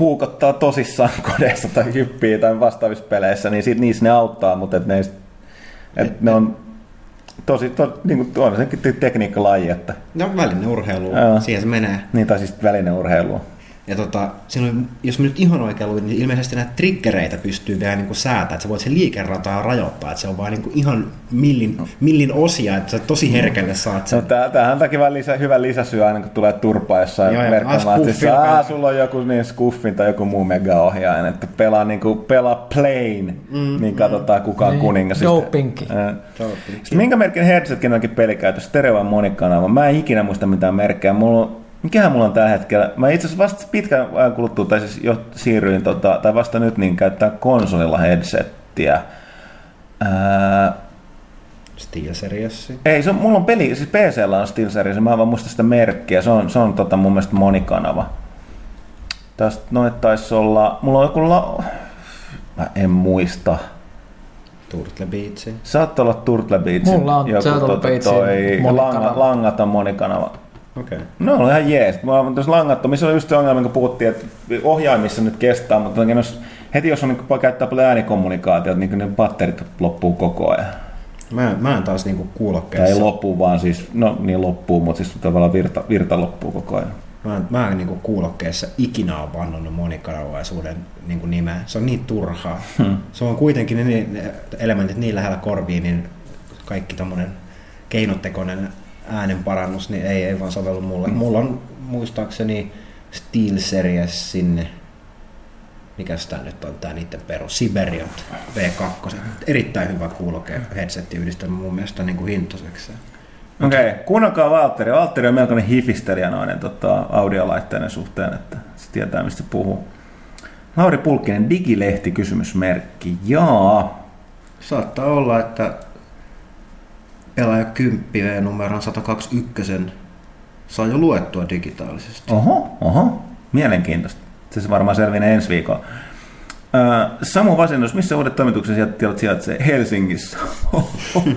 puukottaa tosissaan kodeissa tai hyppii tai vastaavissa peleissä, niin sit niissä ne auttaa, mutta et ne, et ne on tosi, to, niin kuin, on se tekniikkalaji, että No välineurheilu, siihen se menee. niin, tai siis välineurheilua. Ja tota, oli, jos mä nyt ihan oikein luin, niin ilmeisesti näitä triggereitä pystyy vielä niin kuin säätämään, että sä voit sen liikerataa rajoittaa, että se on vaan niin kuin ihan millin, millin osia, että sä tosi herkälle saat Se sen. on tää, tämähän on takia lisä, hyvä lisäsyy aina, kun tulee turpaa jossain verkkaamaan, ah, että siis, "Aa, pelaa." sulla on joku niin skuffin tai joku muu mega-ohjaaja, että pelaa, niin kuin, pelaa plain, mm, niin katsotaan kuka on Niin, kuningas. Ää. Joo, Sitten minkä merkin headsetkin onkin pelikäytössä? Stereo vai monikanava? Mä en ikinä muista mitään merkkejä. Mulla on, mikähän mulla on tällä hetkellä? Mä itse asiassa vasta pitkän ajan kuluttua, tai siis jo siirryin, tota, tai vasta nyt, niin käyttää konsolilla headsettiä. Ää, SteelSeriessi. ei, se on, mulla on peli, siis PCllä on SteelSeries, mä en vaan muista sitä merkkiä, se on, se on tota, mun mielestä monikanava. Tästä noit taisi olla, mulla on joku la... Mä en muista. Turtle Beach. Saattaa olla Turtle Beach. Mulla on Turtle Beachin toi monikanava. langa, langaton monikanava. Okei. Okay. No on ihan jees. Mä oon tuossa langattomissa on just se ongelma, kun puhuttiin, että ohjaimissa nyt kestää, mutta jos, heti jos on niin käyttää paljon äänikommunikaatiota, niin ne batterit loppuu koko ajan. Mä, mä en taas niinku Tai kuulokkeessa. ei loppuu vaan siis, no niin loppuu, mutta siis tavallaan virta, virta loppuu koko ajan. Mä, en- mä en niinku kuulokkeessa ikinä ole vannonut monikanavaisuuden niinku nimeä. Se on niin turhaa. Hmm. Se on kuitenkin ne, ne elementit niin lähellä korviin, niin kaikki tommonen keinotekoinen äänenparannus, niin ei, ei vaan sovellu mulle. Mm. Mulla on muistaakseni Steel Series sinne, mikä tää nyt on, tää niiden perus, Siberiot V2. Erittäin hyvä kuuloke headsetti yhdistelmä mun mielestä niin kuin hintoiseksi. Okei, okay. kuunnelkaa Valtteri. Valtteri on melkoinen hifistelijä noiden tota, audiolaitteiden suhteen, että se tietää mistä puhuu. Lauri Pulkkinen, digilehti kysymysmerkki. Jaa. Saattaa olla, että pelaaja 10 numeron 121 saa jo luettua digitaalisesti. Oho, oho. Mielenkiintoista. Se varmaan selvinee ensi viikolla. Samu Vasennus, missä uudet toimituksen sijoittajat sijaitsee? Helsingissä.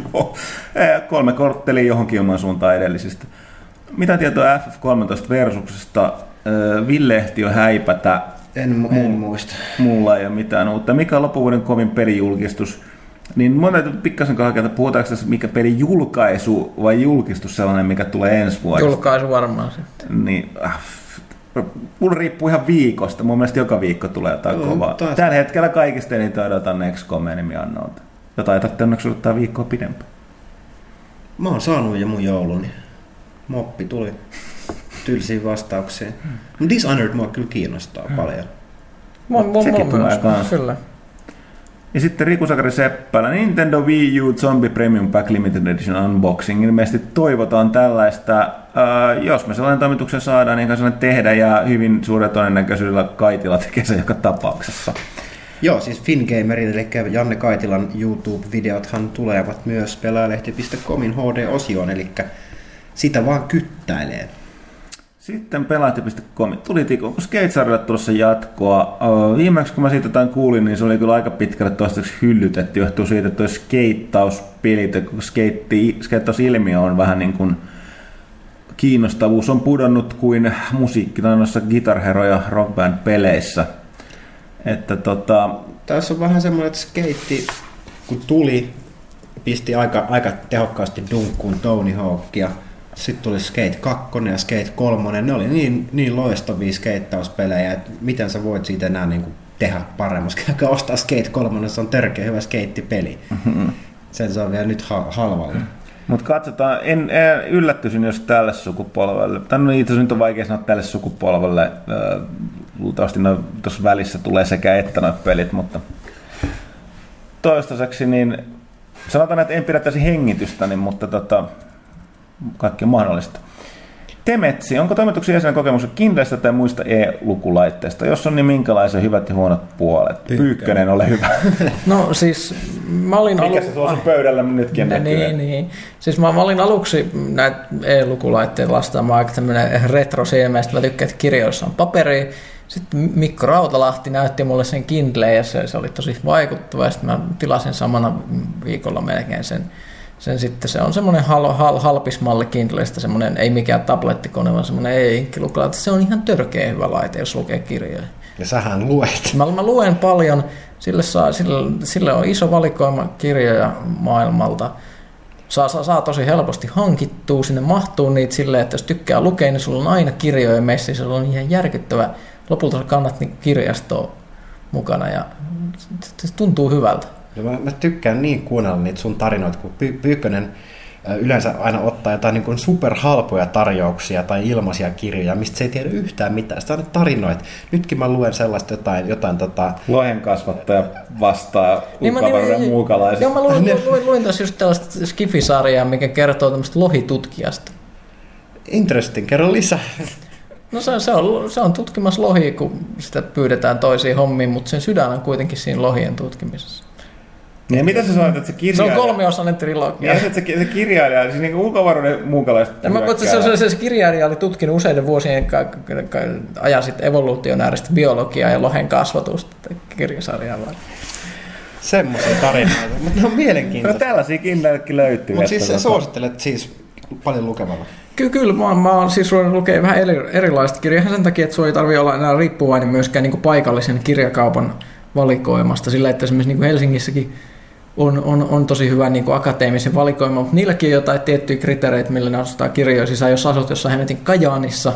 Kolme korttelia johonkin omaan suuntaan edellisistä. Mitä tietoa FF13 versuksesta? Ville jo häipätä. En, mu- en muista. Mulla ei ole mitään uutta. Mikä on loppuvuoden kovin pelijulkistus? Niin mun täytyy pikkasen kahkea, että puhutaanko tässä mikä peli julkaisu vai julkistus sellainen, mikä tulee ensi vuodesta? Julkaisu varmaan sitten. Niin, äh, mulla riippuu ihan viikosta. Mun mielestä joka viikko tulee jotain No, kovaa. taas- Tällä hetkellä kaikista eniten odotan XCOMia nimiannolta. Jota ei tarvitse onneksi odottaa viikkoa pidempään. Mä oon saanut jo mun jouluni. Moppi tuli tylsiin vastauksiin. Mut Dishonored mua kyllä kiinnostaa paljon. Mun, mun, Sekin mun tulee kanssa. Kyllä. Ja sitten Riku Sakari Seppälä, Nintendo Wii U Zombie Premium Pack Limited Edition Unboxing. Ilmeisesti toivotaan tällaista. Äh, jos me sellainen toimituksen saadaan, niin sellainen tehdä ja hyvin suurella todennäköisyydellä Kaitila tekee se joka tapauksessa. Joo, siis Fingamerin, eli Janne Kaitilan YouTube-videothan tulevat myös pelaajalehti.comin HD-osioon, eli sitä vaan kyttäilee. Sitten pelaajat.com. Tuli tiko, onko Skate-sarjalle tulossa jatkoa? Viimeksi kun mä siitä jotain kuulin, niin se oli kyllä aika pitkälle toistaiseksi hyllytetty. Johtuu siitä, että toi skeittauspelit, ja kun skeitti, skeittausilmiö on vähän niin kuin kiinnostavuus on pudonnut kuin musiikki tai noissa Guitar Hero ja Rock Band peleissä. Että tota, Tässä on vähän semmoinen, että skeitti, kun tuli, pisti aika, aika tehokkaasti dunkkuun Tony Hawkia. Sitten tuli Skate 2 ja Skate 3. Ne oli niin, niin loistavia skeittauspelejä, että miten sä voit siitä enää niin kuin tehdä paremmin. Käykää ostaa Skate 3, se on törkeä hyvä skeittipeli. Sen saa vielä nyt ha- halvalla. Mutta katsotaan, en, en yllättyisin, jos tälle sukupolvelle, tai no itse asiassa nyt on vaikea sanoa tälle sukupolvelle, luultavasti no, tuossa välissä tulee sekä että noit pelit, mutta toistaiseksi niin sanotaan, että en pidä täysin hengitystäni, mutta tota, kaikki on mahdollista. Temetsi, onko toimituksen jäsenen kokemuksia Kindlestä tai muista e-lukulaitteista? Jos on, niin minkälaisia hyvät ja huonot puolet? Pyykkönen. Pyykkönen, ole hyvä. No siis mä olin Mikä alu- se tuossa pöydällä nytkin näkyy? Niin, niin. Siis mä, mä olin aluksi näitä e-lukulaitteita lastaamaan aika tämmönen retro silmeistä. Mä tykkään, että kirjoissa on paperi. Sitten Mikko Rautalahti näytti mulle sen Kindle ja se, se oli tosi vaikuttava. Sitten mä tilasin samana viikolla melkein sen. Sen sitten se on semmoinen hal, hal, halpismalli Kindlestä, semmoinen ei mikään tablettikone, vaan semmoinen e-inkkilukulaite. Se on ihan törkeä hyvä laite, jos lukee kirjoja. Ja sähän luet. Mä, mä luen paljon, sille, saa, sille, sille on iso valikoima kirjoja maailmalta. Saa, saa, saa tosi helposti hankittua, sinne mahtuu niitä silleen, että jos tykkää lukea, niin sulla on aina kirjoja meissä, se on ihan järkyttävä. Lopulta sä kannat niin kirjastoa mukana ja se tuntuu hyvältä. Ja mä, mä tykkään niin kuunnella niitä sun tarinoita, kun Py- Pyykkönen yleensä aina ottaa jotain niin superhalpoja tarjouksia tai ilmaisia kirjoja, mistä se ei tiedä yhtään mitään. Sitten aina tarinoita. Nytkin mä luen sellaista jotain, jotain tota, Lohen kasvattaja vastaa Niin ulkoavaruuden niin- muukalaisista. Joo, mä luin, luin, luin, luin tässä just tällaista skifisarjaa, mikä kertoo tämmöistä lohitutkijasta. interesting, kerro lisää. No se, se, on, se on tutkimassa lohia, kun sitä pyydetään toisiin hommiin, mutta sen sydän on kuitenkin siinä lohien tutkimisessa. Niin mitä sä sanoit, että se Se kirjailija... on kolmiosainen trilogia. Ja se, se, se kirjailija, siis niin ulkoavaruuden muukalaiset Ja mä, mutta se, se, se, se kirjailija oli tutkinut useiden vuosien ka, ka, ka, ajan sitten evoluutionääristä biologiaa ja lohen kasvatusta kirjasarjaa vaan. Semmoisia tarinoita, mutta ne on No mielenkiintoisia. tällaisia kindleillekin löytyy. Mutta siis sä tota- suosittelet siis paljon lukevalla. Kyllä, kyllä mä, oon- mä oon siis ruvennut lukea vähän eri, erilaista kirjaa sen takia, että sun ei tarvitse olla enää riippuvainen myöskään niin paikallisen kirjakaupan valikoimasta. Sillä, että esimerkiksi niin kuin Helsingissäkin on, on, on tosi hyvä niin kuin akateemisen valikoima, mutta niilläkin on jotain tiettyjä kriteereitä, millä ne ostaa kirjoja. Siis jos asut jossain hemmetin Kajaanissa,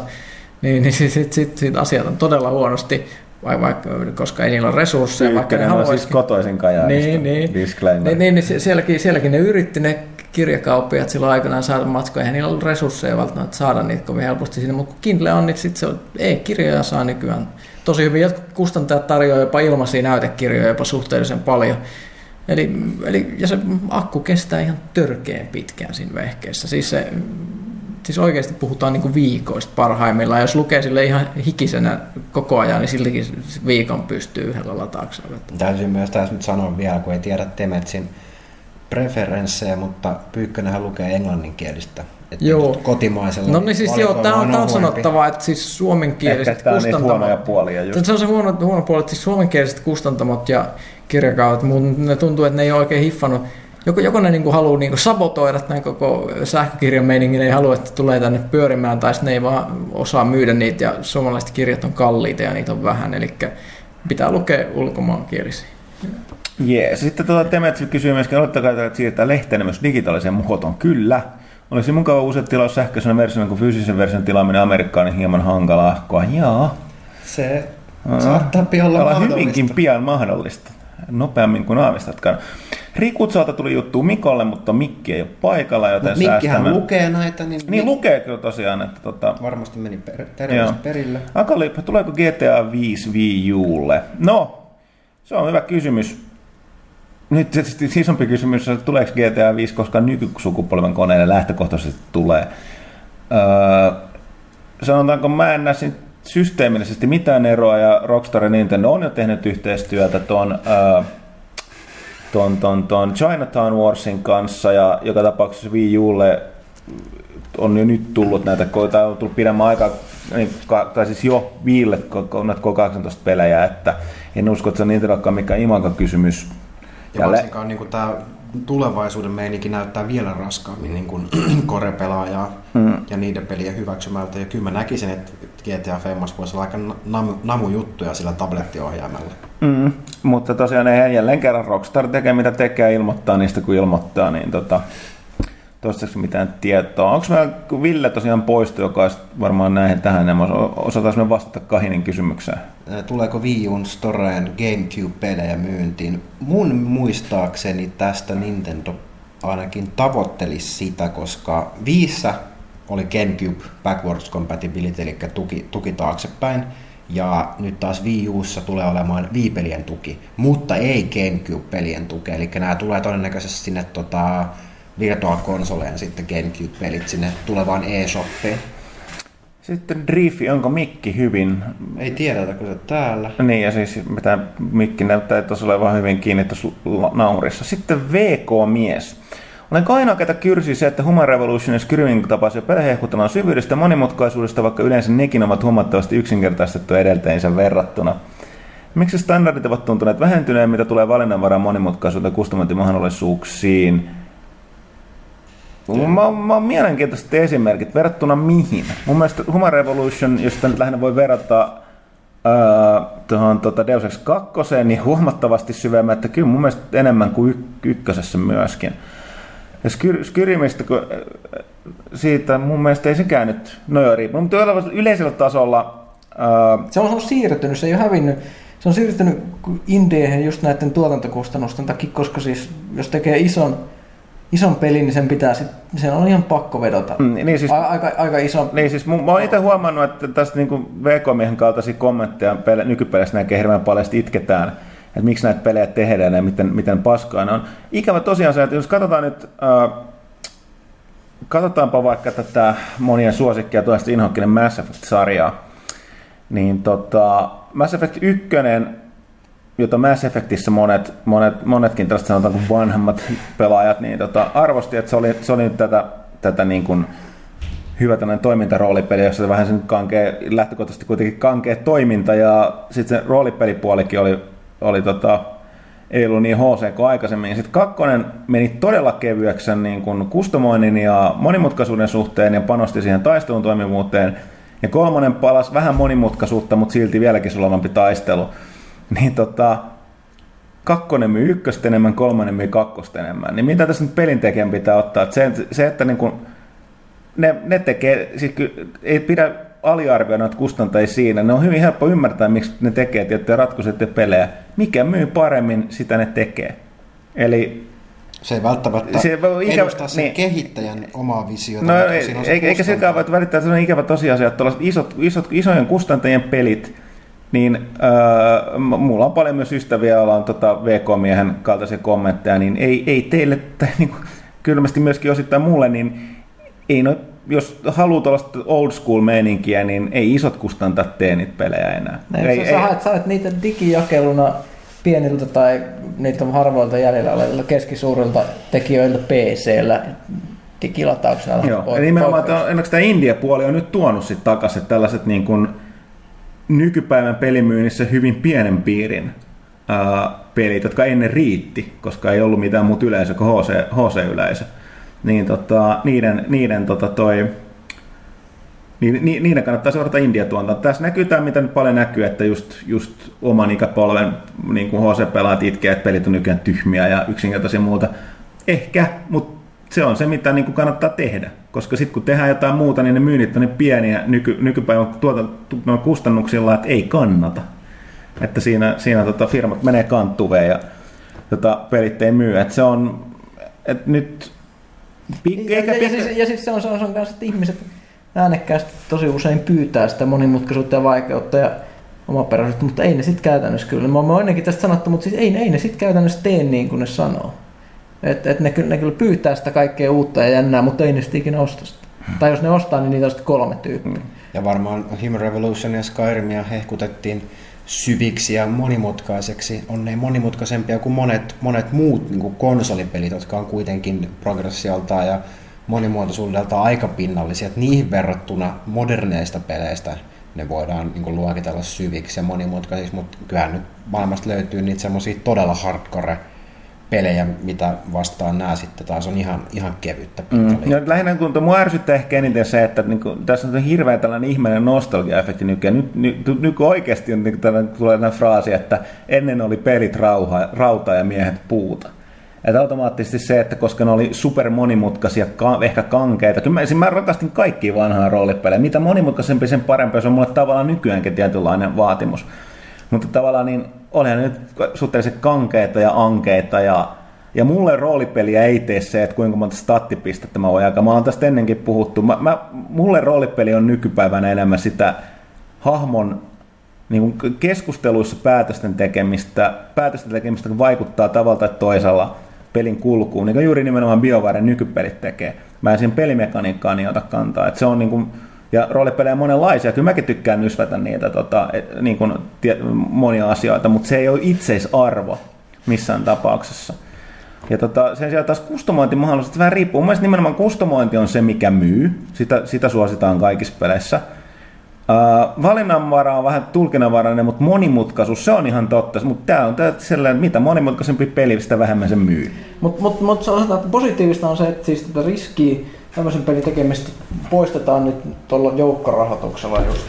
niin, niin sitten sit, sit, sit asiat on todella huonosti, vai, vaikka, koska ei niillä ole resursseja, vaikka ne on siis kotoisin Kajaanista. Niin, niin. Disclaimer. Niin, niin, niin sielläkin, sielläkin ne yritti ne kirjakauppiat silloin aikanaan saada matkoja, eihän niillä ollut resursseja välttämättä saada niitä kovin helposti sinne, mutta kun Kindle on, niin sitten se on, ei kirjoja saa nykyään tosi hyvin. Jotkut kustantajat tarjoaa jopa ilmaisia näytekirjoja jopa suhteellisen paljon. Eli, eli, ja se akku kestää ihan törkeen pitkään siinä vehkeessä. Siis, se, siis oikeasti puhutaan niin viikoista parhaimmillaan. Jos lukee sille ihan hikisenä koko ajan, niin siltikin viikon pystyy yhdellä latauksella. Täytyy myös tässä nyt sanoa vielä, kun ei tiedä Temetsin preferenssejä, mutta Pyykkönenhän lukee englanninkielistä. Että Joo. kotimaisella No niin siis joo, tämä on, on sanottava, että siis suomenkieliset Ehkä huonoja puolia just. Se on se huono, huono puoli, että siis suomenkieliset kustantamot ja kirjakaupat, mun ne tuntuu, että ne ei ole oikein hiffannut. Joko, joko ne niinku haluaa niinku sabotoida tämän koko sähkökirjan meiningin, ei halua, että tulee tänne pyörimään, tai sitten ne ei vaan osaa myydä niitä, ja suomalaiset kirjat on kalliita ja niitä on vähän, eli pitää lukea ulkomaankielisiä. Jees. Sitten tuota Temetsy kysyy myöskin, oletteko ajatelleet siirtää lehteä myös digitaaliseen muotoon? Kyllä. Olisi mukava uusi tilaus sähköisenä versiona, kun fyysisen version tilaaminen Amerikkaan on hieman hankalaa. Jaa. Se Aa. saattaa olla Olla mahdollista. hyvinkin pian mahdollista. Nopeammin kuin aavistatkaan. Rikutsalta tuli juttu Mikolle, mutta Mikki ei ole paikalla, joten Mut Mikkihän säästämme- lukee näitä, niin, Niin lukee kyllä tosiaan, että tota, varmasti meni per, Joo. terveys perille. Akali, tuleeko GTA 5 Wii Ulle? No, se on hyvä kysymys. Nyt tietysti isompi kysymys on, että tuleeko GTA 5 koska nykysukupolven koneille lähtökohtaisesti tulee. Öö, sanotaanko, mä en näe systeemillisesti mitään eroa, ja Rockstar ja Nintendo on jo tehnyt yhteistyötä ton, öö, ton, ton, ton Chinatown Warsin kanssa, ja joka tapauksessa Wii Ulle on jo nyt tullut näitä, tai on tullut pidemmän aikaa, niin, tai siis jo Viille näitä K18 pelejä, että en usko, että se on Nintendokaan mikään imanka-kysymys. Ja Jälle- varsinkaan niin tämä tulevaisuuden meininki näyttää vielä raskaammin niin kuin korepelaajaa Mm. ja niiden pelien hyväksymältä. Ja kyllä mä näkisin, että GTA Femmas voisi olla aika namu, namujuttuja sillä tablettiohjaimella. Mm, mutta tosiaan ei jälleen kerran Rockstar tekee mitä tekee, ilmoittaa niistä kun ilmoittaa, niin tota, toistaiseksi mitään tietoa. Onko meillä, Ville tosiaan poistui, joka olisi varmaan näihin tähän, niin osataisiin me vastata Kahinin kysymykseen. Ää, Tuleeko Wii U'n Storeen GameCube-pelejä myyntiin? Mun muistaakseni tästä Nintendo ainakin tavoittelisi sitä, koska Viissä oli GameCube Backwards Compatibility, eli tuki, tuki taaksepäin. Ja nyt taas Wii Ussa tulee olemaan Wii-pelien tuki, mutta ei GameCube-pelien tuki. Eli nämä tulee todennäköisesti sinne tota, Virtual Consoleen sitten GameCube-pelit sinne tulevaan eShoppeen. Sitten Driffi, onko mikki hyvin? Ei tiedetä, kun se täällä. Niin, ja siis mitä mikki näyttää, että tuossa olevan hyvin kiinni tuossa naurissa. Sitten VK-mies. Olen ainoa, ketä kyrsii se, että Human Revolution ja Skyrimin tapaisia perhehkuttamaan syvyydestä ja monimutkaisuudesta, vaikka yleensä nekin ovat huomattavasti yksinkertaistettu edeltäjinsä verrattuna. Miksi standardit ovat tuntuneet vähentyneen, mitä tulee valinnanvaran monimutkaisuuteen ja kustomointimahdollisuuksiin? Mä, mä oon mielenkiintoiset esimerkit verrattuna mihin. Mun mielestä Human Revolution, jos sitä nyt lähinnä voi verrata ää, tuohon tota Deus Ex 2, niin huomattavasti syvemmän, että kyllä mun mielestä enemmän kuin yk- ykkösessä myöskin. Ja Skyr- Skyrimistä, kun, ää, siitä mun mielestä ei sekään nyt, no joo, riippuu, mutta yleisellä- tasolla ää, Se on, se on siirtynyt, se ei ole hävinnyt. Se on siirtynyt indieihin just näiden tuotantokustannusten takia, koska siis jos tekee ison, ison pelin, niin sen pitää sit, sen on ihan pakko vedota. Mm, niin siis- A- aika, aika iso. Niin siis mä oon itse huomannut, että tästä niin VK-miehen kaltaisia kommentteja pele- nykypeleissä näkee hirveän paljon, itketään, että miksi näitä pelejä tehdään ja miten, miten paskaa ne on. Ikävä tosiaan se, että jos katsotaan nyt, äh, katsotaanpa vaikka tätä monia suosikkia tuosta inhokkinen Mass Effect-sarjaa, niin tota, Mass Effect 1, jota Mass Effectissä monet, monet, monetkin tällaiset sanotaan kuin vanhemmat pelaajat, niin tota, arvosti, että se oli, se oli tätä, tätä niin kuin hyvä tämmöinen toimintaroolipeli, jossa se vähän sen kankee, lähtökohtaisesti kuitenkin kankea toiminta ja sitten se roolipelipuolikin oli, oli tota, ei ollut niin HC kuin aikaisemmin. Sitten kakkonen meni todella kevyeksi sen niin kuin kustomoinnin ja monimutkaisuuden suhteen ja panosti siihen taistelun toimivuuteen. Ja kolmonen palasi vähän monimutkaisuutta, mutta silti vieläkin sulavampi taistelu. Niin tota, kakkonen myy ykköstä enemmän, kolmonen myy kakkosta enemmän. Niin mitä tässä nyt pelin tekijän pitää ottaa? Että se, se, että niin kuin, ne, ne tekee, siis ky, ei pidä aliarvioida noita kustantajia siinä. Ne on hyvin helppo ymmärtää, miksi ne tekee tiettyjä ratkaisuja ja pelejä. Mikä myy paremmin, sitä ne tekee. Eli Se ei välttämättä Se ikävä- edustaa sen niin. kehittäjän omaa visiota. No ei, se eikä, eikä silläkään voi välittää sellainen ikävä tosiasia, että isot, isot, isojen kustantajien pelit, niin äh, m- mulla on paljon myös ystäviä, joilla on tota VK-miehen kaltaisia kommentteja, niin ei, ei teille, tai niin kuin, kylmästi myöskin osittain mulle, niin ei no, jos haluaa tuollaista old school meininkiä, niin ei isot kustantajat tee niitä pelejä enää. Ei, ei, sä, sä, haet, sä haet niitä digijakeluna pieniltä tai niitä harvoilta jäljellä olevilta keskisuurilta tekijöiltä PC-llä digilatauksena. Joo, ja nimenomaan että onneksi tämä India-puoli on nyt tuonut sitten takaisin tällaiset niin kuin nykypäivän pelimyynnissä hyvin pienen piirin ää, pelit, jotka ennen riitti, koska ei ollut mitään muuta yleisö kuin HC, HC-yleisö. Niin tota, niiden, niiden tota toi, ni- ni- niiden kannattaa seurata India-tuonta. Tässä näkyy tämä, mitä nyt paljon näkyy, että just, just oman ikäpolven niin HC-pelaat itkee, että pelit on nykyään tyhmiä ja yksinkertaisia muuta. Ehkä, mutta se on se, mitä niin kuin kannattaa tehdä. Koska sitten kun tehdään jotain muuta, niin ne myynnit on niin pieniä nyky, nykypäivän tuotannon kustannuksilla, että ei kannata. Että siinä, siinä tota firmat menee kanttuveen ja tota, pelit ei myy. Et se on, et nyt... Pik, Ja, eikä ja, ja, pitkä- siis, ja siis se on, se on, se on kanssa, että ihmiset äänekkäästi tosi usein pyytää sitä monimutkaisuutta ja vaikeutta ja omaperäisyyttä, mutta ei ne sitten käytännössä kyllä. Mä oon ennenkin tästä sanottu, mutta siis ei, ei ne sitten käytännössä tee niin kuin ne sanoo. Et, et ne, kyllä- ne kyllä pyytää sitä kaikkea uutta ja jännää, mutta ei ne sitten ikinä osta sitä. Tai jos ne ostaa, niin niitä on sitten kolme tyyppiä. Ja varmaan Human Revolution ja Skyrimia hehkutettiin syviksi ja monimutkaiseksi. On ne monimutkaisempia kuin monet, monet muut niin kuin konsolipelit, jotka on kuitenkin progressioltaan ja monimuotoisuudelta aika pinnallisia. Että niihin verrattuna moderneista peleistä ne voidaan niin kuin, luokitella syviksi ja monimutkaisiksi, mutta kyllähän nyt maailmasta löytyy niitä semmoisia todella hardcore pelejä, mitä vastaan nämä sitten taas on ihan, ihan kevyttä Mm. Ja lähinnä kun mua ärsyttää ehkä eniten se, että niin kuin, tässä on hirveä tällainen ihmeinen nostalgia-efekti nykyään. Nyt, nyt, nyt kun oikeasti on, niin tällainen, tulee tällainen fraasi, että ennen oli pelit rauha, rauta ja miehet puuta. Että automaattisesti se, että koska ne oli super monimutkaisia, ka- ehkä kankeita. Kyllä mä, mä rakastin kaikkia vanhaa roolipelejä. Mitä monimutkaisempi, sen parempi. Se on mulle tavallaan nykyäänkin tietynlainen vaatimus. Mutta tavallaan niin olihan nyt suhteellisen kankeita ja ankeita ja ja mulle roolipeliä ei tee se, että kuinka monta stattipistettä mä voin jakaa. Mä oon tästä ennenkin puhuttu. Mä, mä, mulle roolipeli on nykypäivänä enemmän sitä hahmon niin kuin keskusteluissa päätösten tekemistä, päätösten tekemistä vaikuttaa tavalla tai toisella pelin kulkuun, niin kuin juuri nimenomaan BioWaren nykypelit tekee. Mä en siihen pelimekaniikkaan niin ota kantaa. Että se on niin kuin, ja roolipelejä on monenlaisia. Kyllä mäkin tykkään nysvätä niitä tota, et, niin kuin, tie, monia asioita, mutta se ei ole itseisarvo missään tapauksessa. Ja tota, sen sijaan taas kustomointimahdollisuudet vähän riippuu. Mun nimenomaan kustomointi on se, mikä myy. Sitä, sitä suositaan kaikissa peleissä. Uh, valinnanvara on vähän tulkinnanvarainen, mutta monimutkaisuus, se on ihan totta. Mutta tämä on tää sellainen, mitä monimutkaisempi peli, sitä vähemmän se myy. Mutta mut, mut se on, että positiivista on se, että siis tätä riskiä tämmöisen pelin tekemistä poistetaan nyt tuolla joukkorahoituksella just,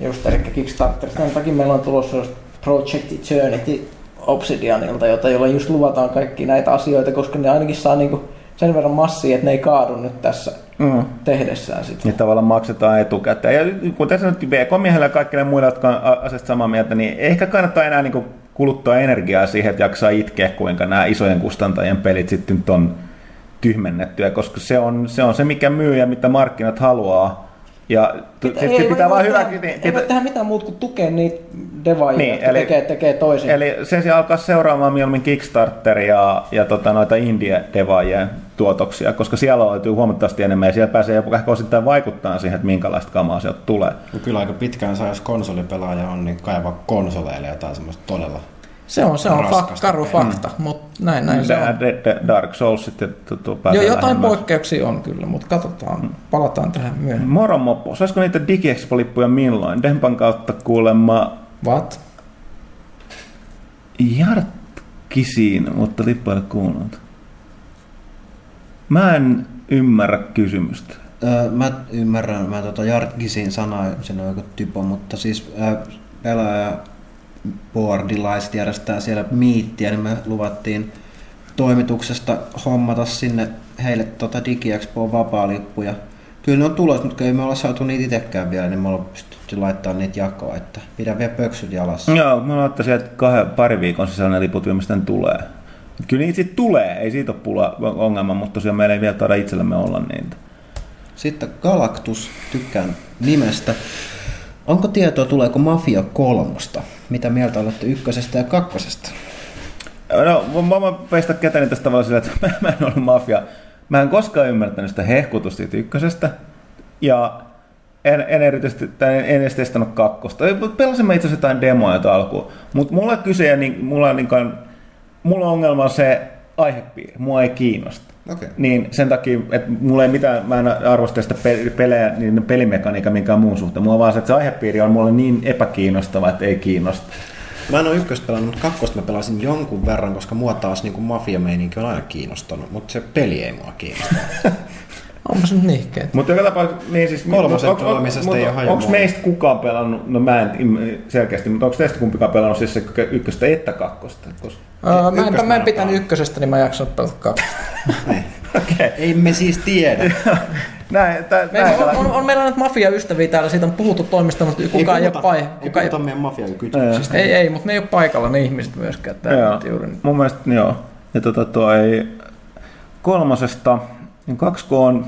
just eli Kickstarterista. Sen takia meillä on tulossa just Project Eternity Obsidianilta, jota, jolla just luvataan kaikki näitä asioita, koska ne ainakin saa niinku sen verran massia, että ne ei kaadu nyt tässä Mm. tehdessään sitä. Niin tavallaan maksetaan etukäteen. Ja kun tässä nyt VK-miehellä ja kaikille muille, jotka on asiasta samaa mieltä, niin ehkä kannattaa enää niin kuluttaa energiaa siihen, että jaksaa itkeä, kuinka nämä isojen kustantajien pelit sitten on tyhmennettyä, koska se on se, on se mikä myy ja mitä markkinat haluaa. Ja t- Pitä- sitten pitää vaan tehdä- hyvä... Niin, Ei pitä, voi tehdä mitään muuta kuin tukea niitä devaajia, Niin, jotka eli- tekee, tekee toisin. Eli sen sijaan alkaa seuraamaan mieluummin Kickstarteria ja, ja tota, noita indie-devaajien tuotoksia, koska siellä löytyy huomattavasti enemmän ja siellä pääsee jopa ehkä osittain vaikuttaa siihen, että minkälaista kamaa sieltä tulee. No kyllä aika pitkään saa, jos konsolipelaaja on, niin kaivaa konsoleille jotain semmoista todella Se on, se on fak, karu peliä. fakta, mutta näin, näin se on. Red Dead Dark Souls sitten tu- tu- Joo, jotain lähemmäs. poikkeuksia on kyllä, mutta katsotaan, palataan tähän myöhemmin. Moro Moppo, saisiko niitä digiexpo-lippuja milloin? Dempan kautta kuulemma What? Jart... kisiin, mutta lippu ei ole kuulunut. Mä en ymmärrä kysymystä. Öö, mä ymmärrän, mä tota Jartgisin sanaa, siinä on joku typo, mutta siis öö, pelaaja boardilaiset järjestää siellä miittiä, niin me luvattiin toimituksesta hommata sinne heille tota DigiExpoon vapaa-lippuja. Kyllä ne on tulos, mutta ei me olla saatu niitä itsekään vielä, niin me ollaan pystytty laittamaan niitä jakoa, että pidä vielä pöksyt jalassa. Joo, mä laittaisin, että kahden, pari viikon sisällä ne liput viimeistään tulee. Kyllä niitä sitten tulee, ei siitä ole pula ongelma, mutta tosiaan meillä ei vielä taida itsellemme olla niitä. Sitten Galactus, tykkään nimestä. Onko tietoa, tuleeko Mafia kolmosta? Mitä mieltä olette ykkösestä ja kakkosesta? No, mä, mä, mä peistä käteni tästä tavalla sillä, että mä, mä en ollut mafia. Mä en koskaan ymmärtänyt sitä hehkutusta siitä ykkösestä. Ja en, en erityisesti, tai en, en edes testannut kakkosta. Pelasin mä itse asiassa jotain demoja tuota alkuun. Mutta mulla kyse, niin, mulla, on niin mulla on ongelma se aihepiiri. Mua ei kiinnosta. Okei. Niin sen takia, että mulla ei mitään, mä en arvosta sitä pe- pelejä, niin pelimekaniikka minkään muun suhteen. Mulla on vaan se, että se aihepiiri on mulle niin epäkiinnostava, että ei kiinnosta. Mä en ole ykköstä pelannut, mutta kakkosta mä pelasin jonkun verran, koska mua taas niin mafia-meininki on aina kiinnostanut, mutta se peli ei mua kiinnosta. Onpa se nyt nihkeet. Mutta joka tapauksessa, niin siis... Kolmosen pelaamisesta ei ole hajua Onko meistä kukaan pelannut, no mä en selkeästi, mutta onko teistä kumpikaan pelannut siis se ykköstä että kakkosta? Koska... Ää, mä, en, Ykköstä mä en mä pitänyt ykkösestä, niin mä en jaksanut pelata kakkosta. Okei. ei me siis tiedä. Näin, tä, Meillä näin, on, on, on, meillä nyt mafia-ystäviä täällä, siitä on puhuttu toimista, mutta kukaan ei, ole paikalla. Ei Kukaan ei, puhuta meidän mafiakytköksistä. ei, ei, mutta ne ei ole paikalla ne ihmiset myöskään. Joo. juuri nyt. Mun mielestä joo. Ja tota toi kolmosesta, niin 2K on...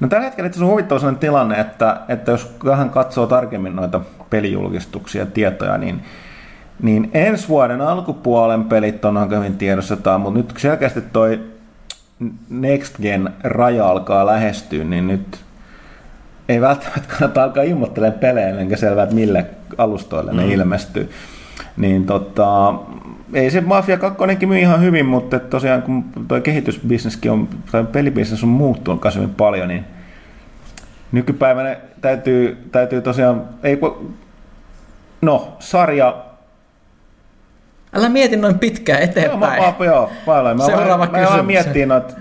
No tällä hetkellä itse asiassa on huvittava sellainen tilanne, että, että jos vähän katsoo tarkemmin noita pelijulkistuksia ja tietoja, niin, niin ensi vuoden alkupuolen pelit on aika hyvin tiedostetaan, mutta nyt selkeästi toi Next Gen raja alkaa lähestyä, niin nyt ei välttämättä kannata alkaa ilmoittelemaan pelejä, enkä selvää, että mille alustoille ne ilmestyy. Niin tota, ei se Mafia 2 myy ihan hyvin, mutta tosiaan kun tuo kehitysbisneskin on, tai pelibisnes on muuttunut kanssa hyvin paljon, niin nykypäivänä täytyy, täytyy tosiaan, ei kun- no, sarja, Älä mieti noin pitkään Joo, mä, eteenpäin. joo, mä, olen, mä, Seuraava mä, mä, mä kysymys. miettiin noita,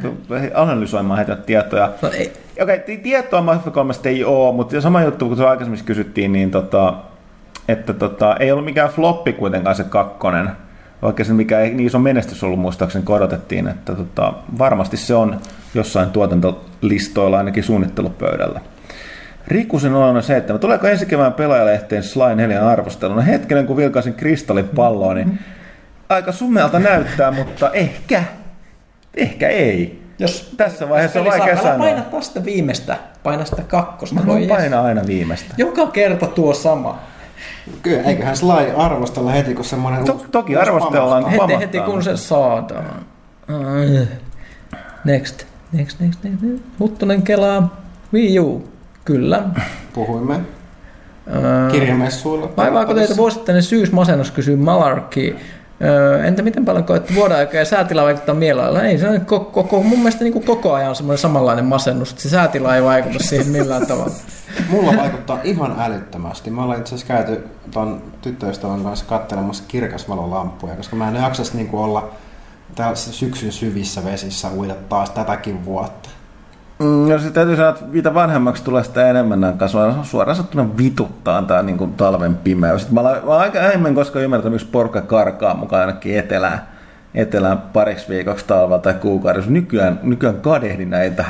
analysoimaan heitä tietoja. No, ei, Okei, okay, tietoa Mafia 3 ei ole, mutta sama juttu, kun se aikaisemmin kysyttiin, niin tota, että tota, ei ollut mikään floppi kuitenkaan se kakkonen, vaikka se mikä ei niin iso menestys ollut muistaakseni, kun odotettiin, että tota, varmasti se on jossain tuotantolistoilla ainakin suunnittelupöydällä. Rikusen on se, että tuleeko ensi kevään pelaajalehteen Sly 4 arvosteluna. Hetkinen, kun vilkaisin kristallipalloa, niin aika summealta näyttää, mutta ehkä, ehkä ei. jos Tässä vaiheessa on vaikea sanoa. paina tästä viimeistä, paina sitä kakkosta. Mä voi voin painaa aina viimeistä. Joka kerta tuo sama. Kyllä, eiköhän Sly arvostella heti, kun semmoinen... To- uusi- toki uusi arvostellaan. Heti, heti kun se saadaan. Next. Next, next, next. next. Huttunen kelaa. Wii U. Kyllä. Puhuimme kirjamessuilla. Vaivaako teitä vuosittainen syysmasennus, kysyy Malarkki. Entä miten paljon koette vuoden aikaa ja säätila vaikuttaa mielellä? Ei, se on koko, koko, mun mielestä niin kuin koko ajan semmoinen samanlainen masennus, että se säätila ei vaikuta siihen millään tavalla. Mulla vaikuttaa ihan älyttömästi. Me ollaan itse asiassa käyty ton tyttöystävän kanssa katselemassa kirkasvalolampuja, koska mä en jaksas niinku olla syksyn syvissä vesissä uida taas tätäkin vuotta. Mm, no se täytyy sanoa, että mitä vanhemmaksi tulee sitä enemmän nämä kasvaa. Suoraan sanottuna vituttaa tämä niin kuin talven pimeys. Sitten Mä olen, mä olen aika enemmän koska ymmärtänyt, miksi porukka karkaa mukaan ainakin etelään, etelään pariksi viikoksi talvella tai kuukaudessa. Nykyään, nykyään kadehdin näitä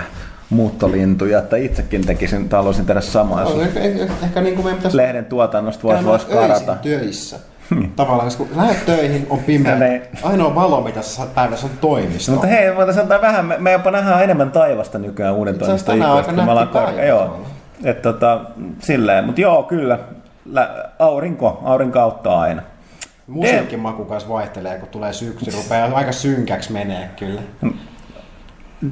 muuttolintuja, että itsekin tekisin, tai haluaisin tehdä samaa, On, ehkä, ehkä, ehkä niin kuin meidän pitäisi lehden tuotannosta voisi vois karata. öisin töissä. Tavallaan, kun lähdet töihin, on pimeä. Ne- Ainoa valo, mitä sä saat päivässä on toimisto. Mutta hei, voitaisiin antaa vähän, me, me jopa nähdään enemmän taivasta nykyään uuden tänään ikkunasta, aika kun me ollaan päivä Joo, että tota, silleen, mutta joo, kyllä, Lä, aurinko, aurinko auttaa aina. Musiikin maku vaihtelee, kun tulee syksy, rupeaa aika synkäksi menee kyllä.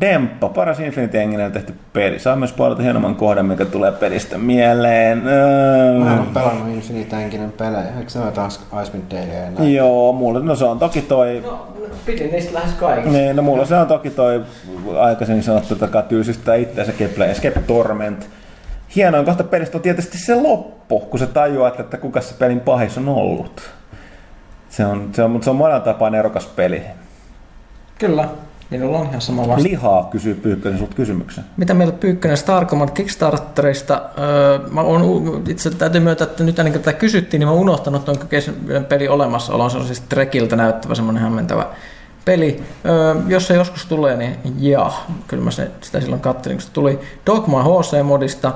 Demppa, paras Infinity Enginellä tehty peli. Saa myös puolelta hienomman kohdan, mikä tulee pelistä mieleen. Öö, Mä en ole pelannut Infinite Enkinen pelejä. Eikö se ole taas Icewind Dale ja näin? Joo, mulla, no se on toki toi, No, pidin niistä lähes kaikista. niin, no mulla se on toki toi aikaisemmin sanottu taka tyysistää itseänsä Keple Escape Torment. Hienoin kohta pelistä on tietysti se loppu, kun sä tajuat, että kuka se pelin pahis on ollut. Se on, se on, mutta se on monella tapaa nerokas peli. Kyllä, minulla on ihan sama vastaus. Lihaa kysyy Pyykkönen sulta kysymyksen. Mitä mieltä Pyykkönen Star Command Kickstarterista? Öö, mä on, itse täytyy myöntää, että nyt ainakin tätä kysyttiin, niin mä oon unohtanut tuon peli olemassaolon. Se on siis Trekiltä näyttävä semmoinen hämmentävä peli. Öö, jos se joskus tulee, niin jaa, kyllä mä se, sitä silloin katselin, kun se tuli Dogma HC-modista.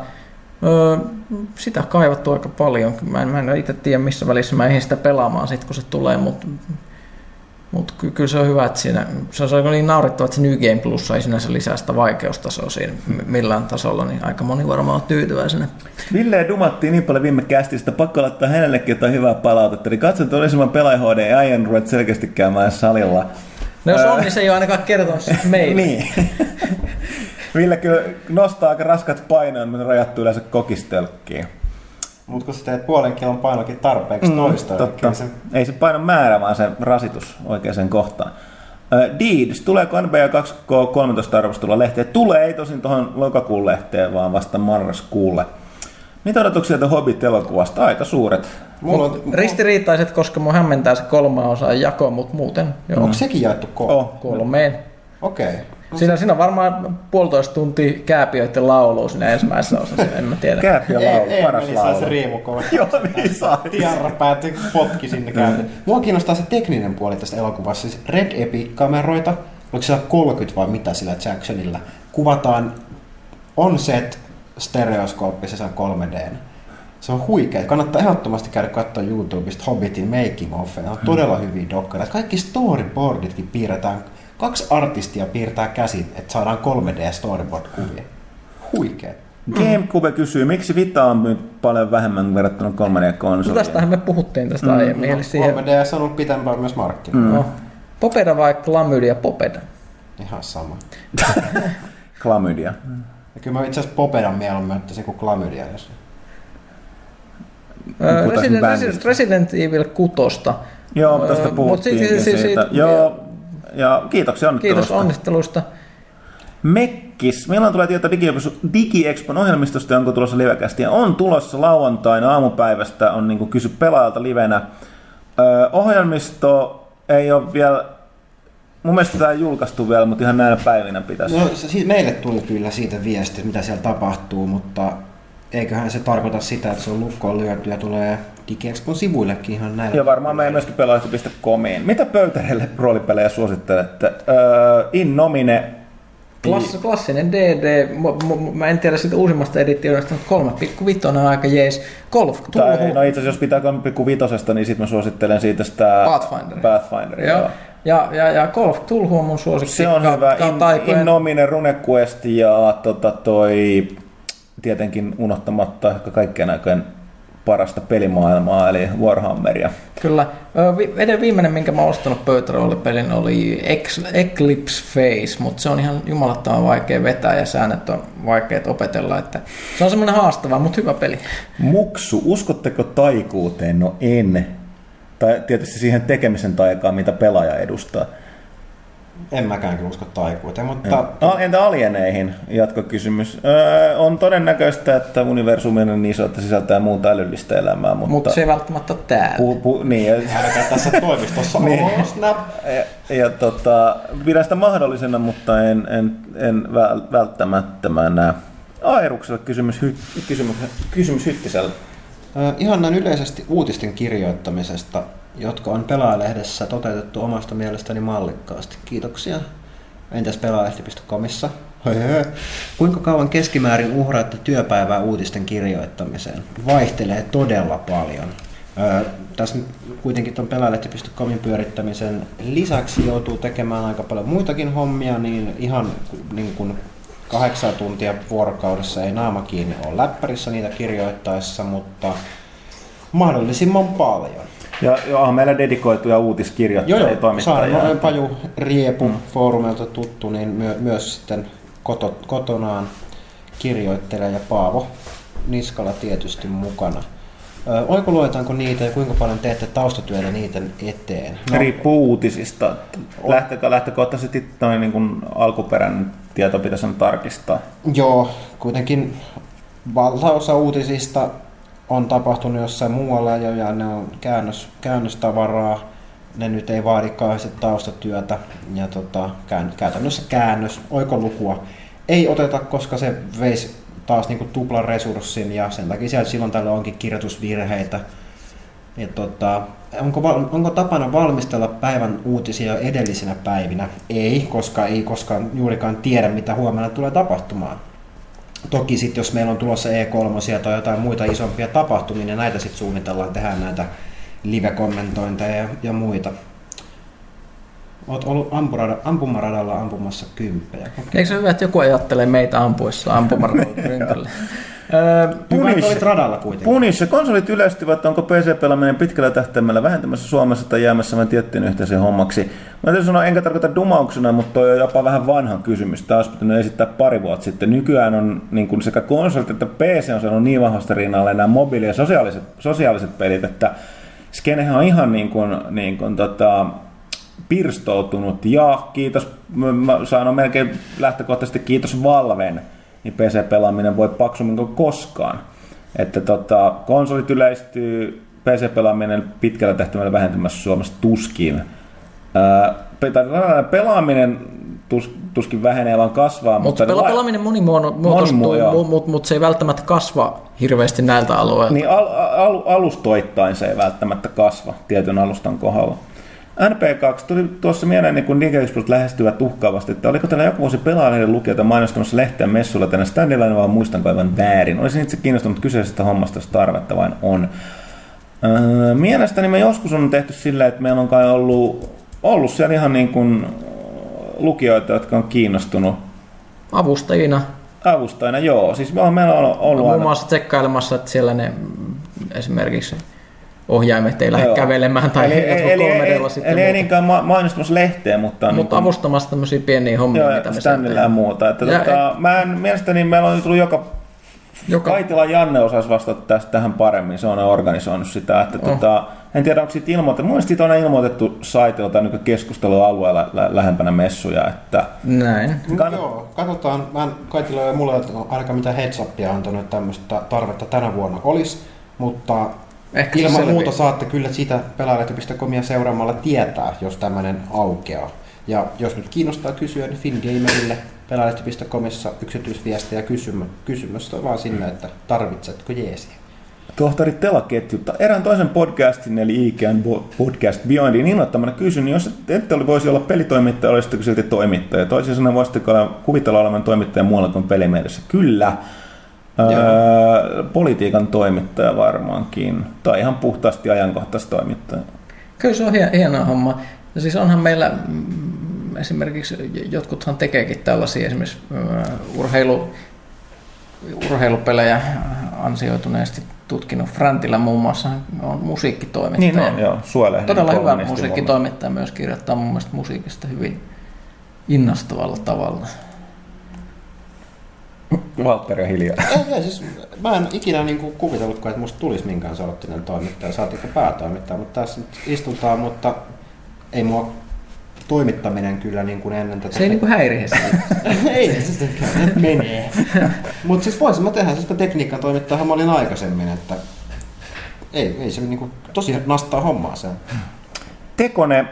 Öö, sitä kaivattu aika paljon. Mä en, mä en itse tiedä missä välissä mä ehdin sitä pelaamaan sit, kun se tulee, mutta mutta ky- kyllä se on hyvä, että siinä, se on aika niin naurettava, että se New Game Plus ei sinänsä lisää sitä vaikeustasoa siinä millään tasolla, niin aika moni varmaan on tyytyväisenä. Ville dumattiin niin paljon viime kästistä, pakko laittaa hänellekin jotain hyvää palautetta. Eli katso, että olisimman pelaaja HD, ei ajan ruveta selkeästi käymään salilla. No jos on, niin se ei ole ainakaan kertonut sitä meille. niin. Ville kyllä nostaa aika raskat painoja, mutta rajattu yleensä kokistelkkiin. Mutta kun sä teet puolen kilon painokin tarpeeksi mm, toista, niin Totta. se Ei se painon määrä, vaan se rasitus oikeaan kohtaan. Äh, Deeds, tuleeko NBA 2K13 arvostelulla lehteen? Tulee, ei tosin tuohon lokakuun lehteen, vaan vasta marraskuulle. Mitä odotuksia tätä Hobbit-elokuvasta? Aika suuret. Mulla on, Ristiriitaiset, koska mun hämmentää se kolme osaa jako, mutta muuten joo, onko sekin jaettu ko- Oh. kolmeen. Okei. Siinä, siinä on varmaan puolitoista tuntia kääpiöiden laulu siinä ensimmäisessä osassa, en mä tiedä. Kääpiö laulu, paras Eemeli sai laulu. se riemukova. Joo, niin sai. Tiarra päätti potki sinne käyntiin. Mua kiinnostaa se tekninen puoli tästä elokuvasta. Siis Red Epic-kameroita, oliko siellä 30 vai mitä sillä Jacksonilla, kuvataan on-set stereoskooppisessa 3D. Se on huikea. Kannattaa ehdottomasti käydä katsoa YouTubesta Hobbitin making of. Ne on todella hyviä dokkareita. Kaikki storyboarditkin piirretään. Kaksi artistia piirtää käsin, että saadaan 3D storyboard-kuvia. Huikea. Gamecube kysyy, miksi Vita on myynyt paljon vähemmän verrattuna 3D-konsoliin? No tästähän me puhuttiin tästä aiemmin, eli siihen 3DS on ollut pitempään myös markkinoilla. no, Popeda vai Klamydia Popeda? Ihan sama. Klamydia. Ja kyllä mä itse asiassa Popedan mieluummin ottaisin kuin Klamydia, jos... Öö, Resident. Resident Evil 6. Joo, tästä Öö, mut puhuttiinkin si- si- si- siitä. siitä- Joo, ja kiitoksia Kiitos onnittelusta. onnittelusta. Mekkis. Milloin tulee tieto Digi- DigiExpon ohjelmistosta ja onko tulossa livekästiä? On tulossa lauantaina aamupäivästä, on niin kysy pelaajalta livenä. Öö, ohjelmisto ei ole vielä, mun mielestä tämä ei julkaistu vielä, mutta ihan näinä päivinä pitäisi. No, se, siis meille tuli kyllä siitä viesti, mitä siellä tapahtuu, mutta eiköhän se tarkoita sitä, että se on lukkoon lyöty ja tulee DigiExpon sivuillekin ihan näillä. Ja varmaan meidän myöskin pelaajat.comiin. Mitä pöytärille roolipelejä suosittelette? Öö, in nomine Klass, klassinen DD, mä en tiedä siitä uusimmasta editioista, mutta 3.5 on aika jees. Golf, Tai, no itse asiassa jos pitää 3,5, niin sitten mä suosittelen siitä sitä Pathfinderia. Pathfinderia. Joo. joo. Ja, ja, ja Golf Tulhu on mun suosikki. Se on Ka- hyvä. In, in nomine RuneQuest ja tota, toi tietenkin unohtamatta ehkä kaikkien aikojen parasta pelimaailmaa, eli Warhammeria. Kyllä. Eden viimeinen, minkä mä oon ostanut pöytäroolipelin, oli Eclipse Face, mutta se on ihan jumalattoman vaikea vetää ja säännöt on vaikeat opetella. Että se on semmoinen haastava, mutta hyvä peli. Muksu, uskotteko taikuuteen? No en. Tai tietysti siihen tekemisen taikaan, mitä pelaaja edustaa. En mäkään kyllä usko taikuuteen, mutta. Al- Entä alieneihin? Jatkokysymys. Öö, on todennäköistä, että universumi on niin iso, että sisältää muuta älyllistä elämää, mutta... Mutta se ei välttämättä ole täällä. pu, pu, niin, ja, tässä toimistossa Niin. snap. ja, ja tota, pidän sitä mahdollisena, mutta en, en, en väl- välttämättömänä. Airukselle kysymys, hy, kysymys, kysymys Hyttiselle. Ihan näin yleisesti uutisten kirjoittamisesta, jotka on pelaajalehdessä toteutettu omasta mielestäni mallikkaasti. Kiitoksia. Entäs pelaajalehti.comissa? Kuinka kauan keskimäärin uhraatte työpäivää uutisten kirjoittamiseen? Vaihtelee todella paljon. Ö, tässä kuitenkin tuon pelaajalehti.comin pyörittämisen lisäksi joutuu tekemään aika paljon muitakin hommia, niin ihan niin kuin kahdeksan tuntia vuorokaudessa ei naama kiinni ole läppärissä niitä kirjoittaessa, mutta mahdollisimman paljon. Ja joo, meillä dedikoituja uutiskirjoittajia Joo, ja joo, toimittajia. Saarno, Paju Riepu mm. foorumilta tuttu, niin myö, myös sitten koto, kotonaan kirjoittelee ja Paavo Niskala tietysti mukana. Ö, Oikoluetaanko niitä ja kuinka paljon teette taustatyötä niiden eteen? No. Riippuu uutisista. Lähtökohtaisesti noin niin kuin alkuperäinen tieto pitäisi aina tarkistaa. Joo, kuitenkin valtaosa uutisista on tapahtunut jossain muualla jo ja ne on käännös, käännöstavaraa. ne nyt ei vaadi kauheasti taustatyötä ja tota, käytännössä käännös, oikolukua ei oteta, koska se veisi taas niinku tuplan resurssin ja sen takia siellä silloin tällä onkin kirjoitusvirheitä. Ja tota, onko, onko tapana valmistella päivän uutisia edellisinä päivinä? Ei, koska ei koskaan juurikaan tiedä, mitä huomenna tulee tapahtumaan. Toki sitten, jos meillä on tulossa E3 tai jotain muita isompia tapahtumia, niin näitä sitten suunnitellaan, tehdään näitä live-kommentointeja ja, ja muita. Olet ollut ampurada, ampumaradalla ampumassa kymppejä. Eikö se hyvä, että joku ajattelee meitä ampuessa ampumaradalla Öö, Punis- radalla kuitenkin. Punissa konsolit yleistyvät, onko PC-pelaaminen pitkällä tähtäimellä vähentämässä Suomessa tai jäämässä vain tiettyyn yhteiseen hommaksi. Mä täytyy sanoa, enkä tarkoita dumauksena, mutta toi on jopa vähän vanha kysymys. Olisi pitänyt esittää pari vuotta sitten. Nykyään on niin kuin sekä konsolit että PC on saanut niin vahvasti rinnalle nämä mobiili- ja sosiaaliset, sosiaaliset pelit, että skenehän on ihan niin kuin, niin kuin tota, pirstoutunut ja kiitos, mä- mä sanon melkein lähtökohtaisesti kiitos Valven, niin PC-pelaaminen voi paksummin kuin koskaan. Että tota, konsolit yleistyy, PC-pelaaminen pitkällä tähtäimellä vähentymässä Suomessa tuskin. Ää, pelaaminen tus, tuskin vähenee, vaan kasvaa. mutta pela, la- pelaaminen monimuotoistuu, mutta mut, mut se ei välttämättä kasva hirveästi näiltä alueilta. Niin al, al, alustoittain se ei välttämättä kasva tietyn alustan kohdalla. NP2 tuli tuossa mieleen, niin kun Digexploit lähestyvät uhkaavasti, että oliko teillä joku vuosi pelaajan lukijoita mainostamassa lehteä messulla tänne standilla, vai muistanko aivan väärin. Olisin itse kiinnostunut kyseisestä hommasta, jos tarvetta vain on. Öö, mielestäni me joskus on tehty sillä, että meillä on kai ollut, ollut siellä ihan niin kuin lukijoita, jotka on kiinnostunut Avustajina. avustajina. Joo, siis on, meillä on ollut Muun aina... muassa tsekkailemassa, että siellä ne esimerkiksi ohjaimet ei lähde Joo. kävelemään tai eli, jotkut eli, 3 eli, sitten. eli ei niinkään ma- mainostamassa lehteä, mutta... Mutta niin avustamassa tämmöisiä pieniä hommia, Joo, mitä me ja muuta. Että Ja- tota, mä en, mielestäni meillä on tullut joka... Joka, Kaitila Janne osasi vastata tästä tähän paremmin, se on organisoinut sitä. Että Oh. tota, en tiedä, onko siitä ilmoitettu. Mun mielestä siitä on ilmoitettu saitilta niin keskustelualueella lä- lähempänä messuja. Että näin. Mut Kannat- Joo, katsotaan. Mä en, Kaitila ja mulle ole ainakaan mitään heads antanut, että tämmöistä tarvetta tänä vuonna olisi, mutta Ehkä se ilman selviää. muuta saatte kyllä sitä pelaajalehti.comia seuraamalla tietää, jos tämmöinen aukeaa. Ja jos nyt kiinnostaa kysyä, niin Fingamerille pelaajalehti.comissa yksityisviestejä kysymä, kysymys on vaan sinne, että tarvitsetko jeesiä. tohtori Telaketjutta erään toisen podcastin, eli IGN Podcast Beyondin ilmoittamana kysyn, niin jos ette oli, voisi olla pelitoimittaja, olisitteko silti toimittaja? Toisin sanoen voisitteko kuvitella olevan toimittaja muualla kuin pelimielessä? Kyllä. Öö, politiikan toimittaja varmaankin. Tai ihan puhtaasti ajankohtaistoimittaja. Kyllä se on hie- hieno homma. Ja siis onhan meillä mm, esimerkiksi, jotkuthan tekeekin tällaisia esimerkiksi uh, urheilu, urheilupelejä ansioituneesti tutkinut. Frantilla muun muassa on musiikkitoimittaja. Niin on, joo. Suolehden Todella hyvä musiikkitoimittaja myös kirjoittaa mun mielestä musiikista hyvin innostavalla tavalla. Valtteri on hiljaa. Ei, ei, siis, mä en ikinä niinku kuvitellutkaan, että musta tulisi minkään sorttinen toimittaja, saatika päätoimittaja, mutta tässä nyt istutaan, mutta ei mua toimittaminen kyllä niin kuin ennen tätä. Se ei niinku häiriä sitä. ei, se sitten menee. Mutta siis voisin mä tehdä sitä tekniikan toimittajahan mä olin aikaisemmin, että ei, ei se niinku tosi nastaa hommaa se. Tekone,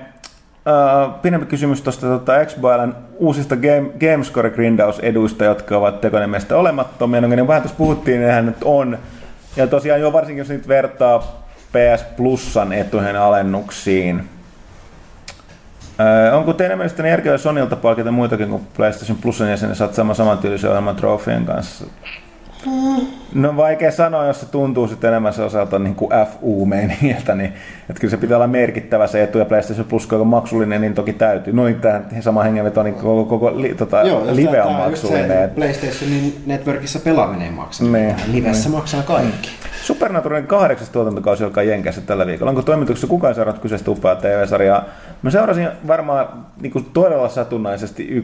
pienempi kysymys tuosta tota, Xboilen uusista game, Gamescore Grindaus-eduista, jotka ovat Tekonen mielestä olemattomia. No, niin vähän tuossa puhuttiin, nehän nyt on. Ja tosiaan jo varsinkin, jos nyt vertaa PS Plusan etujen alennuksiin. Äh, onko teidän mielestäni järkevää Sonilta palkita muitakin kuin PlayStation Plusan jäsenen satsaamaan samantyylisen ohjelman trofeen kanssa? No vaikea sanoa, jos se tuntuu sitten enemmän se osalta niin kuin FU-meiningiltä, niin että kyllä se pitää olla merkittävä se etu, ja PlayStation Plus, kun on maksullinen, niin toki täytyy. Noin tähän sama hengenveto, niin koko, koko li, tota, jos live on just maksullinen. Se, PlayStationin networkissa pelaaminen ei maksa. Niin. Livessä maksaa kaikki. Supernaturalin kahdeksas tuotantokausi alkaa Jenkeissä tällä viikolla. Onko toimituksessa kukaan seurannut kyseistä upeaa TV-sarjaa? Mä seurasin varmaan niin kuin todella satunnaisesti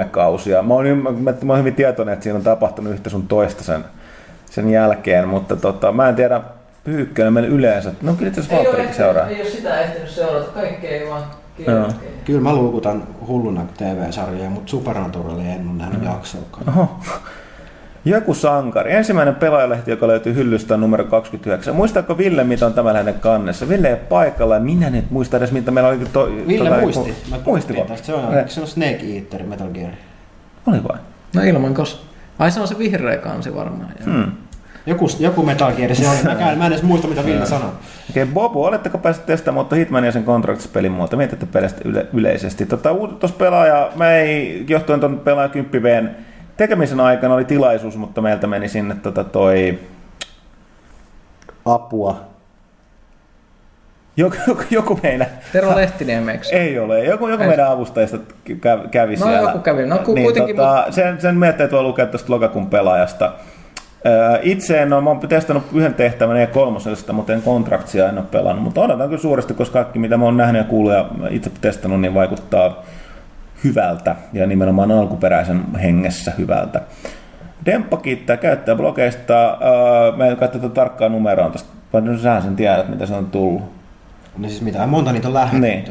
1-3 kausia. Mä oon, mä, mä oon hyvin tietoinen, että siinä on tapahtunut yhtä sun toista sen, sen jälkeen, mutta tota, mä en tiedä, Pyykkönen meillä yleensä. No kyllä itse asiassa seuraa. ei ole sitä ehtinyt seurata, kaikkea ei vaan Joo. Kyllä mä luukutan hulluna TV-sarjoja, mutta Supernaturalia en ole nähnyt jaksoakaan. Oho. Joku sankari. Ensimmäinen pelaajalehti, joka löytyy hyllystä on numero 29. Muistaako Ville, mitä on tämän hänen kannessa? Ville ei paikalla. Minä nyt muista edes, mitä meillä oli. To, Ville tota- muisti. Mä puhuttiin tästä. Se on, se on Snake Eater Metal Gear. Oli vai? No ilman kos. Ai se on se vihreä kansi varmaan. joo. Hmm. Joku, joku Metal Gear se oli. Mä, en- mä en edes muista, mitä Ville sanoi. Okei, okay, Bobo, oletteko päässeet testaamaan mutta Hitman ja sen Contracts-pelin muuta? Mietitte pelistä yle- yleisesti. Tota, tuossa pelaaja, mä ei, johtuen tuon pelaaja 10 tekemisen aikana oli tilaisuus, mutta meiltä meni sinne tota toi apua. Joku, joku, joku meidän, Tero Lehtiniemeksi. ei ole, joku, joku Ei. meidän avustajista kä- kävi No, siellä. joku kävi. No, ku- niin, kuitenkin, tota, sen, sen miettii, että voi lukea tuosta lokakuun pelaajasta. Itse en ole, mä oon testannut yhden tehtävän ja kolmosesta, mutta en kontraktsia en ole pelannut. Mutta odotan kyllä suuresti, koska kaikki mitä mä oon nähnyt ja kuullut ja itse testannut, niin vaikuttaa hyvältä ja nimenomaan alkuperäisen hengessä hyvältä. Demppa kiittää käyttäjäblogeista. Öö, Mä en katso tarkkaa numeroa tuosta. Vaan sä sen tiedät, mitä se on tullut. Niin siis mitä, monta niitä on lähdetty. Niin.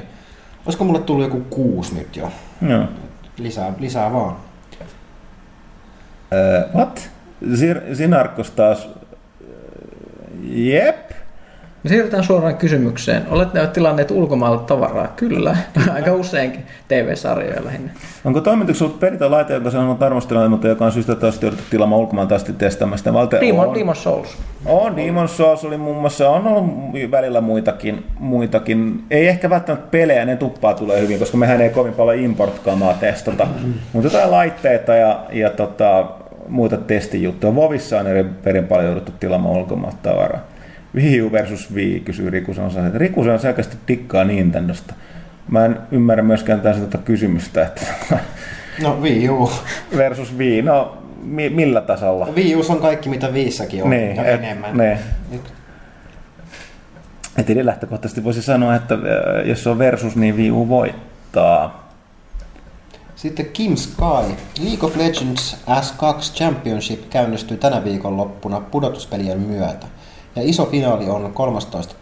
Olisiko mulle tullut joku kuusi nyt jo? Joo. Lisää, lisää vaan. Öö, what? Sir- Sinarkos taas. Jep. Me siirrytään suoraan kysymykseen. Olette tilanneet ulkomailta tavaraa? Kyllä, aika useinkin. TV-sarjoja lähinnä. Onko toimituksessa ollut peritä laite, jonka se on arvostelua, mutta joka on syystä taas jouduttu tilaamaan ulkomailta asti testaamaan sitä? Valte- Demon, on, Demon Souls. on, Demon Souls oli muun muassa, on ollut välillä muitakin, muitakin. Ei ehkä välttämättä pelejä, ne tuppaa tulee hyvin, koska mehän ei kovin paljon import-kamaa testata. Mutta jotain laitteita ja, ja tota, muita testijuttuja. Vovissa on eri perin paljon jouduttu tilaamaan ulkomailta tavaraa. Wii U versus Wii, kysyy Riku Sonsa. Riku on selkeästi dikkaa Nintendosta. Mä en ymmärrä myöskään tästä tota kysymystä, että No Wii U. versus Wii, no mi- millä tasolla? Wii U on kaikki mitä viissäkin on Niin, ja et- enemmän. niin. Et eli lähtökohtaisesti voisi sanoa, että äh, jos se on versus, niin Wii U voittaa. Sitten Kim Sky. League of Legends S2 Championship käynnistyy tänä viikonloppuna pudotuspelien myötä. Ja iso finaali on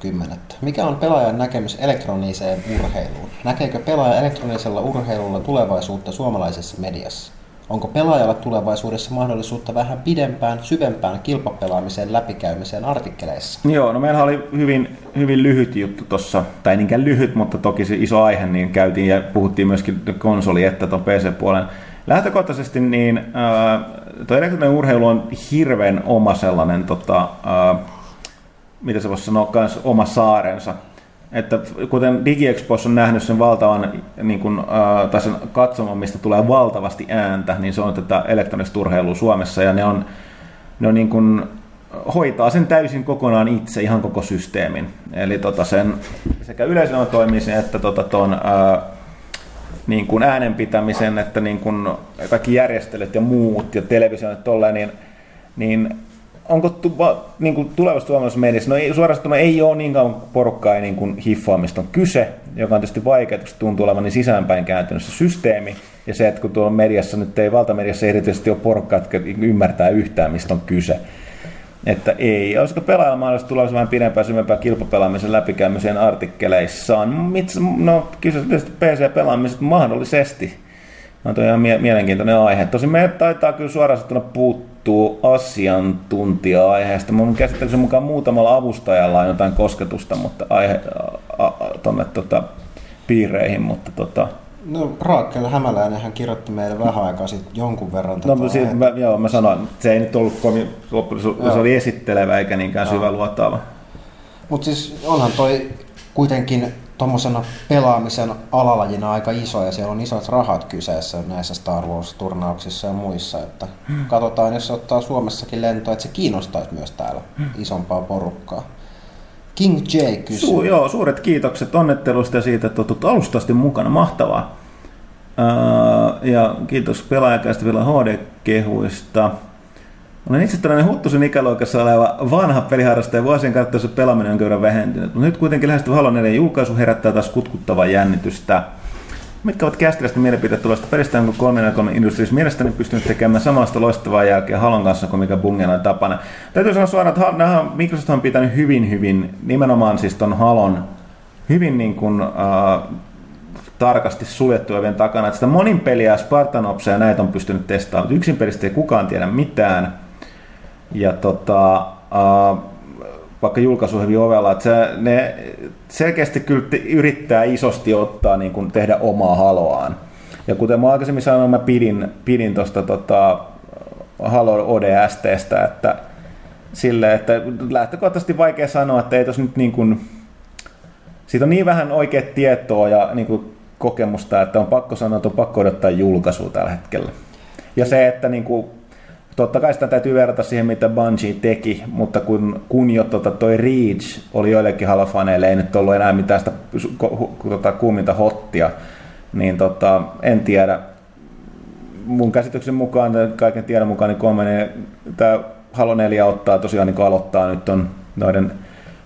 13.10. Mikä on pelaajan näkemys elektroniseen urheiluun? Näkeekö pelaaja elektronisella urheilulla tulevaisuutta suomalaisessa mediassa? Onko pelaajalla tulevaisuudessa mahdollisuutta vähän pidempään, syvempään kilpapelaamiseen läpikäymiseen artikkeleissa? Joo, no meillä oli hyvin, hyvin lyhyt juttu tuossa, tai niinkään lyhyt, mutta toki se iso aihe, niin käytiin ja puhuttiin myöskin konsoli että tuon PC-puolen. Lähtökohtaisesti niin äh, tuo elektroninen urheilu on hirveän oma sellainen, tota, äh, mitä se voisi sanoa, kans oma saarensa. Että kuten DigiExpos on nähnyt sen valtavan niin kuin, äh, tai sen katsomon, mistä tulee valtavasti ääntä, niin se on tätä elektronista urheilua Suomessa ja ne on, ne on niin kuin, hoitaa sen täysin kokonaan itse, ihan koko systeemin. Eli tota sen, sekä yleisön toimisen että tota ton, ää, niin kuin äänen pitämisen, että niin kuin kaikki järjestelyt ja muut ja televisio ja tolleen, niin, niin onko tu, va, niin kuin tulevassa suomalaisessa mediassa, no ei, suoraan sanottuna ei ole niin kauan porukkaa ei niin kuin hiffaamista on kyse, joka on tietysti vaikeaa, koska tuntuu olevan niin sisäänpäin kääntynyt systeemi, ja se, että kun tuolla mediassa nyt ei, valtamediassa erityisesti ole porukkaa, jotka ymmärtää yhtään, mistä on kyse. Että ei. Olisiko pelaajalla mahdollista tulla vähän pidempään syvempää kilpapelaamisen läpikäymiseen artikkeleissaan? Mits, no, kyse tietysti PC-pelaamisesta mahdollisesti. On toi ihan mie- mielenkiintoinen aihe. Tosin me taitaa kyllä suoraan sanottuna puuttuu asiantuntija-aiheesta. Mun käsittelykseni mukaan muutamalla avustajalla on jotain kosketusta mutta aihe, a, a, tonne, tota, piireihin, mutta tota, No Raakel Hämäläinen hän kirjoitti meille vähän aikaa sitten jonkun verran No, tätä siitä, aihetta. mä, joo, mä sanoin, että se ei nyt ollut kovin, loppujen se, se oli esittelevä eikä niinkään syvä luotaava. Mutta siis onhan toi kuitenkin tuommoisena pelaamisen alalajina aika iso ja siellä on isot rahat kyseessä näissä Star Wars-turnauksissa ja muissa. Että katsotaan, jos se ottaa Suomessakin lentoa, että se kiinnostaisi myös täällä isompaa porukkaa. King J kysyy. Su, joo, suuret kiitokset onnettelusta ja siitä, että olet alusta asti mukana. Mahtavaa. Ää, ja kiitos pelaajakäistä vielä HD-kehuista. Olen itse tällainen huttusen ikäluokassa oleva vanha peliharrastaja vuosien kautta pelaaminen on kyllä vähentynyt. Mutta nyt kuitenkin lähestyvä Halo 4 julkaisu herättää taas kutkuttavaa jännitystä. Mitkä ovat kästiläisten mielipiteet tulosta pelistä, onko 3 Industries mielestäni pystynyt tekemään samasta loistavaa jälkeä Halon kanssa kuin mikä Bungella on tapana. Täytyy sanoa suoraan, että nämä Microsoft on pitänyt hyvin, hyvin, nimenomaan siis ton Halon hyvin niin kuin, äh, tarkasti suljettu ovien takana. Että sitä monin peliä, Spartanopsia ja näitä on pystynyt testaamaan, mutta yksin pelistä ei kukaan tiedä mitään. Ja tota, uh, vaikka julkaisu hyvin ovella, että se, ne selkeästi kyllä yrittää isosti ottaa, niin kuin tehdä omaa haloaan. Ja kuten mä aikaisemmin sanoin, mä pidin, pidin tuosta tota, Halo ODSTstä, että sille, että lähtökohtaisesti vaikea sanoa, että ei tos nyt niin kuin, siitä on niin vähän oikea tietoa ja niin kuin kokemusta, että on pakko sanoa, että on pakko odottaa julkaisua tällä hetkellä. Ja se, että niin kuin, totta kai sitä täytyy verrata siihen, mitä Bungie teki, mutta kun, kun jo tota, toi Reach oli joillekin halofaneille, ei nyt ollut enää mitään sitä tota, kuuminta hottia, niin tota, en tiedä. Mun käsityksen mukaan, kaiken tiedon mukaan, niin kolmannen, tämä Halo 4 ottaa tosiaan niin aloittaa nyt on noiden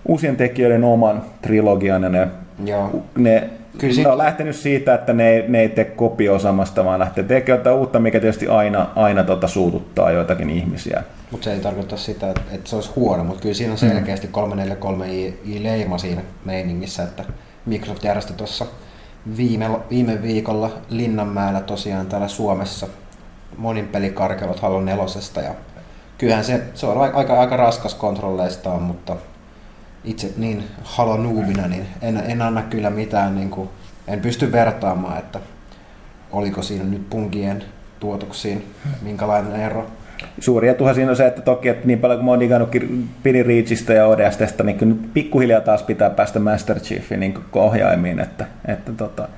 uusien tekijöiden oman trilogian ja ne Joo. ne, Kyllä sit- on lähtenyt siitä, että ne, ei- ne ei tee kopio samasta, vaan lähtee tekemään jotain uutta, mikä tietysti aina, aina tota suututtaa joitakin ihmisiä. Mutta se ei tarkoita sitä, että, että se olisi huono, mutta kyllä siinä on selkeästi 343i-leima siinä meiningissä, että Microsoft järjesti tuossa viime, viime viikolla Linnanmäellä tosiaan täällä Suomessa monin pelikarkelut Halo nelosesta ja kyllähän se, se on aika, aika raskas kontrolleistaan, mutta itse niin Halo noobina, niin en, en anna kyllä mitään, niin kuin, en pysty vertaamaan, että oliko siinä nyt punkien tuotoksiin, minkälainen ero. Suuri etuhan siinä on se, että toki että niin paljon kuin mä oon digannut Pidin Reachista ja ODSTstä, niin kyllä pikkuhiljaa taas pitää päästä Master Chiefin niin ohjaimiin, että, että tota,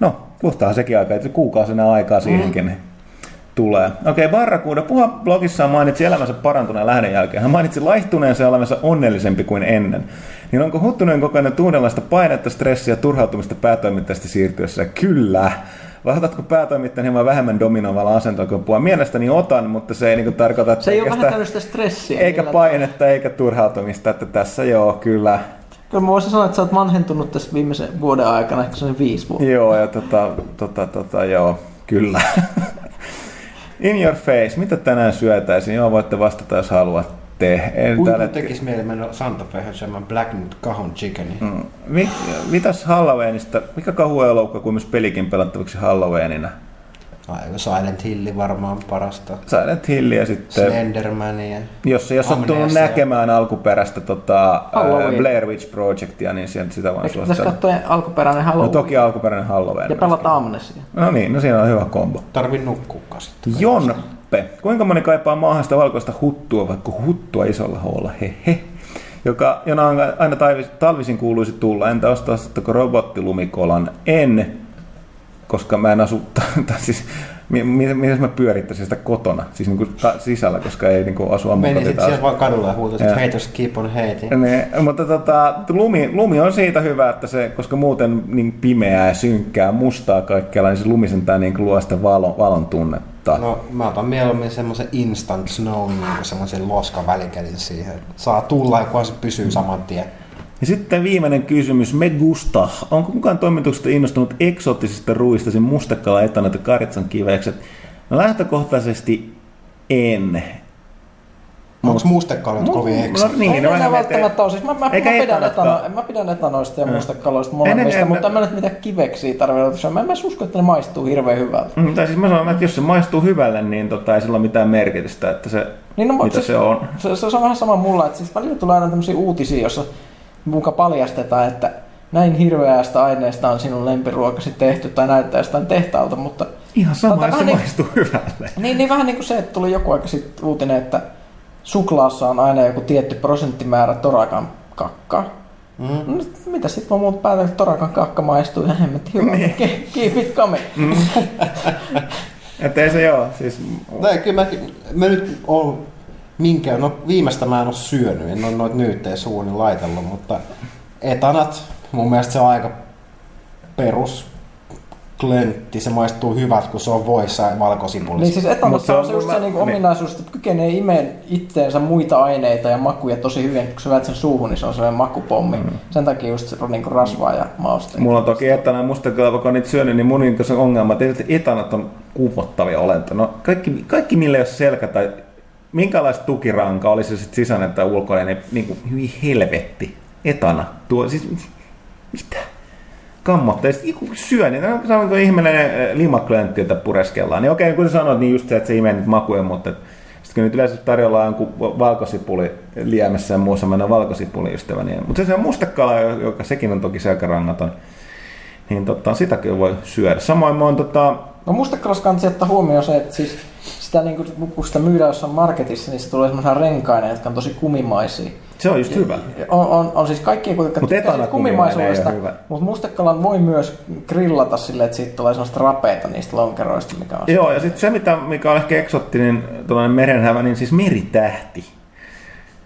no, puhtaa sekin aika, että kuukausina aikaa siihenkin mm. Tulee. Okei, okay, Barrakuuda puha blogissaan mainitsi elämänsä parantuneen lähdön jälkeen. Hän mainitsi laihtuneensa ja olevansa onnellisempi kuin ennen. Niin onko huttuneen kokenut uudenlaista painetta, stressiä ja turhautumista päätoimittajasta siirtyessä? Kyllä. Vai otatko päätoimittajan hieman vähemmän dominoivalla asentolla kuin puhua? Mielestäni otan, mutta se ei niin tarkoita, että Se ei ole vähentänyt sitä stressiä. eikä painetta eikä turhautumista, että tässä joo, kyllä. Kyllä mä voisin sanoa, että sä oot vanhentunut tässä viimeisen vuoden aikana, ehkä se on viisi vuotta. Joo, ja tota, tota, tota, joo, kyllä. In your face, mitä tänään syötäisiin? Joo, voitte vastata, jos haluatte. En Kuinka tällä tekisi meille mennä Santa Fehän syömään Black Nut Cajon Chickeni? Mm. Mi- mitäs Halloweenista? Mikä kahueloukka kuin myös pelikin pelattavaksi Halloweenina? Aivan Silent Hill varmaan parasta. Silent Hill ja sitten, Slendermania. jos ole sattunut Amnesia. näkemään alkuperäistä tota, Halloween. Blair Witch Projectia, niin sieltä sitä vaan Eikö pitäisi katsoa alkuperäinen No Halloween? toki alkuperäinen Halloween. ja pelata Amnesia. No niin, no siinä on hyvä kombo. Tarvii nukkuukaan sitten. Jonppe. Kuinka moni kaipaa maahan sitä valkoista huttua, vaikka huttua isolla hoolla, hehe. Joka, jona on aina talvis, talvisin kuuluisi tulla. Entä ostaisitteko robottilumikolan? En, koska mä en asu, tai siis, mi- mi- miten mä pyörittäisin sitä kotona, siis niin kuin ta- sisällä, koska ei niin kuin asu Menisit siellä vaan kadulla ja huutasit, Joo. haters keep on hating. Ne, mutta tota, lumi, lumi on siitä hyvä, että se, koska muuten niin pimeää ja synkkää, mustaa kaikkialla, niin se lumi sentään niin luo sitä valon, valon tunnetta. No mä otan mieluummin semmoisen instant snow, niin semmoisen loskavälikelin siihen. Saa tulla ja kunhan se pysyy saman tien. Ja sitten viimeinen kysymys, Me Gusta. Onko kukaan toimituksesta innostunut eksoottisista ruuista, sen mustekala, etanat ja karitsan kivekset? No lähtökohtaisesti en. Onko mustekalut kovin No eksä? niin, ei no ne välttämättä ole. Siis mä, mä, Eikä mä, pidän etano, mä pidän etanoista ja Mm. mustekaloista En- molemmista, en- mutta en mä nyt mitään kiveksiä tarvitse. Mä en mä usko, että ne maistuu hirveän hyvältä. Mm, tai siis mä sanon, että jos se maistuu hyvälle, niin tota, ei sillä ole mitään merkitystä, että se, Niin no, mitä siis- se on. Se, se, on vähän sama mulla, että siis välillä tulee aina tämmöisiä uutisia, jossa muka paljastetaan, että näin hirveästä aineesta on sinun lempiruokasi tehty tai näyttää jostain tehtaalta, mutta Ihan sama, jos se niin- maistuu hyvälle. niin, niin vähän niin kuin se, että tuli joku aika sitten uutinen, että suklaassa on aina joku tietty prosenttimäärä torakan kakkaa. Mm. No, mitä sitten mä muut päätän, että torakan kakka maistuu ihan hemmetti hyvältä. Niin. Ke- Keep it coming. Että ei se joo, siis No kyllä mä, mä nyt oon minkään, no viimeistä mä en oo syönyt, en oo noita nyyttejä suuni laitellut, mutta etanat, mun mielestä se on aika perus klöntti, se maistuu hyvältä, kun se on voissa ja valkosipulissa. Niin siis etanassa se on on se just se niinku niin. ominaisuus, että kykenee imeen itteensä muita aineita ja makuja tosi hyvin. Kun sä väät sen suuhun, niin se on sellainen makupommi. Mm. Sen takia just se on niinku rasvaa ja mausteita. Mulla on toki etana ja mustekala, vaikka on niitä syönyt, niin mun niin se ongelma, että etanat on kuvottavia olentoja. No, kaikki, kaikki millä ei ole selkä tai minkälaista tukirankaa, oli se sitten sisäinen tai ulkoinen, niin, kuin, hyvin helvetti. Etana. Tuo, siis, mitä? kammottaa. Sitten kun syö, niin on sama kuin ihmeellinen limaklöntti, jota pureskellaan. Niin okei, kun sä sanoit, niin just se, että se imee niitä makuja, mutta sitten kun nyt yleensä tarjolla on valkosipuli liemessä ja muussa mennä valkosipuli niin, mutta se, on mustekala, joka sekin on toki selkärangaton, niin tota, sitäkin voi syödä. Samoin mä oon tota, No mustekalassa kannattaa ottaa huomioon se, että siis sitä, niin kuin, kun sitä myydään jossain marketissa, niin se tulee semmoisena renkaina, jotka on tosi kumimaisia. se on just hyvä. On, on, on siis kaikki, Mut tykkää siitä kumimaisuudesta, mutta mustekalan voi myös grillata silleen, että siitä tulee semmoista rapeita niistä lonkeroista, mikä on Joo, ja sitten se, mitä, mikä on ehkä eksottinen tuollainen merenhävä, niin siis meritähti.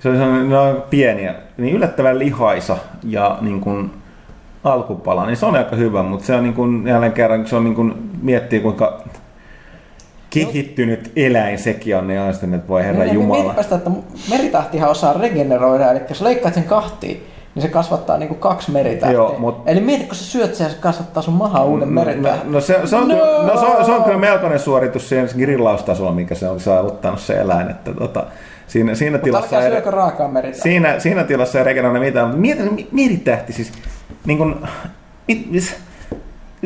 Se on ne on pieniä, niin yllättävän lihaisa ja niin kuin alkupala, niin se on aika hyvä, mutta se on niin kuin, jälleen kerran, kun se on niin kuin, miettii kuinka kehittynyt eläin sekin on, niin on sitten, että voi herra Niin, niin Jumala. mietipä sitä, että meritähtihän osaa regeneroida, eli jos leikkaat sen kahtiin, niin se kasvattaa niinku kaksi meritähtiä. Joo, mut- Eli mieti, kun sä syöt sen se kasvattaa sun maha uuden No, meritähden. no, se, se, on, no. Kyllä, no se, on, se on kyllä melkoinen suoritus siihen grillaustasolla, mikä se on saavuttanut se eläin. Että, tota, siinä, siinä tilassa ei, raakaa meritähtiä. siinä, siinä tilassa ei regeneroida mitään, mutta meritähti siis, niin kuin, mit, mis,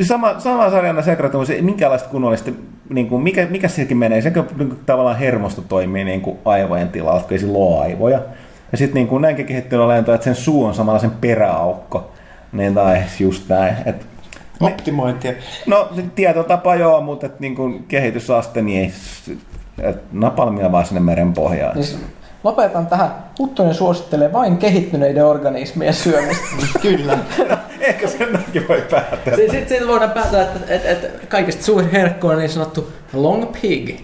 sama, sama sarjana sekratus, ei minkäänlaista kunnollista, niin kuin, mikä, mikä sekin menee, se niin kuin, tavallaan hermosto toimii niin kuin aivojen tilalla, kun ei sillä ole aivoja. Ja sitten niin kuin näinkin kehittynyt lento, että sen suu on samalla sen peräaukko. Niin tai just näin. Et, Optimointia. No se tietotapa joo, mutta et niin kuin kehitysaste, niin ei et napalmia vaan sinne meren pohjaan. Niin s- lopetan tähän. Huttunen suosittelee vain kehittyneiden organismien syömistä. Kyllä. Ehkä senkin voi päättää. Sitten sit voidaan päätellä, että, että, että kaikista suurin herkku on niin sanottu long pig.